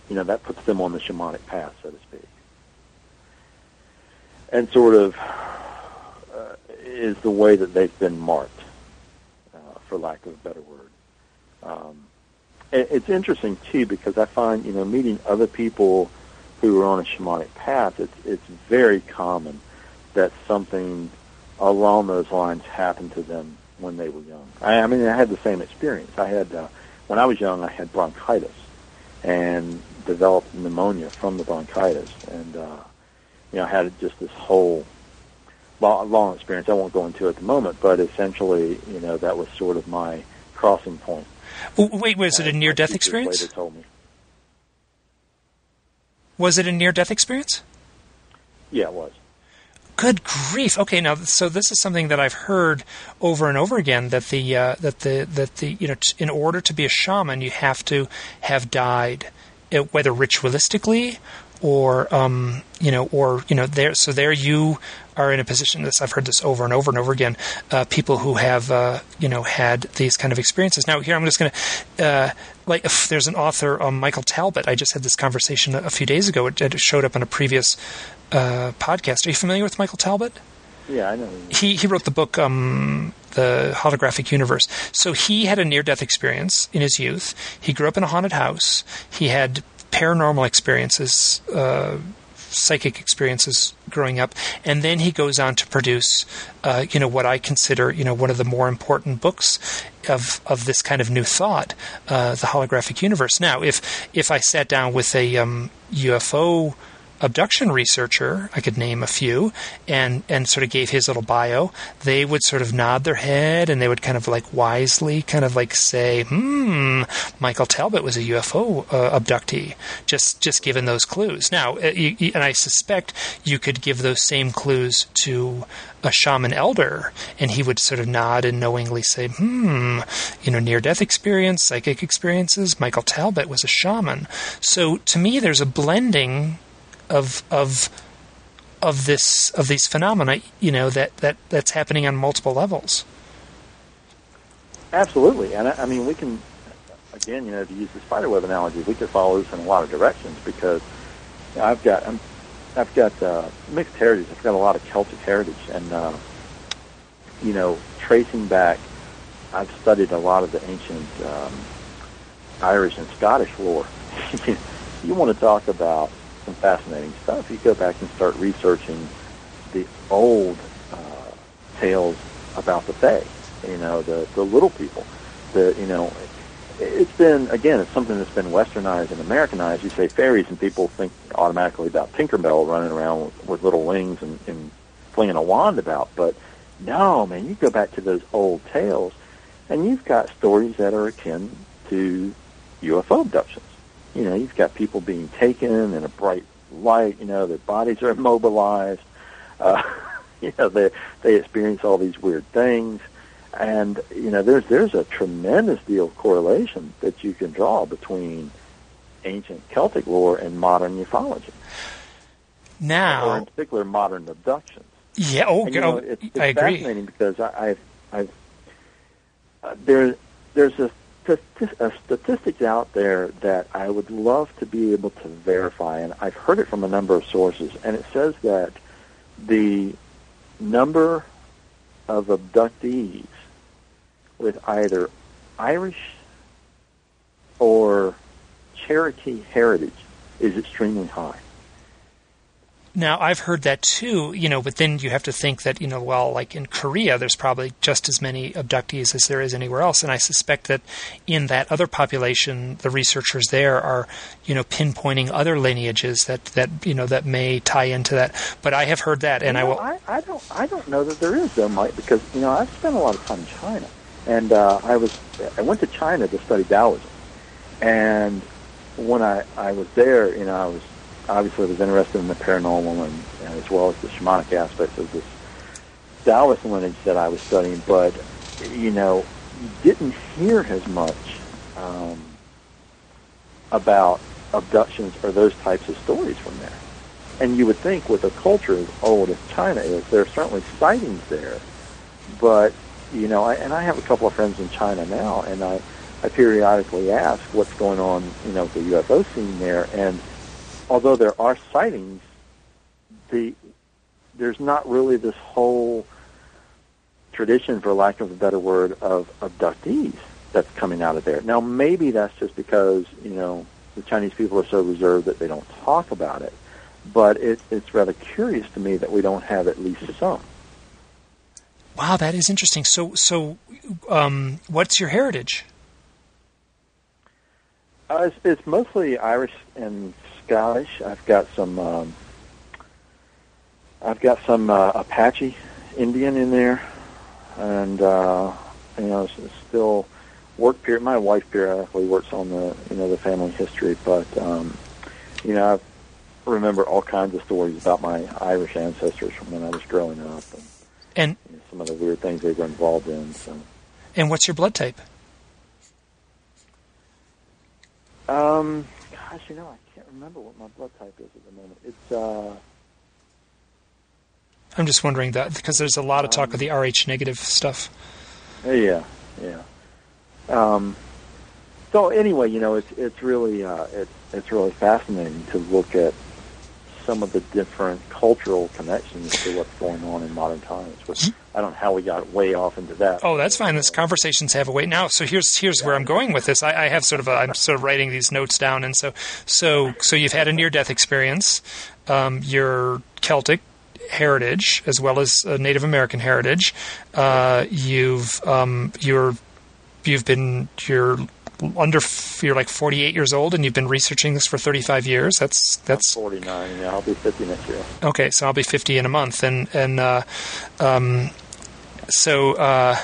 you know, that puts them on the shamanic path, so to speak. And sort of uh, is the way that they've been marked, uh, for lack of a better word. Um, it's interesting, too, because I find, you know, meeting other people who are on a shamanic path, it's, it's very common that something along those lines happened to them when they were young. I, I mean, I had the same experience. I had uh, when I was young, I had bronchitis and developed pneumonia from the bronchitis, and uh, you know, I had just this whole long, long experience. I won't go into at the moment, but essentially, you know, that was sort of my crossing point. Wait, was it a near-death experience? Later told me. Was it a near-death experience? Yeah, it was. Good grief! Okay, now so this is something that I've heard over and over again that the uh, that the that the you know t- in order to be a shaman you have to have died, it, uh, whether ritualistically or um, you know or you know there so there you are in a position this I've heard this over and over and over again uh, people who have uh, you know had these kind of experiences now here I'm just going to uh, like if there's an author um, Michael Talbot I just had this conversation a, few days ago it, it, showed up on a previous uh, podcast. Are you familiar with Michael Talbot? Yeah, I know. He he wrote the book um, The Holographic Universe. So he had a near death experience in his youth. He grew up in a haunted house. He had paranormal experiences uh, psychic experiences growing up, and then he goes on to produce, uh, you know, what I consider, you know, one of the more important books of of this kind of new thought, uh, the holographic universe. Now, if if I sat down with a um, UFO abduction researcher, I could name a few, and, and sort of gave his little bio, they would sort of nod their head and they would kind of like wisely kind of like say, hmm, Michael Talbot was a UFO uh, abductee, just, just given those clues. Now, uh, you, you, and I suspect you could give those same clues to a shaman elder, and he would sort of nod and knowingly say, hmm, you know, near death experience, psychic experiences, Michael Talbot was a shaman. So to me, there's a blending of of of this of these phenomena, you know, that, that that's happening on multiple levels. Absolutely, and I, I mean, we can again, you know, to use the spider web analogy, we could follow this in a lot of directions because you know, I've got I'm, I've got uh, mixed heritage. I've got a lot of Celtic heritage, and uh, you know, tracing back, I've studied a lot of the ancient um, Irish and Scottish lore. you want to talk about some fascinating stuff. You go back and start researching the old uh, tales about the Fae, you know, the, the little people. The, you know, it's been, again, it's something that's been westernized and Americanized. You say fairies and people think automatically about Tinkerbell running around with, with little wings and, and flinging a wand about. But no, man, you go back to those old tales and you've got stories that are akin to UFO abductions. You know, you've got people being taken in a bright light. You know, their bodies are immobilized. Uh, you know, they they experience all these weird things, and you know, there's there's a tremendous deal of correlation that you can draw between ancient Celtic lore and modern ufology. Now, or in particular, modern abductions. Yeah. Oh, and, you know, oh it's, it's I agree. fascinating because I, I've, I've uh, there there's a statistics out there that I would love to be able to verify, and I've heard it from a number of sources, and it says that the number of abductees with either Irish or Cherokee heritage is extremely high. Now, I've heard that too, you know, but then you have to think that, you know, well, like in Korea, there's probably just as many abductees as there is anywhere else. And I suspect that in that other population, the researchers there are, you know, pinpointing other lineages that, that you know, that may tie into that. But I have heard that, and you know, I will. I, I, don't, I don't know that there is, though, Mike, because, you know, I've spent a lot of time in China. And uh, I was, I went to China to study Taoism. And when I, I was there, you know, I was obviously was interested in the paranormal and, and as well as the shamanic aspects of this Taoist lineage that I was studying, but you know, didn't hear as much um, about abductions or those types of stories from there. And you would think with a culture as old as China is, there are certainly sightings there, but you know, I, and I have a couple of friends in China now, and I, I periodically ask what's going on, you know, with the UFO scene there, and although there are sightings, the there's not really this whole tradition, for lack of a better word, of abductees that's coming out of there. Now, maybe that's just because you know the Chinese people are so reserved that they don't talk about it. But it, it's rather curious to me that we don't have at least some. Wow, that is interesting. So, so um, what's your heritage? Uh, it's, it's mostly Irish and Scottish. I've got some. Um, I've got some uh, Apache Indian in there, and uh, you know, it's still work period. My wife periodically works on the you know the family history, but um, you know, I remember all kinds of stories about my Irish ancestors from when I was growing up, and, and you know, some of the weird things they were involved in. So. And what's your blood type? Um, gosh, you know, I remember what my blood type is at the moment. It's uh. I'm just wondering that because there's a lot of talk um, of the Rh negative stuff. Yeah, yeah. Um, so anyway, you know, it's it's really uh, it's it's really fascinating to look at some of the different cultural connections to what's going on in modern times. Which. I don't know how we got way off into that. Oh, that's fine. This conversations have a way now. So here's here's where I'm going with this. I, I have sort of a, I'm sort of writing these notes down, and so so so you've had a near death experience. um, your Celtic heritage as well as Native American heritage. Uh, you've um, you're you've been you're under you're like 48 years old and you've been researching this for 35 years. That's that's 49. Yeah, I'll be 50 next year. Okay, so I'll be 50 in a month, and and uh, um, so uh,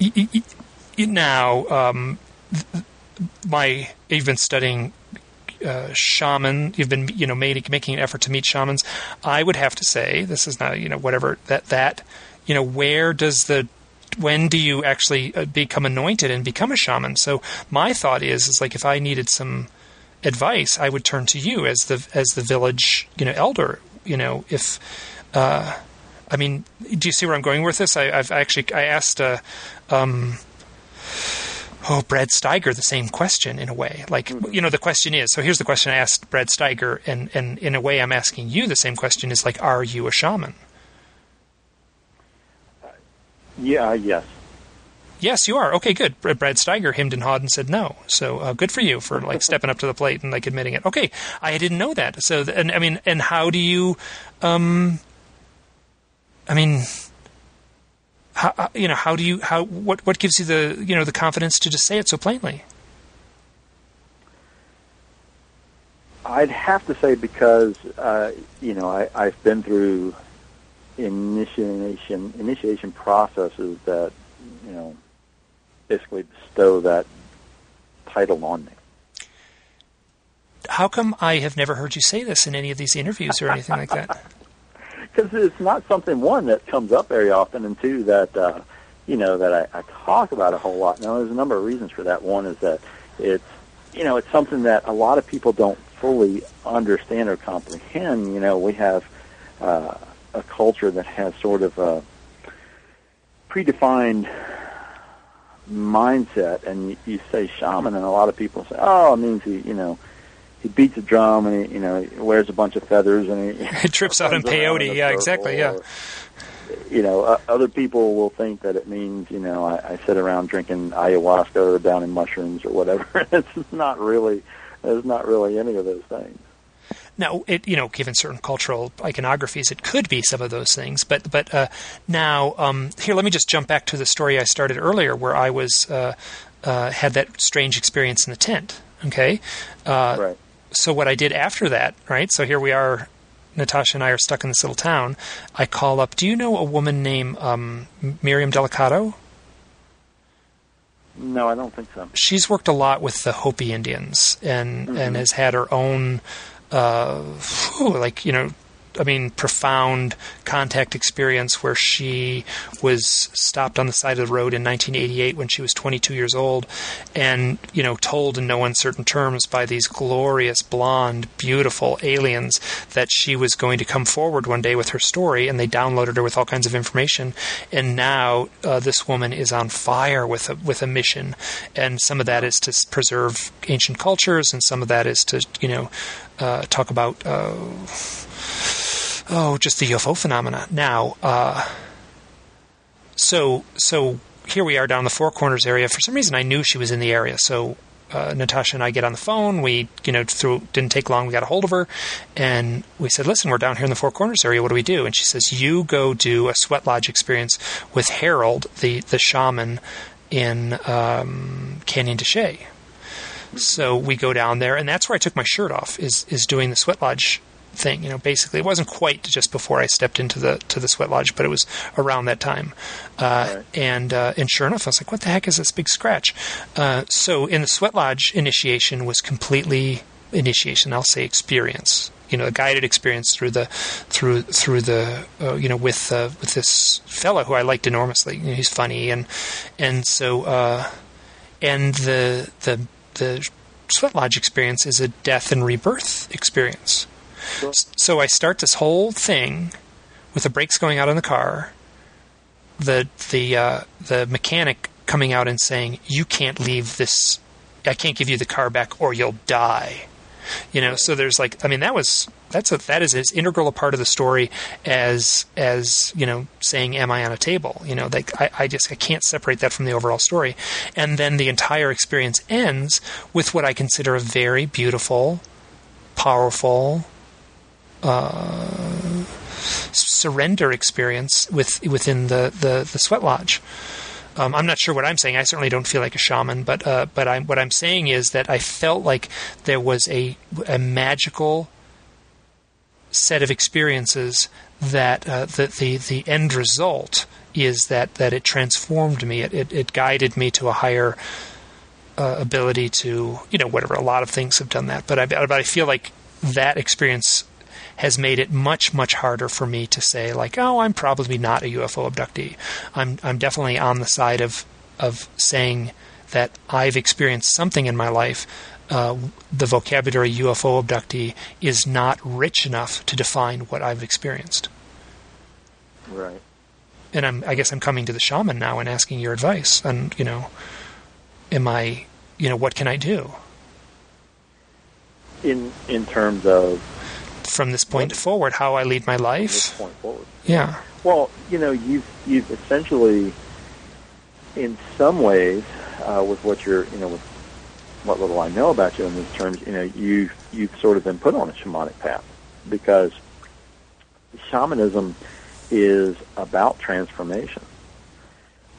y- y- y- now um, th- my you've been studying uh, shaman. You've been you know made, making an effort to meet shamans. I would have to say this is not you know whatever that that you know where does the when do you actually uh, become anointed and become a shaman? So my thought is is like if I needed some advice, I would turn to you as the as the village you know elder. You know if. Uh, I mean, do you see where I'm going with this? I, have actually I asked uh, um, oh, Brad Steiger the same question in a way. Like, mm-hmm. you know, the question is so here's the question I asked Brad Steiger, and, and in a way I'm asking you the same question is like, are you a shaman? Yeah, yes. Yes, you are. Okay, good. Brad Steiger hemmed and hawed and said no. So uh, good for you for like stepping up to the plate and like admitting it. Okay, I didn't know that. So, and I mean, and how do you, um, I mean, how, uh, you know, how do you how what what gives you the you know the confidence to just say it so plainly? I'd have to say because uh, you know I, I've been through initiation initiation processes that you know basically bestow that title on me. How come I have never heard you say this in any of these interviews or anything like that? because it's not something one that comes up very often, and two that uh, you know that I, I talk about a whole lot. Now, there's a number of reasons for that. One is that it's you know it's something that a lot of people don't fully understand or comprehend. You know, we have uh, a culture that has sort of a predefined mindset, and you, you say shaman, and a lot of people say, "Oh, it means he, you know." he beats a drum and he you know he wears a bunch of feathers and he, he trips out in peyote. Yeah, exactly. Yeah. you know, uh, other people will think that it means you know I, I sit around drinking ayahuasca or down in mushrooms or whatever. it's not really. It's not really any of those things. Now, it, you know, given certain cultural iconographies, it could be some of those things. But but uh, now, um, here, let me just jump back to the story I started earlier, where I was uh, uh, had that strange experience in the tent. Okay, uh, right so what I did after that, right? So here we are, Natasha and I are stuck in this little town. I call up. Do you know a woman named um, Miriam Delicado? No, I don't think so. She's worked a lot with the Hopi Indians and mm-hmm. and has had her own, uh, like you know, I mean, profound contact experience where she was stopped on the side of the road in 1988 when she was 22 years old, and you know, told in no uncertain terms by these glorious, blonde, beautiful aliens that she was going to come forward one day with her story, and they downloaded her with all kinds of information, and now uh, this woman is on fire with a with a mission, and some of that is to preserve ancient cultures, and some of that is to you know uh, talk about. Uh, oh, just the UFO phenomena. Now, uh, so so here we are down the Four Corners area. For some reason, I knew she was in the area, so. Uh, Natasha and I get on the phone. We, you know, through didn't take long. We got a hold of her, and we said, "Listen, we're down here in the Four Corners area. What do we do?" And she says, "You go do a sweat lodge experience with Harold, the the shaman in um, Canyon de Chelly." So we go down there, and that's where I took my shirt off. Is is doing the sweat lodge thing. You know, basically, it wasn't quite just before I stepped into the to the sweat lodge, but it was around that time. Uh, right. And uh, and sure enough, I was like, "What the heck is this big scratch?" Uh, so in the sweat lodge, initiation was completely initiation. I'll say experience. You know, a guided experience through the through through the uh, you know with uh, with this fellow who I liked enormously. You know, he's funny and and so uh, and the the the sweat lodge experience is a death and rebirth experience. So I start this whole thing with the brakes going out on the car, the the uh, the mechanic coming out and saying, "You can't leave this. I can't give you the car back, or you'll die." You know, so there's like, I mean, that was that's a that is as integral a part of the story as as you know saying, "Am I on a table?" You know, like I, I just I can't separate that from the overall story. And then the entire experience ends with what I consider a very beautiful, powerful uh, surrender experience with within the the, the sweat lodge. Um, I'm not sure what I'm saying. I certainly don't feel like a shaman, but uh, but I'm, what I'm saying is that I felt like there was a a magical set of experiences that uh, the, the the end result is that that it transformed me. It it, it guided me to a higher uh, ability to you know whatever. A lot of things have done that, but I but I feel like that experience has made it much much harder for me to say like oh I'm probably not a UFO abductee. I'm I'm definitely on the side of of saying that I've experienced something in my life. Uh, the vocabulary UFO abductee is not rich enough to define what I've experienced. Right. And I'm, I guess I'm coming to the shaman now and asking your advice. And you know, am I, you know, what can I do? In in terms of from this point forward, how I lead my life. This point forward. Yeah. Well, you know, you've you've essentially, in some ways, uh, with what you're, you know, with what little I know about you in these terms, you know, you you've sort of been put on a shamanic path because shamanism is about transformation,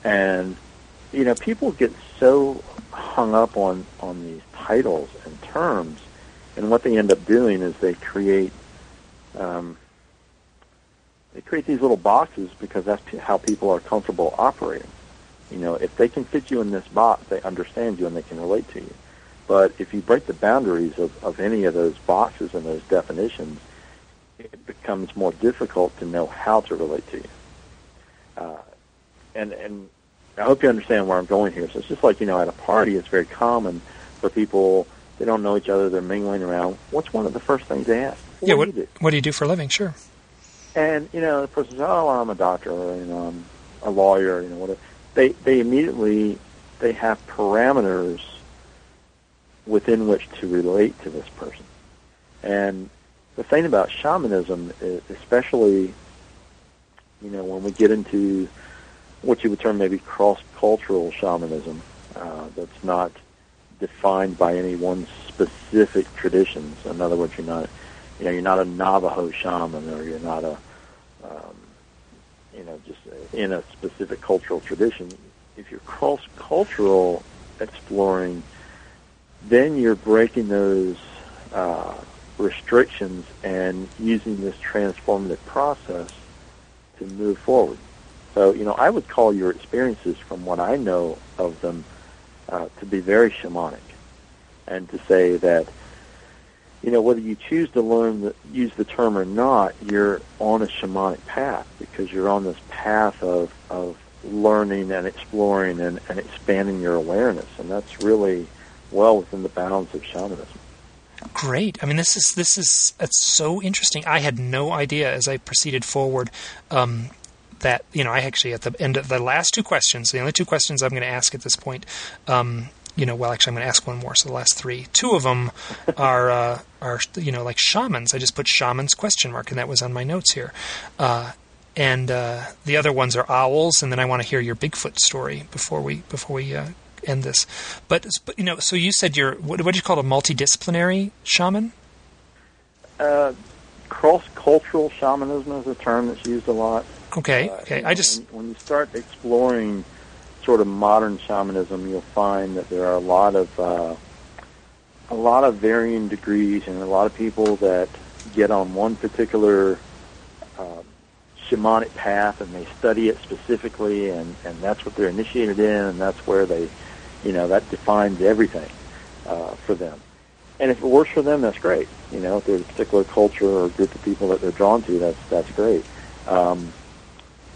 and you know, people get so hung up on on these titles and terms and what they end up doing is they create um, they create these little boxes because that's how people are comfortable operating. You know, if they can fit you in this box, they understand you and they can relate to you. But if you break the boundaries of, of any of those boxes and those definitions, it becomes more difficult to know how to relate to you. Uh, and and I hope you understand where I'm going here. So it's just like you know, at a party, it's very common for people they don't know each other. They're mingling around. What's one of the first things they ask? What yeah, what do, what do you do for a living? Sure. And you know, the person says, "Oh, I'm a doctor," or you know, I'm a lawyer. You know, whatever. They they immediately they have parameters within which to relate to this person. And the thing about shamanism, especially, you know, when we get into what you would term maybe cross-cultural shamanism, uh, that's not defined by any one specific traditions. In other words, you're not, you know, you're not a Navajo shaman, or you're not a, um, you know, just in a specific cultural tradition. If you're cross-cultural exploring, then you're breaking those uh, restrictions and using this transformative process to move forward. So, you know, I would call your experiences, from what I know of them, uh, to be very shamanic and to say that you know whether you choose to learn the, use the term or not you're on a shamanic path because you're on this path of of learning and exploring and, and expanding your awareness. And that's really well within the bounds of shamanism. Great. I mean this is this is it's so interesting. I had no idea as i proceeded forward um, that you know I actually at the end of the last two questions, the only two questions I'm going to ask at this point. Um, you know, well, actually, I'm going to ask one more. So the last three, two of them are uh, are you know like shamans. I just put shamans question mark, and that was on my notes here. Uh, and uh, the other ones are owls, and then I want to hear your Bigfoot story before we before we uh, end this. But, but you know, so you said you're what, what do you call a multidisciplinary shaman? Uh, cross cultural shamanism is a term that's used a lot. Okay. Uh, okay. I just when, when, you start exploring sort of modern shamanism, you'll find that there are a lot of uh, a lot of varying degrees, and a lot of people that get on one particular uh, shamanic path, and they study it specifically, and and that's what they're initiated in, and that's where they, you know, that defines everything uh, for them. And if it works for them, that's great. You know, if there's a particular culture or group of people that they're drawn to, that's that's great. Um,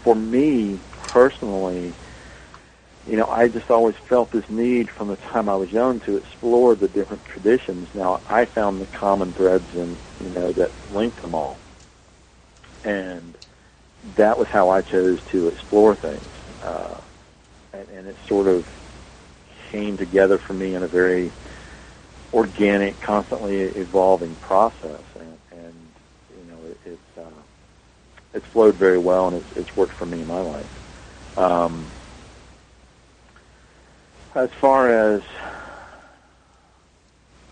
for me personally, you know, I just always felt this need from the time I was young to explore the different traditions. Now, I found the common threads and you know that linked them all, and that was how I chose to explore things, uh, and, and it sort of came together for me in a very organic, constantly evolving process. And, and you know, it, it's, uh, it's flowed very well and it's, it's worked for me in my life. Um, as far as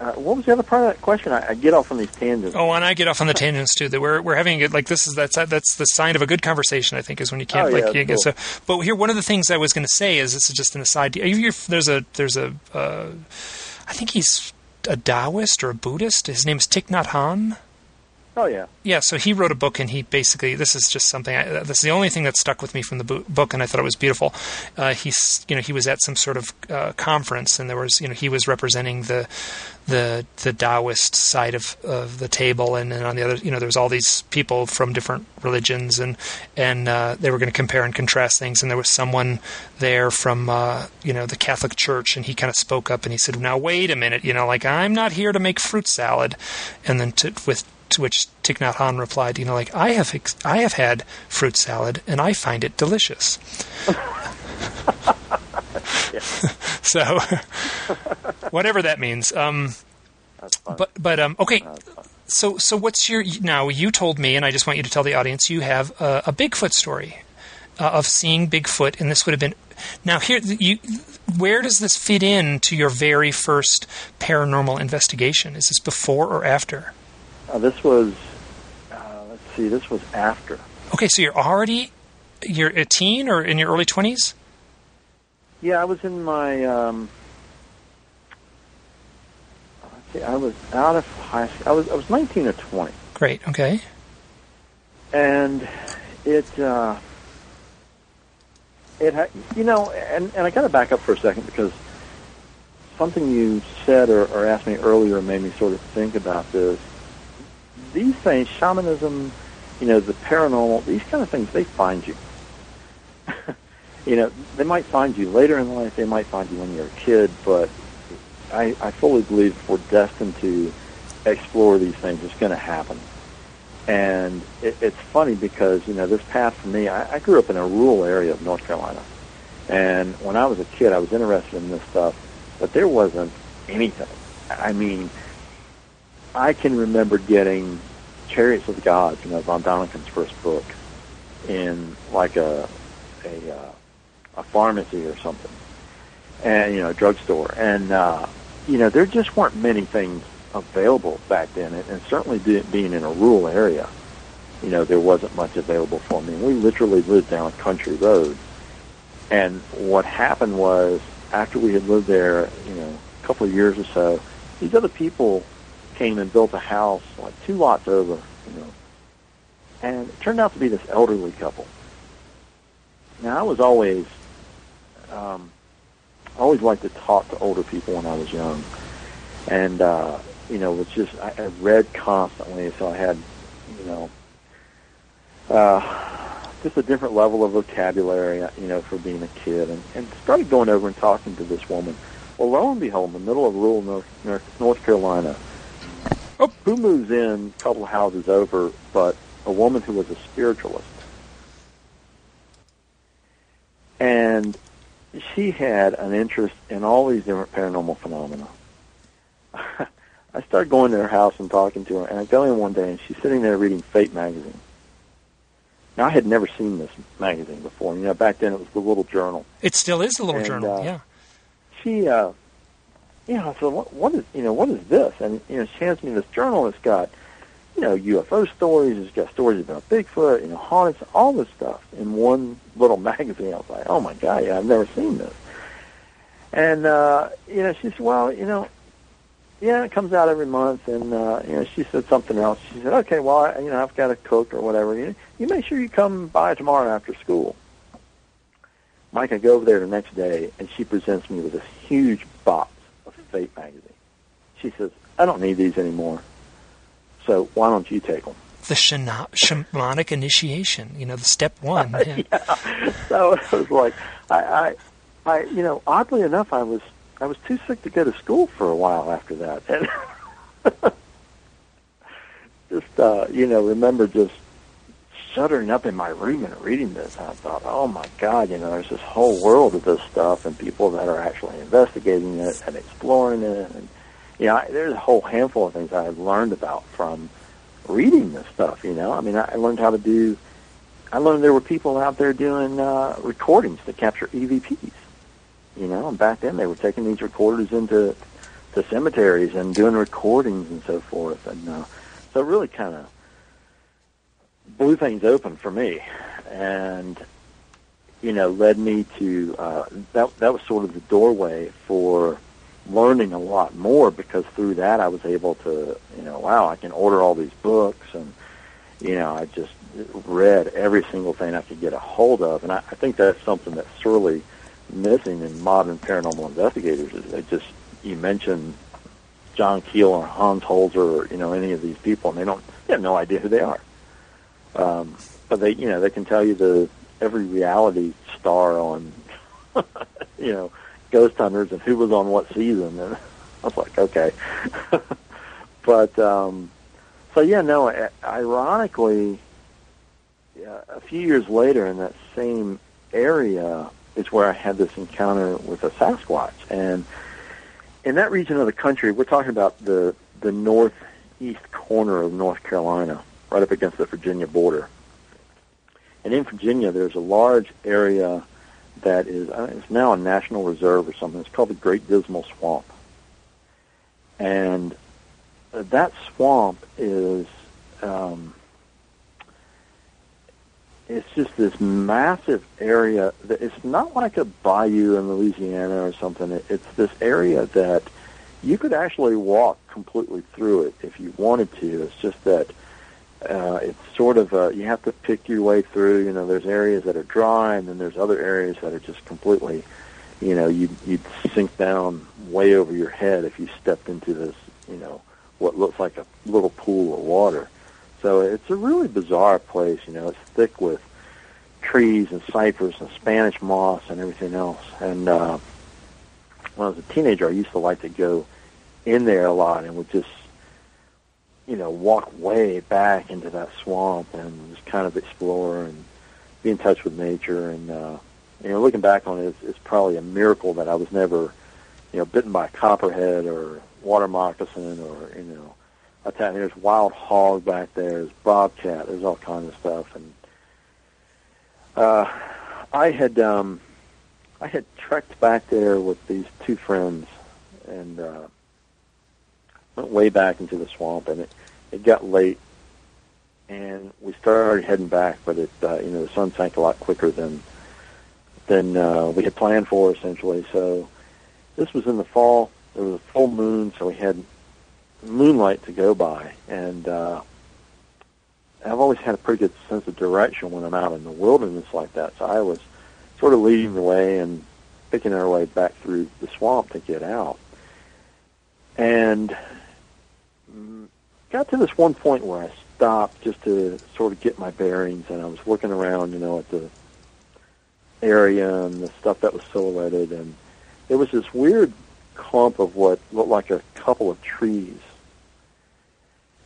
uh, what was the other part of that question? I, I get off on these tangents. Oh, and I get off on the tangents too. That we're we're having it like this is that's that's the sign of a good conversation. I think is when you can't Oh, like yeah, you get so. But here, one of the things I was going to say is this is just an aside. There's a there's a uh, I think he's a Taoist or a Buddhist. His name is Thich Nhat Hanh. Oh yeah. Yeah, so he wrote a book, and he basically this is just something. I, this is the only thing that stuck with me from the bo- book, and I thought it was beautiful. Uh, he's, you know, he was at some sort of uh, conference, and there was, you know, he was representing the the the Taoist side of, of the table, and then on the other, you know, there was all these people from different religions, and and uh, they were going to compare and contrast things, and there was someone there from, uh, you know, the Catholic Church, and he kind of spoke up, and he said, "Now wait a minute, you know, like I'm not here to make fruit salad," and then to, with to which Thich Nhat Hanh replied, "You know, like I have ex- I have had fruit salad and I find it delicious." so, whatever that means. Um, but but um, okay. So so what's your now? You told me, and I just want you to tell the audience you have a, a Bigfoot story uh, of seeing Bigfoot, and this would have been now here. You where does this fit in to your very first paranormal investigation? Is this before or after? Uh, this was, uh, let's see, this was after. Okay, so you're already you're a teen or in your early twenties. Yeah, I was in my. Um, let's see, I was out of high school. I was I was 19 or 20, Great. Okay. and it uh, it ha- you know, and and I got to back up for a second because something you said or, or asked me earlier made me sort of think about this. These things, shamanism, you know, the paranormal, these kind of things, they find you. you know, they might find you later in life. They might find you when you're a kid, but I, I fully believe we're destined to explore these things, it's going to happen. And it, it's funny because you know this path for me. I, I grew up in a rural area of North Carolina, and when I was a kid, I was interested in this stuff, but there wasn't anything. I mean, I can remember getting Chariots of the Gods, you know, Von Daniken's first book, in like a a uh, a pharmacy or something, and you know, a drugstore, and uh, you know, there just weren't many things available back then, and, and certainly being in a rural area, you know, there wasn't much available for me. We literally lived down a country road, and what happened was after we had lived there, you know, a couple of years or so, these other people came and built a house like two lots over, you know, and it turned out to be this elderly couple. Now I was always, um, I always liked to talk to older people when I was young, and uh, you know, was just I, I read constantly, so I had, you know, uh, just a different level of vocabulary, you know, for being a kid, and, and started going over and talking to this woman. Well, lo and behold, in the middle of rural North, North Carolina, Oh. who moves in a couple of houses over, but a woman who was a spiritualist. And she had an interest in all these different paranormal phenomena. I started going to her house and talking to her, and I go in one day, and she's sitting there reading Fate magazine. Now, I had never seen this magazine before. You know, back then it was the little journal. It still is the little And, journal. uh, yeah. She, uh, you know, said, what, what is, you know, what is this? And you know, she hands me this journal. It's got, you know, UFO stories. It's got stories about Bigfoot, you know, haunted, all this stuff in one little magazine. I was like, oh my god, yeah, I've never seen this. And uh, you know, she said, well, you know, yeah, it comes out every month. And uh, you know, she said something else. She said, okay, well, I, you know, I've got a cook or whatever. You, you make sure you come by tomorrow after school. Mike, I go over there the next day, and she presents me with this huge box Fate magazine. She says, I don't need these anymore, so why don't you take them? The shana- shamanic initiation. You know, the step one. Yeah. So it was like, I, I, I, you know, oddly enough, I was, I was too sick to go to school for a while after that, and just, uh, you know, remember just shuddering up in my room and reading this. And I thought, oh my God, you know, there's this whole world of this stuff and people that are actually investigating it and exploring it. And, you know, I, there's a whole handful of things I had learned about from reading this stuff, you know. I mean, I learned how to do, I learned there were people out there doing uh, recordings to capture EVPs, you know, and back then they were taking these recorders into to cemeteries and doing recordings and so forth. And uh, so it really kind of blew things open for me, and you know led me to uh, that. That was sort of the doorway for learning a lot more because through that I was able to, you know, wow, I can order all these books and, you know, I just read every single thing I could get a hold of. And I, I think that's something that's sorely missing in modern paranormal investigators. Is they just, you mentioned John Keel or Hans Holzer or, you know, any of these people and they don't, they have no idea who they are. Um, but they, you know, they can tell you the, every reality star on, you know, ghost hunters and who was on what season, and I was like, okay. but um, so yeah, no. Ironically, a few years later, in that same area, is where I had this encounter with a Sasquatch, and in that region of the country, we're talking about the the northeast corner of North Carolina, right up against the Virginia border. And in Virginia, there's a large area that is uh, it's now a national reserve or something. It's called the Great Dismal Swamp, and uh, that swamp is um, it's just this massive area. That it's not like a bayou in Louisiana or something. It's this area that you could actually walk completely through it if you wanted to. It's just that uh, it's sort of uh, you have to pick your way through. You know, there's areas that are dry, and then there's other areas that are just completely, you know, you'd you'd sink down way over your head if you stepped into this, you know, what looks like a little pool of water. So it's a really bizarre place. You know, it's thick with trees and cypress and Spanish moss and everything else. And uh, when I was a teenager, I used to like to go in there a lot and would just you know, walk way back into that swamp and just kind of explore and be in touch with nature. And, uh, you know, looking back on it, it's, it's probably a miracle that I was never, you know, bitten by a copperhead or water moccasin or, you know, I tell you, there's wild hog back there, there's bobcat, there's all kinds of stuff. And, uh, I had, um, I had trekked back there with these two friends and, uh, went way back into the swamp, and it it got late, and we started heading back, but it uh, you know the sun sank a lot quicker than than uh, we had planned for essentially. So this was in the fall. There was a full moon, so we had moonlight to go by, and uh, I've always had a pretty good sense of direction when I'm out in the wilderness like that. So I was sort of leading the way and picking our way back through the swamp to get out. And got to this one point where I stopped just to sort of get my bearings, and I was looking around, you know, at the area and the stuff that was silhouetted, and there was this weird clump of what looked like a couple of trees.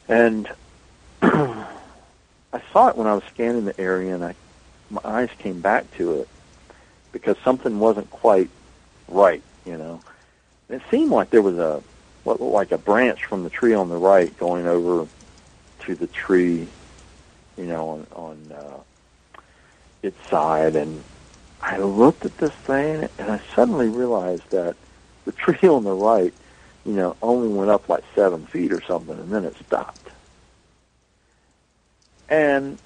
And I saw it when I was scanning the area, and I my eyes came back to it because something wasn't quite right, you know. it seemed like there was a what looked like a branch from the tree on the right going over to the tree, you know, on, on uh, its side. And I looked at this thing, and I suddenly realized that the tree on the right, you know, only went up like seven feet or something, and then it stopped. And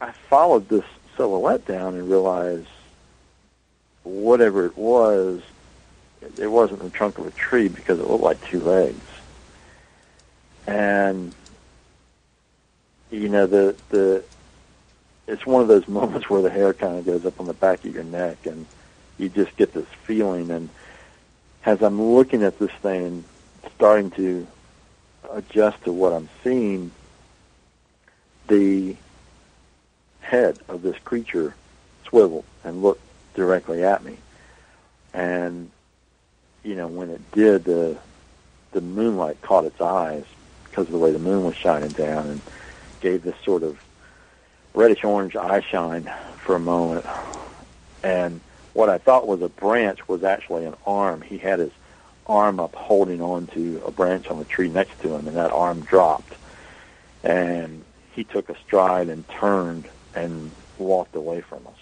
I followed this silhouette down and realized whatever it was it wasn't the trunk of a tree because it looked like two legs. And you know the the it's one of those moments where the hair kind of goes up on the back of your neck and you just get this feeling and as I'm looking at this thing and starting to adjust to what I'm seeing the head of this creature swiveled and looked directly at me and you know, when it did, the the moonlight caught its eyes because of the way the moon was shining down and gave this sort of reddish orange eye shine for a moment. And what I thought was a branch was actually an arm. He had his arm up holding on to a branch on the tree next to him, and that arm dropped. And he took a stride and turned and walked away from us.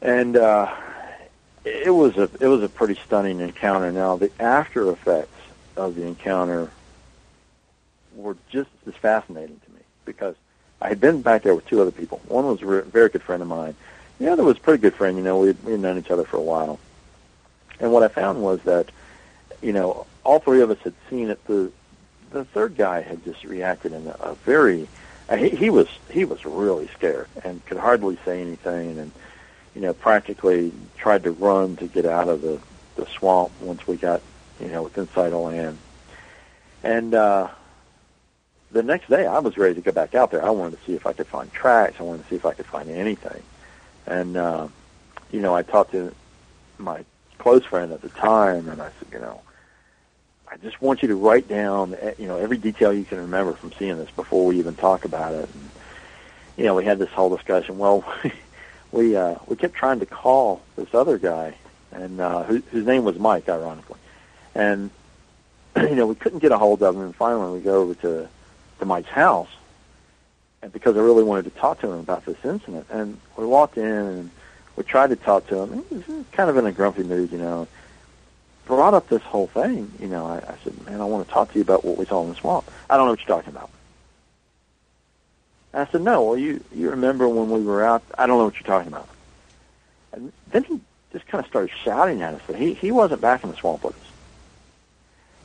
And uh, it was a it was a pretty stunning encounter. Now the after effects of the encounter were just as fascinating to me because I had been back there with two other people. One was a very good friend of mine. The other was a pretty good friend. You know, we we had known each other for a while. And what I found was that, you know, all three of us had seen it. The the third guy had just reacted in a, a very he, he was he was really scared and could hardly say anything and you know practically tried to run to get out of the the swamp once we got you know within sight of land and uh the next day I was ready to go back out there I wanted to see if I could find tracks I wanted to see if I could find anything and uh you know I talked to my close friend at the time and I said you know I just want you to write down, eh, you know, every detail you can remember from seeing this before we even talk about it. And, you know, we had this whole discussion. Well, we uh, we kept trying to call this other guy, and uh, who, whose name was Mike, ironically, and you know we couldn't get a hold of him. And finally, we go over to to Mike's house, and because I really wanted to talk to him about this incident, and we walked in and we tried to talk to him. He was kind of in a grumpy mood, you know brought up this whole thing, you know, I, I said, man, I want to talk to you about what we saw in the swamp. I don't know what you're talking about. And I said, no, well, you, you remember when we were out, I don't know what you're talking about. And then he just kind of started shouting at us that he, he wasn't back in the swamp with us.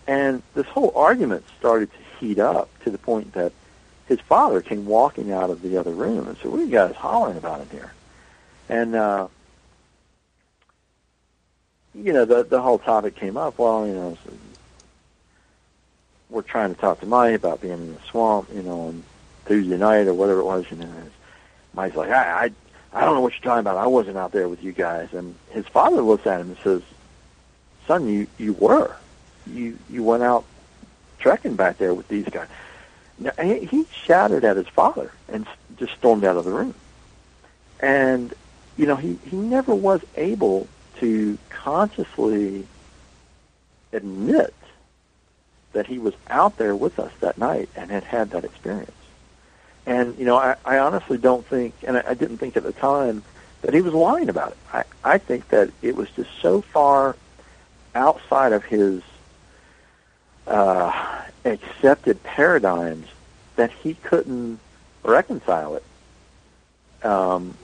And this whole argument started to heat up to the point that his father came walking out of the other room and said, what are you guys hollering about in here? And, uh, you know, the the whole topic came up. Well, you know, we're trying to talk to Mike about being in the swamp, you know, on Tuesday night or whatever it was. And Mike's like, I, I, I don't know what you're talking about. I wasn't out there with you guys. And his father looks at him and says, Son, you you were, you you went out trekking back there with these guys. Now, he, he shouted at his father and just stormed out of the room. And you know, he he never was able to consciously admit that he was out there with us that night and had had that experience. And, you know, I, I honestly don't think, and I, I didn't think at the time, that he was lying about it. I, I think that it was just so far outside of his uh, accepted paradigms that he couldn't reconcile it um,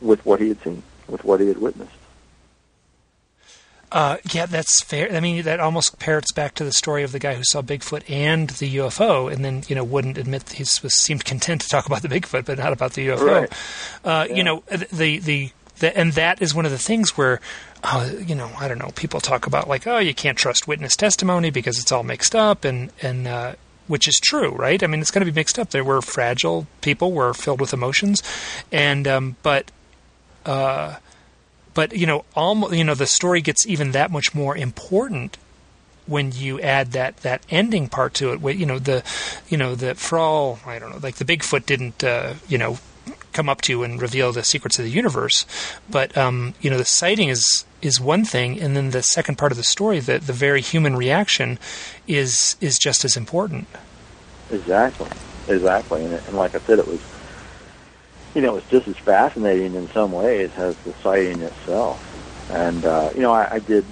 with what he had seen, with what he had witnessed. Uh, yeah, that's fair. I mean, that almost parrots back to the story of the guy who saw Bigfoot and the UFO, and then you know wouldn't admit he was seemed content to talk about the Bigfoot, but not about the UFO. Right. Uh, yeah. You know, the, the the and that is one of the things where. Uh, you know, I don't know. People talk about like, oh, you can't trust witness testimony because it's all mixed up, and and uh, which is true, right? I mean, it's going to be mixed up. They were fragile people, were filled with emotions, and um, but uh, but you know, almost you know, the story gets even that much more important when you add that that ending part to it. You know, the you know the for all I don't know, like the Bigfoot didn't uh, you know come up to you and reveal the secrets of the universe, but um, you know, the sighting is is one thing, and then the second part of the story, the the very human reaction, is is just as important. Exactly, exactly, and, and like I said, it was you know, it's just as fascinating in some ways as the sighting itself. And uh, you know, I, I did,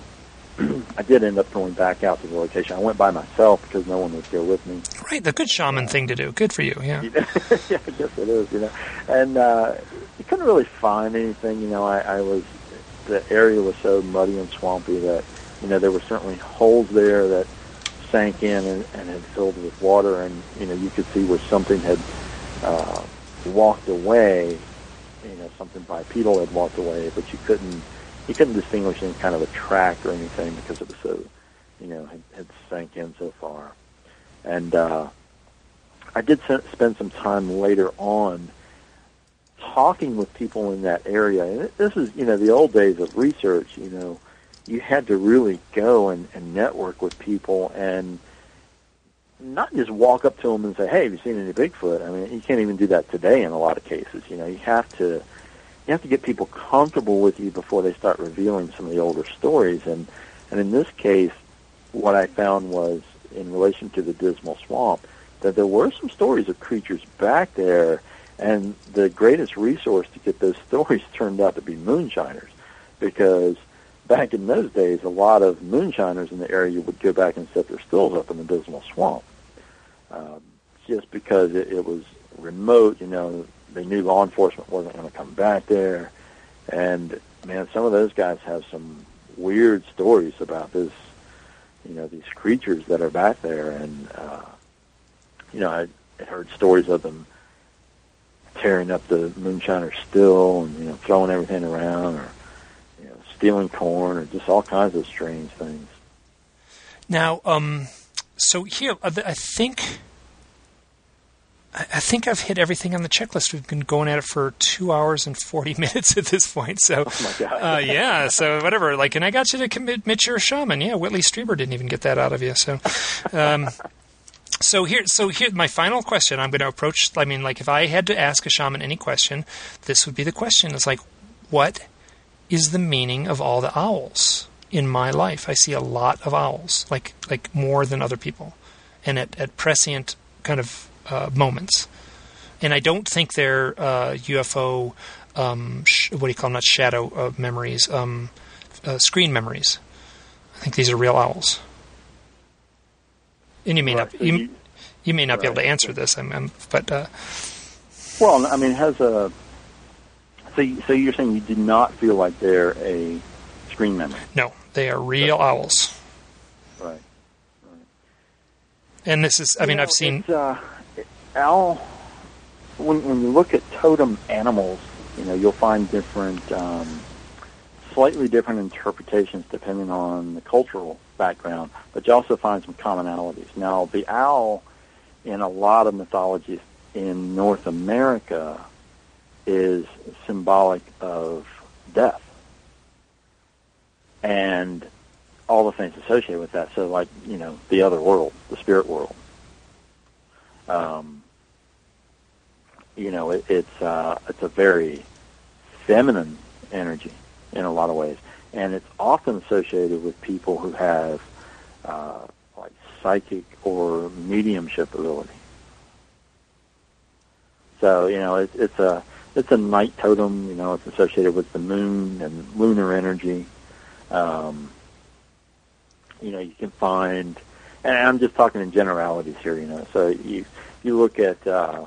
I did end up going back out to the location. I went by myself because no one would go with me. Right, the good shaman uh, thing to do. Good for you, yeah. yeah, I guess it is. You know, and uh, you couldn't really find anything. You know, I, I was the area was so muddy and swampy that you know there were certainly holes there that sank in and, and had filled with water, and you know you could see where something had. Uh, walked away, you know, something bipedal had walked away, but you couldn't you couldn't distinguish any kind of a track or anything because it was so, you know, had, had sank in so far. And uh, I did spend some time later on talking with people in that area. And this is, you know, the old days of research. You know, you had to really go and, and network with people and not just walk up to them and say, "Hey, have you seen any Bigfoot?" I mean, you can't even do that today in a lot of cases. You know, you have to you have to get people comfortable with you before they start revealing some of the older stories. And and in this case, what I found was in relation to the Dismal Swamp that there were some stories of creatures back there, and the greatest resource to get those stories turned out to be moonshiners, because back in those days, a lot of moonshiners in the area would go back and set their stills up in the Dismal Swamp, um, just because it, it was remote. You know, they knew law enforcement wasn't going to come back there, and man, some of those guys have some weird stories about this. You know, these creatures that are back there, and uh, you know, I, I heard stories of them tearing up the moonshiner still and you know throwing everything around or stealing corn or just all kinds of strange things. Now, um, so here I think I think I've hit everything on the checklist. We've been going at it for two hours and forty minutes at this point. So, oh my God. uh, yeah. So whatever. Like, and I got you to commit, you're shaman. Yeah, Whitley Strieber didn't even get that out of you. So, um, so here, so here, my final question. I'm going to approach. I mean, like, if I had to ask a shaman any question, this would be the question. It's like, what is the meaning of all the owls in my life? I see a lot of owls, like like more than other people, and at at prescient kind of uh, moments. And I don't think they're uh, UFO. Um, sh- what do you call them? Not shadow uh, memories. Um, uh, screen memories. I think these are real owls. And you may Right, not you, you- may not be able to answer this. I'm, I'm but uh, Well, I mean, has a so you- so you're saying you do not feel like they're a screen memory, no, they are real owls. right? And this is. I mean, know, I've seen. uh, owl. When when you look at totem animals, you know you'll find different, um, slightly different interpretations depending on the cultural background, but you also find some commonalities. Now, the owl in a lot of mythologies in North America is symbolic of death and all the things associated with that. So, like you know, the other world, the spirit world. Um, you know, it, it's uh, it's a very feminine energy in a lot of ways, and it's often associated with people who have uh, like psychic or mediumship ability. So you know, it, it's a it's a night totem. You know, it's associated with the moon and lunar energy. Um, you know, you can find, and I'm just talking in generalities here. You know, so you you look at uh,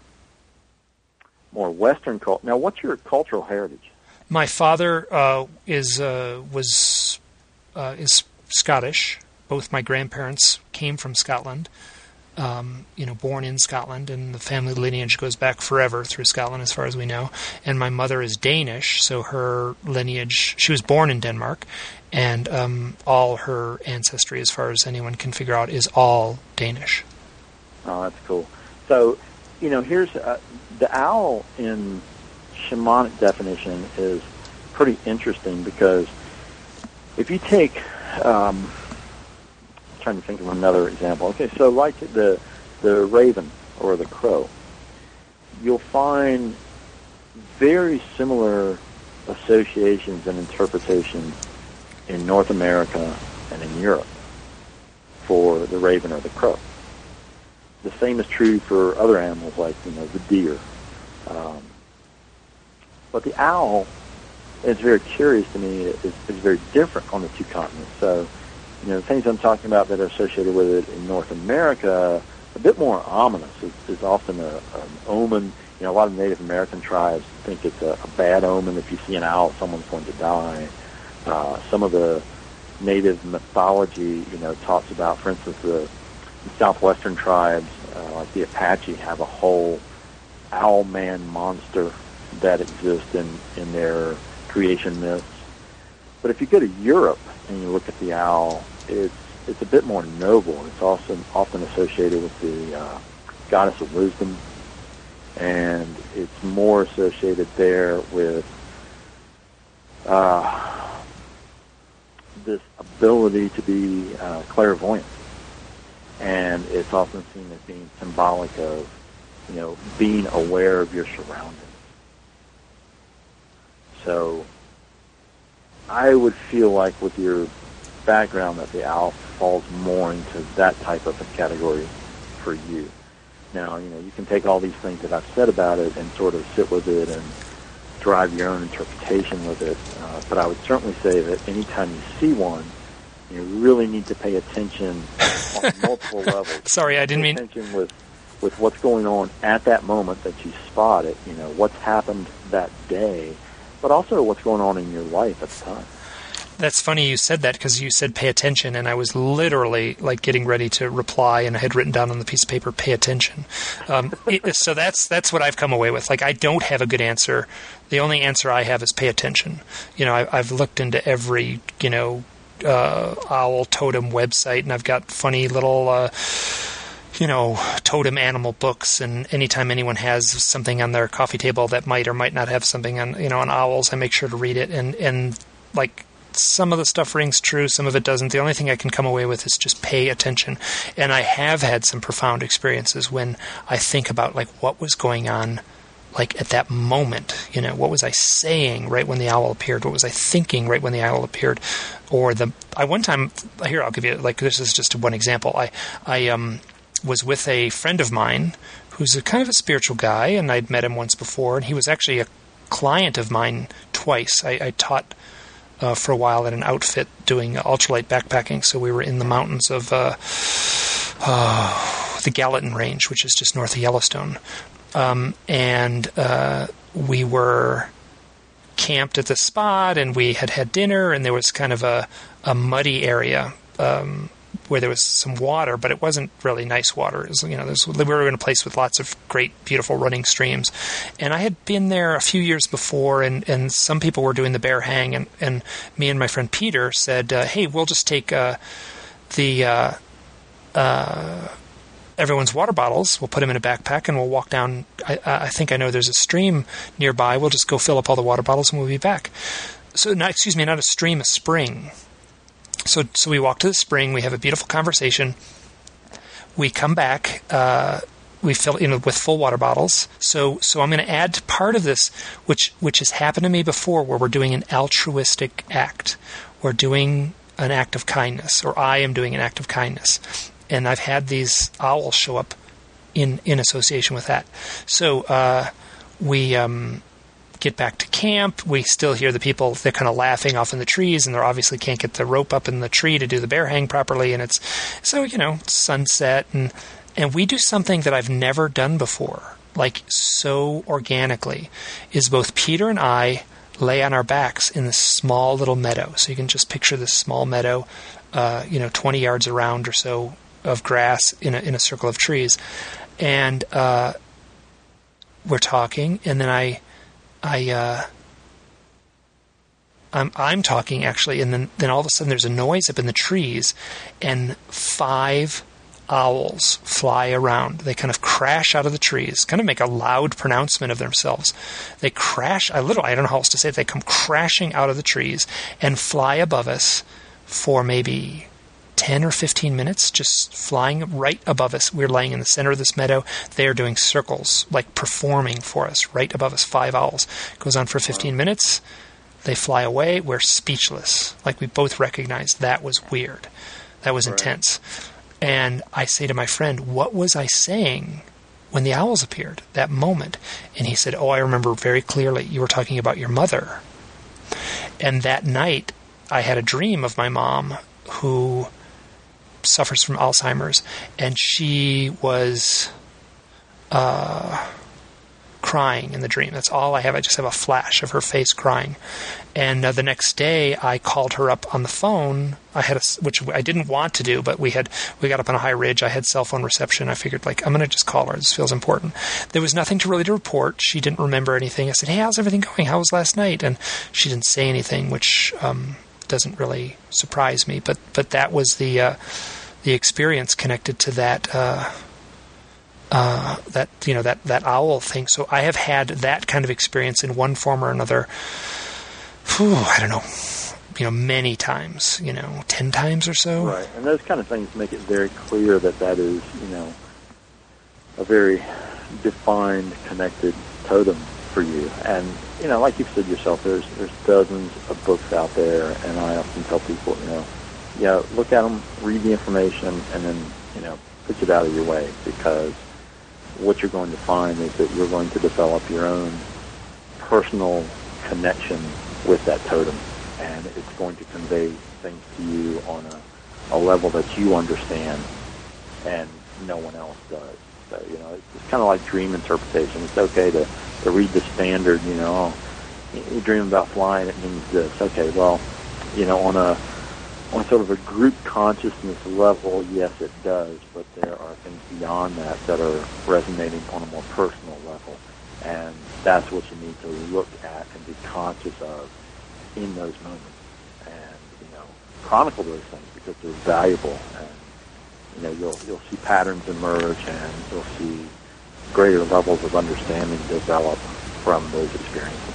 more Western culture. Now, what's your cultural heritage? My father uh, is uh, was uh, is Scottish. Both my grandparents came from Scotland. Um, you know, born in Scotland, and the family lineage goes back forever through Scotland, as far as we know. And my mother is Danish, so her lineage. She was born in Denmark, and um, all her ancestry, as far as anyone can figure out, is all Danish. Oh, that's cool. So, you know, here's uh, the owl in shamanic definition is pretty interesting because if you take, um, trying to think of another example. Okay, so like the the raven or the crow, you'll find very similar associations and interpretations in North America and in Europe for the raven or the crow the same is true for other animals like you know the deer. Um, but the owl, it's very curious to me, is, is very different on the two continents. So, you know, the things I'm talking about that are associated with it in North America, a bit more ominous. It's, it's often a, an omen. You know, a lot of Native American tribes think it's a, a bad omen. If you see an owl, someone's going to die. Uh, some of the native mythology, you know, talks about, for instance, the southwestern tribes, uh, like the Apache, have a whole owl man monster that exists in, in their creation myths. But if you go to Europe and you look at the owl, it's it's a bit more noble. It's also often associated with the uh, goddess of wisdom, and it's more associated there with uh, this ability to be uh, clairvoyant and it's often seen as being symbolic of, you know, being aware of your surroundings. So I would feel like with your background that the owl falls more into that type of a category for you. Now, you know, you can take all these things that I've said about it and sort of sit with it and drive your own interpretation with it. Uh, but I would certainly say that anytime you see one, you really need to pay attention on multiple levels. Sorry, I didn't pay mean attention with with what's going on at that moment that you spot it. You know what's happened that day, but also what's going on in your life at the time. That's funny you said that because you said pay attention, and I was literally like getting ready to reply, and I had written down on the piece of paper "pay attention." Um, it, so that's that's what I've come away with. Like I don't have a good answer. The only answer I have is pay attention. You know, I, I've looked into every you know uh, owl totem website, and I've got funny little. Uh, you know, totem animal books, and anytime anyone has something on their coffee table that might or might not have something on, you know, on owls, I make sure to read it. And and like some of the stuff rings true, some of it doesn't. The only thing I can come away with is just pay attention. And I have had some profound experiences when I think about like what was going on like at that moment, you know, what was I saying right when the owl appeared? What was I thinking right when the owl appeared? Or the I one time here I'll give you like this is just one example. I I um was with a friend of mine who's a kind of a spiritual guy and I'd met him once before and he was actually a client of mine twice. I, I taught uh, for a while at an outfit doing ultralight backpacking. So we were in the mountains of uh, uh, the Gallatin Range, which is just north of Yellowstone, um, and uh, we were camped at the spot, and we had had dinner, and there was kind of a, a muddy area. Um, where there was some water, but it wasn't really nice water. Was, you know, we were in a place with lots of great, beautiful running streams, and I had been there a few years before, and, and some people were doing the bear hang, and, and me and my friend Peter said, uh, "Hey, we'll just take uh, the." Uh, uh everyone's water bottles. We'll put them in a backpack and we'll walk down. I, I, think I know there's a stream nearby. We'll just go fill up all the water bottles and we'll be back. So, not, excuse me, not a stream, a spring. So, so we walk to the spring. We have a beautiful conversation. We come back. Uh, we fill know with full water bottles. So, so I'm going to add part of this, which which has happened to me before, where we're doing an altruistic act. We're doing an act of kindness, or I am doing an act of kindness, and I've had these owls show up in in association with that. So uh, we um, get back to camp. We still hear the people, they're kind of laughing off in the trees, and they obviously can't get the rope up in the tree to do the bear hang properly. And it's so, you know, sunset. And, and we do something that I've never done before, like so organically, is both Peter and I lay on our backs in this small little meadow. So you can just picture this small meadow, uh, you know, 20 yards around or so of grass in a, in a circle of trees. And, uh, we're talking, and then I I uh, I'm I'm talking actually, and then then all of a sudden there's a noise up in the trees, and five owls fly around. They kind of crash out of the trees, kind of make a loud pronouncement of themselves. They crash. I literally I don't know how else to say it. They come crashing out of the trees and fly above us for maybe 10 or 15 minutes just flying right above us. We're laying in the center of this meadow. They are doing circles, like performing for us right above us. Five owls. Goes on for 15 minutes. They fly away. We're speechless. Like we both recognize that was weird. That was right. intense. And I say to my friend, What was I saying when the owls appeared, that moment? And he said, Oh, I remember very clearly. You were talking about your mother. And that night, I had a dream of my mom who suffers from Alzheimer's, and she was uh, crying in the dream. That's all I have. I just have a flash of her face crying. And uh, the next day, I called her up on the phone. I had a, which I didn't want to do, but we had we got up on a high ridge. I had cell phone reception. I figured like I'm going to just call her. This feels important. There was nothing to really to report. She didn't remember anything. I said, "Hey, how's everything going? How was last night?" And she didn't say anything, which um, doesn't really surprise me. But but that was the uh, the experience connected to that uh, uh, that you know that that owl thing. So I have had that kind of experience in one form or another. Whew, I don't know, you know, many times. You know, ten times or so. Right, and those kind of things make it very clear that that is you know a very defined, connected totem for you. And you know, like you've said yourself, there's there's dozens of books out there, and I often tell people, you know yeah, look at them, read the information, and then you know put it out of your way because what you're going to find is that you're going to develop your own personal connection with that totem, and it's going to convey things to you on a, a level that you understand and no one else does. So, you know, it's kind of like dream interpretation. It's okay to, to read the standard, you know, oh, you dream about flying, it means this. Okay, well, you know, on a on sort of a group consciousness level, yes, it does, but there are things beyond that that are resonating on a more personal level, and that's what you need to look at and be conscious of in those moments, and you know, chronicle those things because they're valuable, you know, you'll you'll see patterns emerge, and you'll see greater levels of understanding develop from those experiences.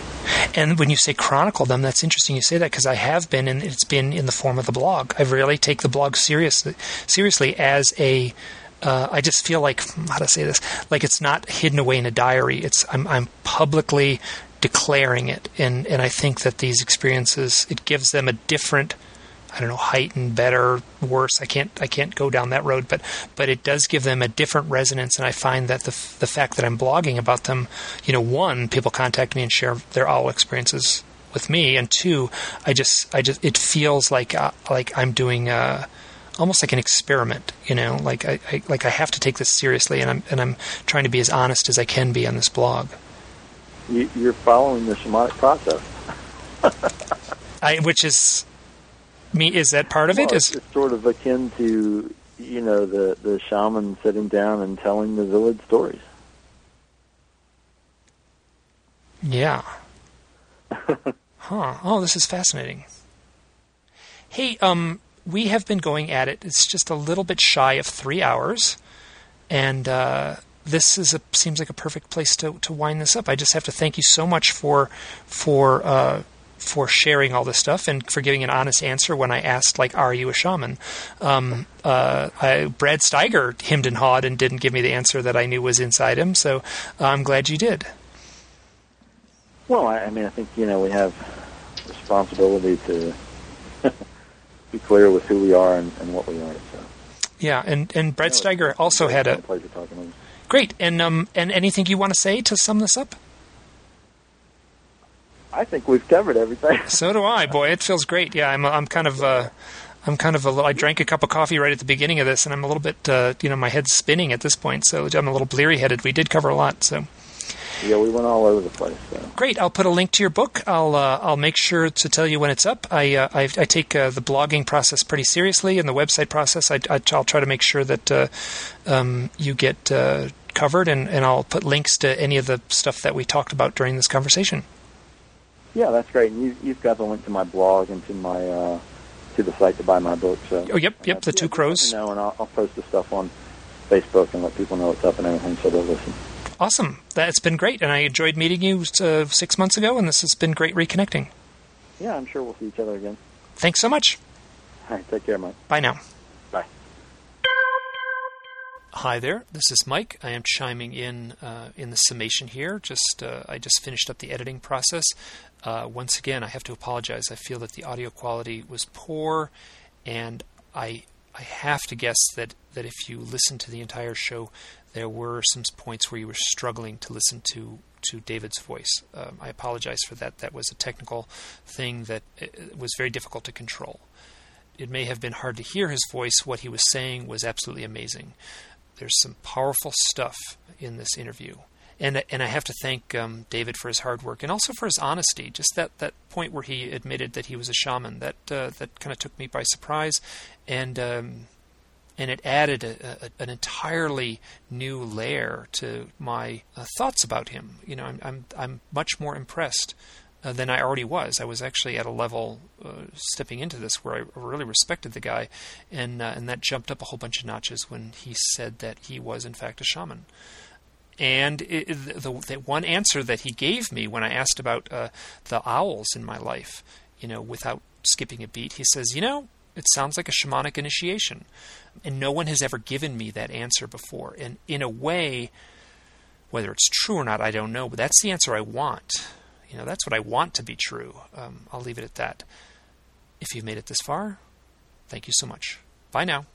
And when you say chronicle them, that's interesting you say that because I have been, and it's been in the form of the blog. I really take the blog seriously, seriously as a. Uh, I just feel like how to say this, like it's not hidden away in a diary. It's I'm I'm publicly declaring it, and and I think that these experiences it gives them a different I don't know, heightened, better, worse. I can't I can't go down that road, but but it does give them a different resonance, and I find that the the fact that I'm blogging about them, you know, one, people contact me and share their owl experiences with me, and two, I just I just it feels like uh, like I'm doing. Uh, almost like an experiment, you know, like I, I like I have to take this seriously, and I'm and I'm trying to be as honest as I can be on this blog. You, are following the shamanic process, I, which is me is that part of well, it? Is it's sort of akin to you know the the shaman sitting down and telling the village stories. Yeah. huh. Oh, this is fascinating. Hey, um, we have been going at it. It's just a little bit shy of three hours, and uh, this is a seems like a perfect place to to wind this up. I just have to thank you so much for for uh, for sharing all this stuff and for giving an honest answer when I asked, like, "Are you a shaman?" Um, uh, I, Brad Steiger hemmed and hawed and didn't give me the answer that I knew was inside him. So I'm glad you did. Well, I, I mean, I think you know we have responsibility to be clear with who we are and, and what we are. So. Yeah, and and Brad Steiger also had a pleasure talking Great, and um, and anything you want to say to sum this up? I think we've covered everything. so do I. Boy, it feels great. Yeah, I'm I'm kind of uh, I'm kind of a little. I drank a cup of coffee right at the beginning of this, and I'm a little bit uh, you know my head's spinning at this point. So I'm a little bleary headed. We did cover a lot. So. Yeah, we went all over the place. So. Great. I'll put a link to your book. I'll uh, I'll make sure to tell you when it's up. I uh, I, I, take uh, the blogging process pretty seriously, and the website process. I, I, will try to make sure that uh, um, you get uh, covered, and, and I'll put links to any of the stuff that we talked about during this conversation. Yeah, that's great. And you, you've got the link to my blog and to my uh, to the site to buy my book. So oh, yep, yep, the two crows. You know, and I'll, I'll post the stuff on Facebook and let people know what's up and everything, so they'll listen. Awesome. That's been great, and I enjoyed meeting you uh, six months ago, and this has been great reconnecting. Yeah, I'm sure we'll see each other again. Thanks so much. All right, take care, Mike. Bye now. Bye. Hi there, this is Mike. I am chiming in uh, in the summation here. Just uh, I just finished up the editing process. Uh, once again, I have to apologize. I feel that the audio quality was poor, and I I have to guess that that if you listen to the entire show, there were some points where you were struggling to listen to to David's voice. Um, I apologize for that. That was a technical thing that uh, was very difficult to control. It may have been hard to hear his voice. What he was saying was absolutely amazing. There's some powerful stuff in this interview. And, and I have to thank um, David for his hard work and also for his honesty. Just that, that point where he admitted that he was a shaman that uh, that kind of took me by surprise, and um, and it added a, a, an entirely new layer to my uh, thoughts about him. You know, I'm I'm, I'm much more impressed uh, than I already was. I was actually at a level uh, stepping into this where I really respected the guy, and uh, and that jumped up a whole bunch of notches when he said that he was in fact a shaman. And it, the, the, one answer that he gave me when I asked about uh, the owls in my life, you know, without skipping a beat, he says, you know, it sounds like a shamanic initiation. And no one has ever given me that answer before. And in a way, whether it's true or not, I don't know, but that's the answer I want. You know, that's what I want to be true. Um, I'll leave it at that. If you've made it this far, thank you so much. Bye now.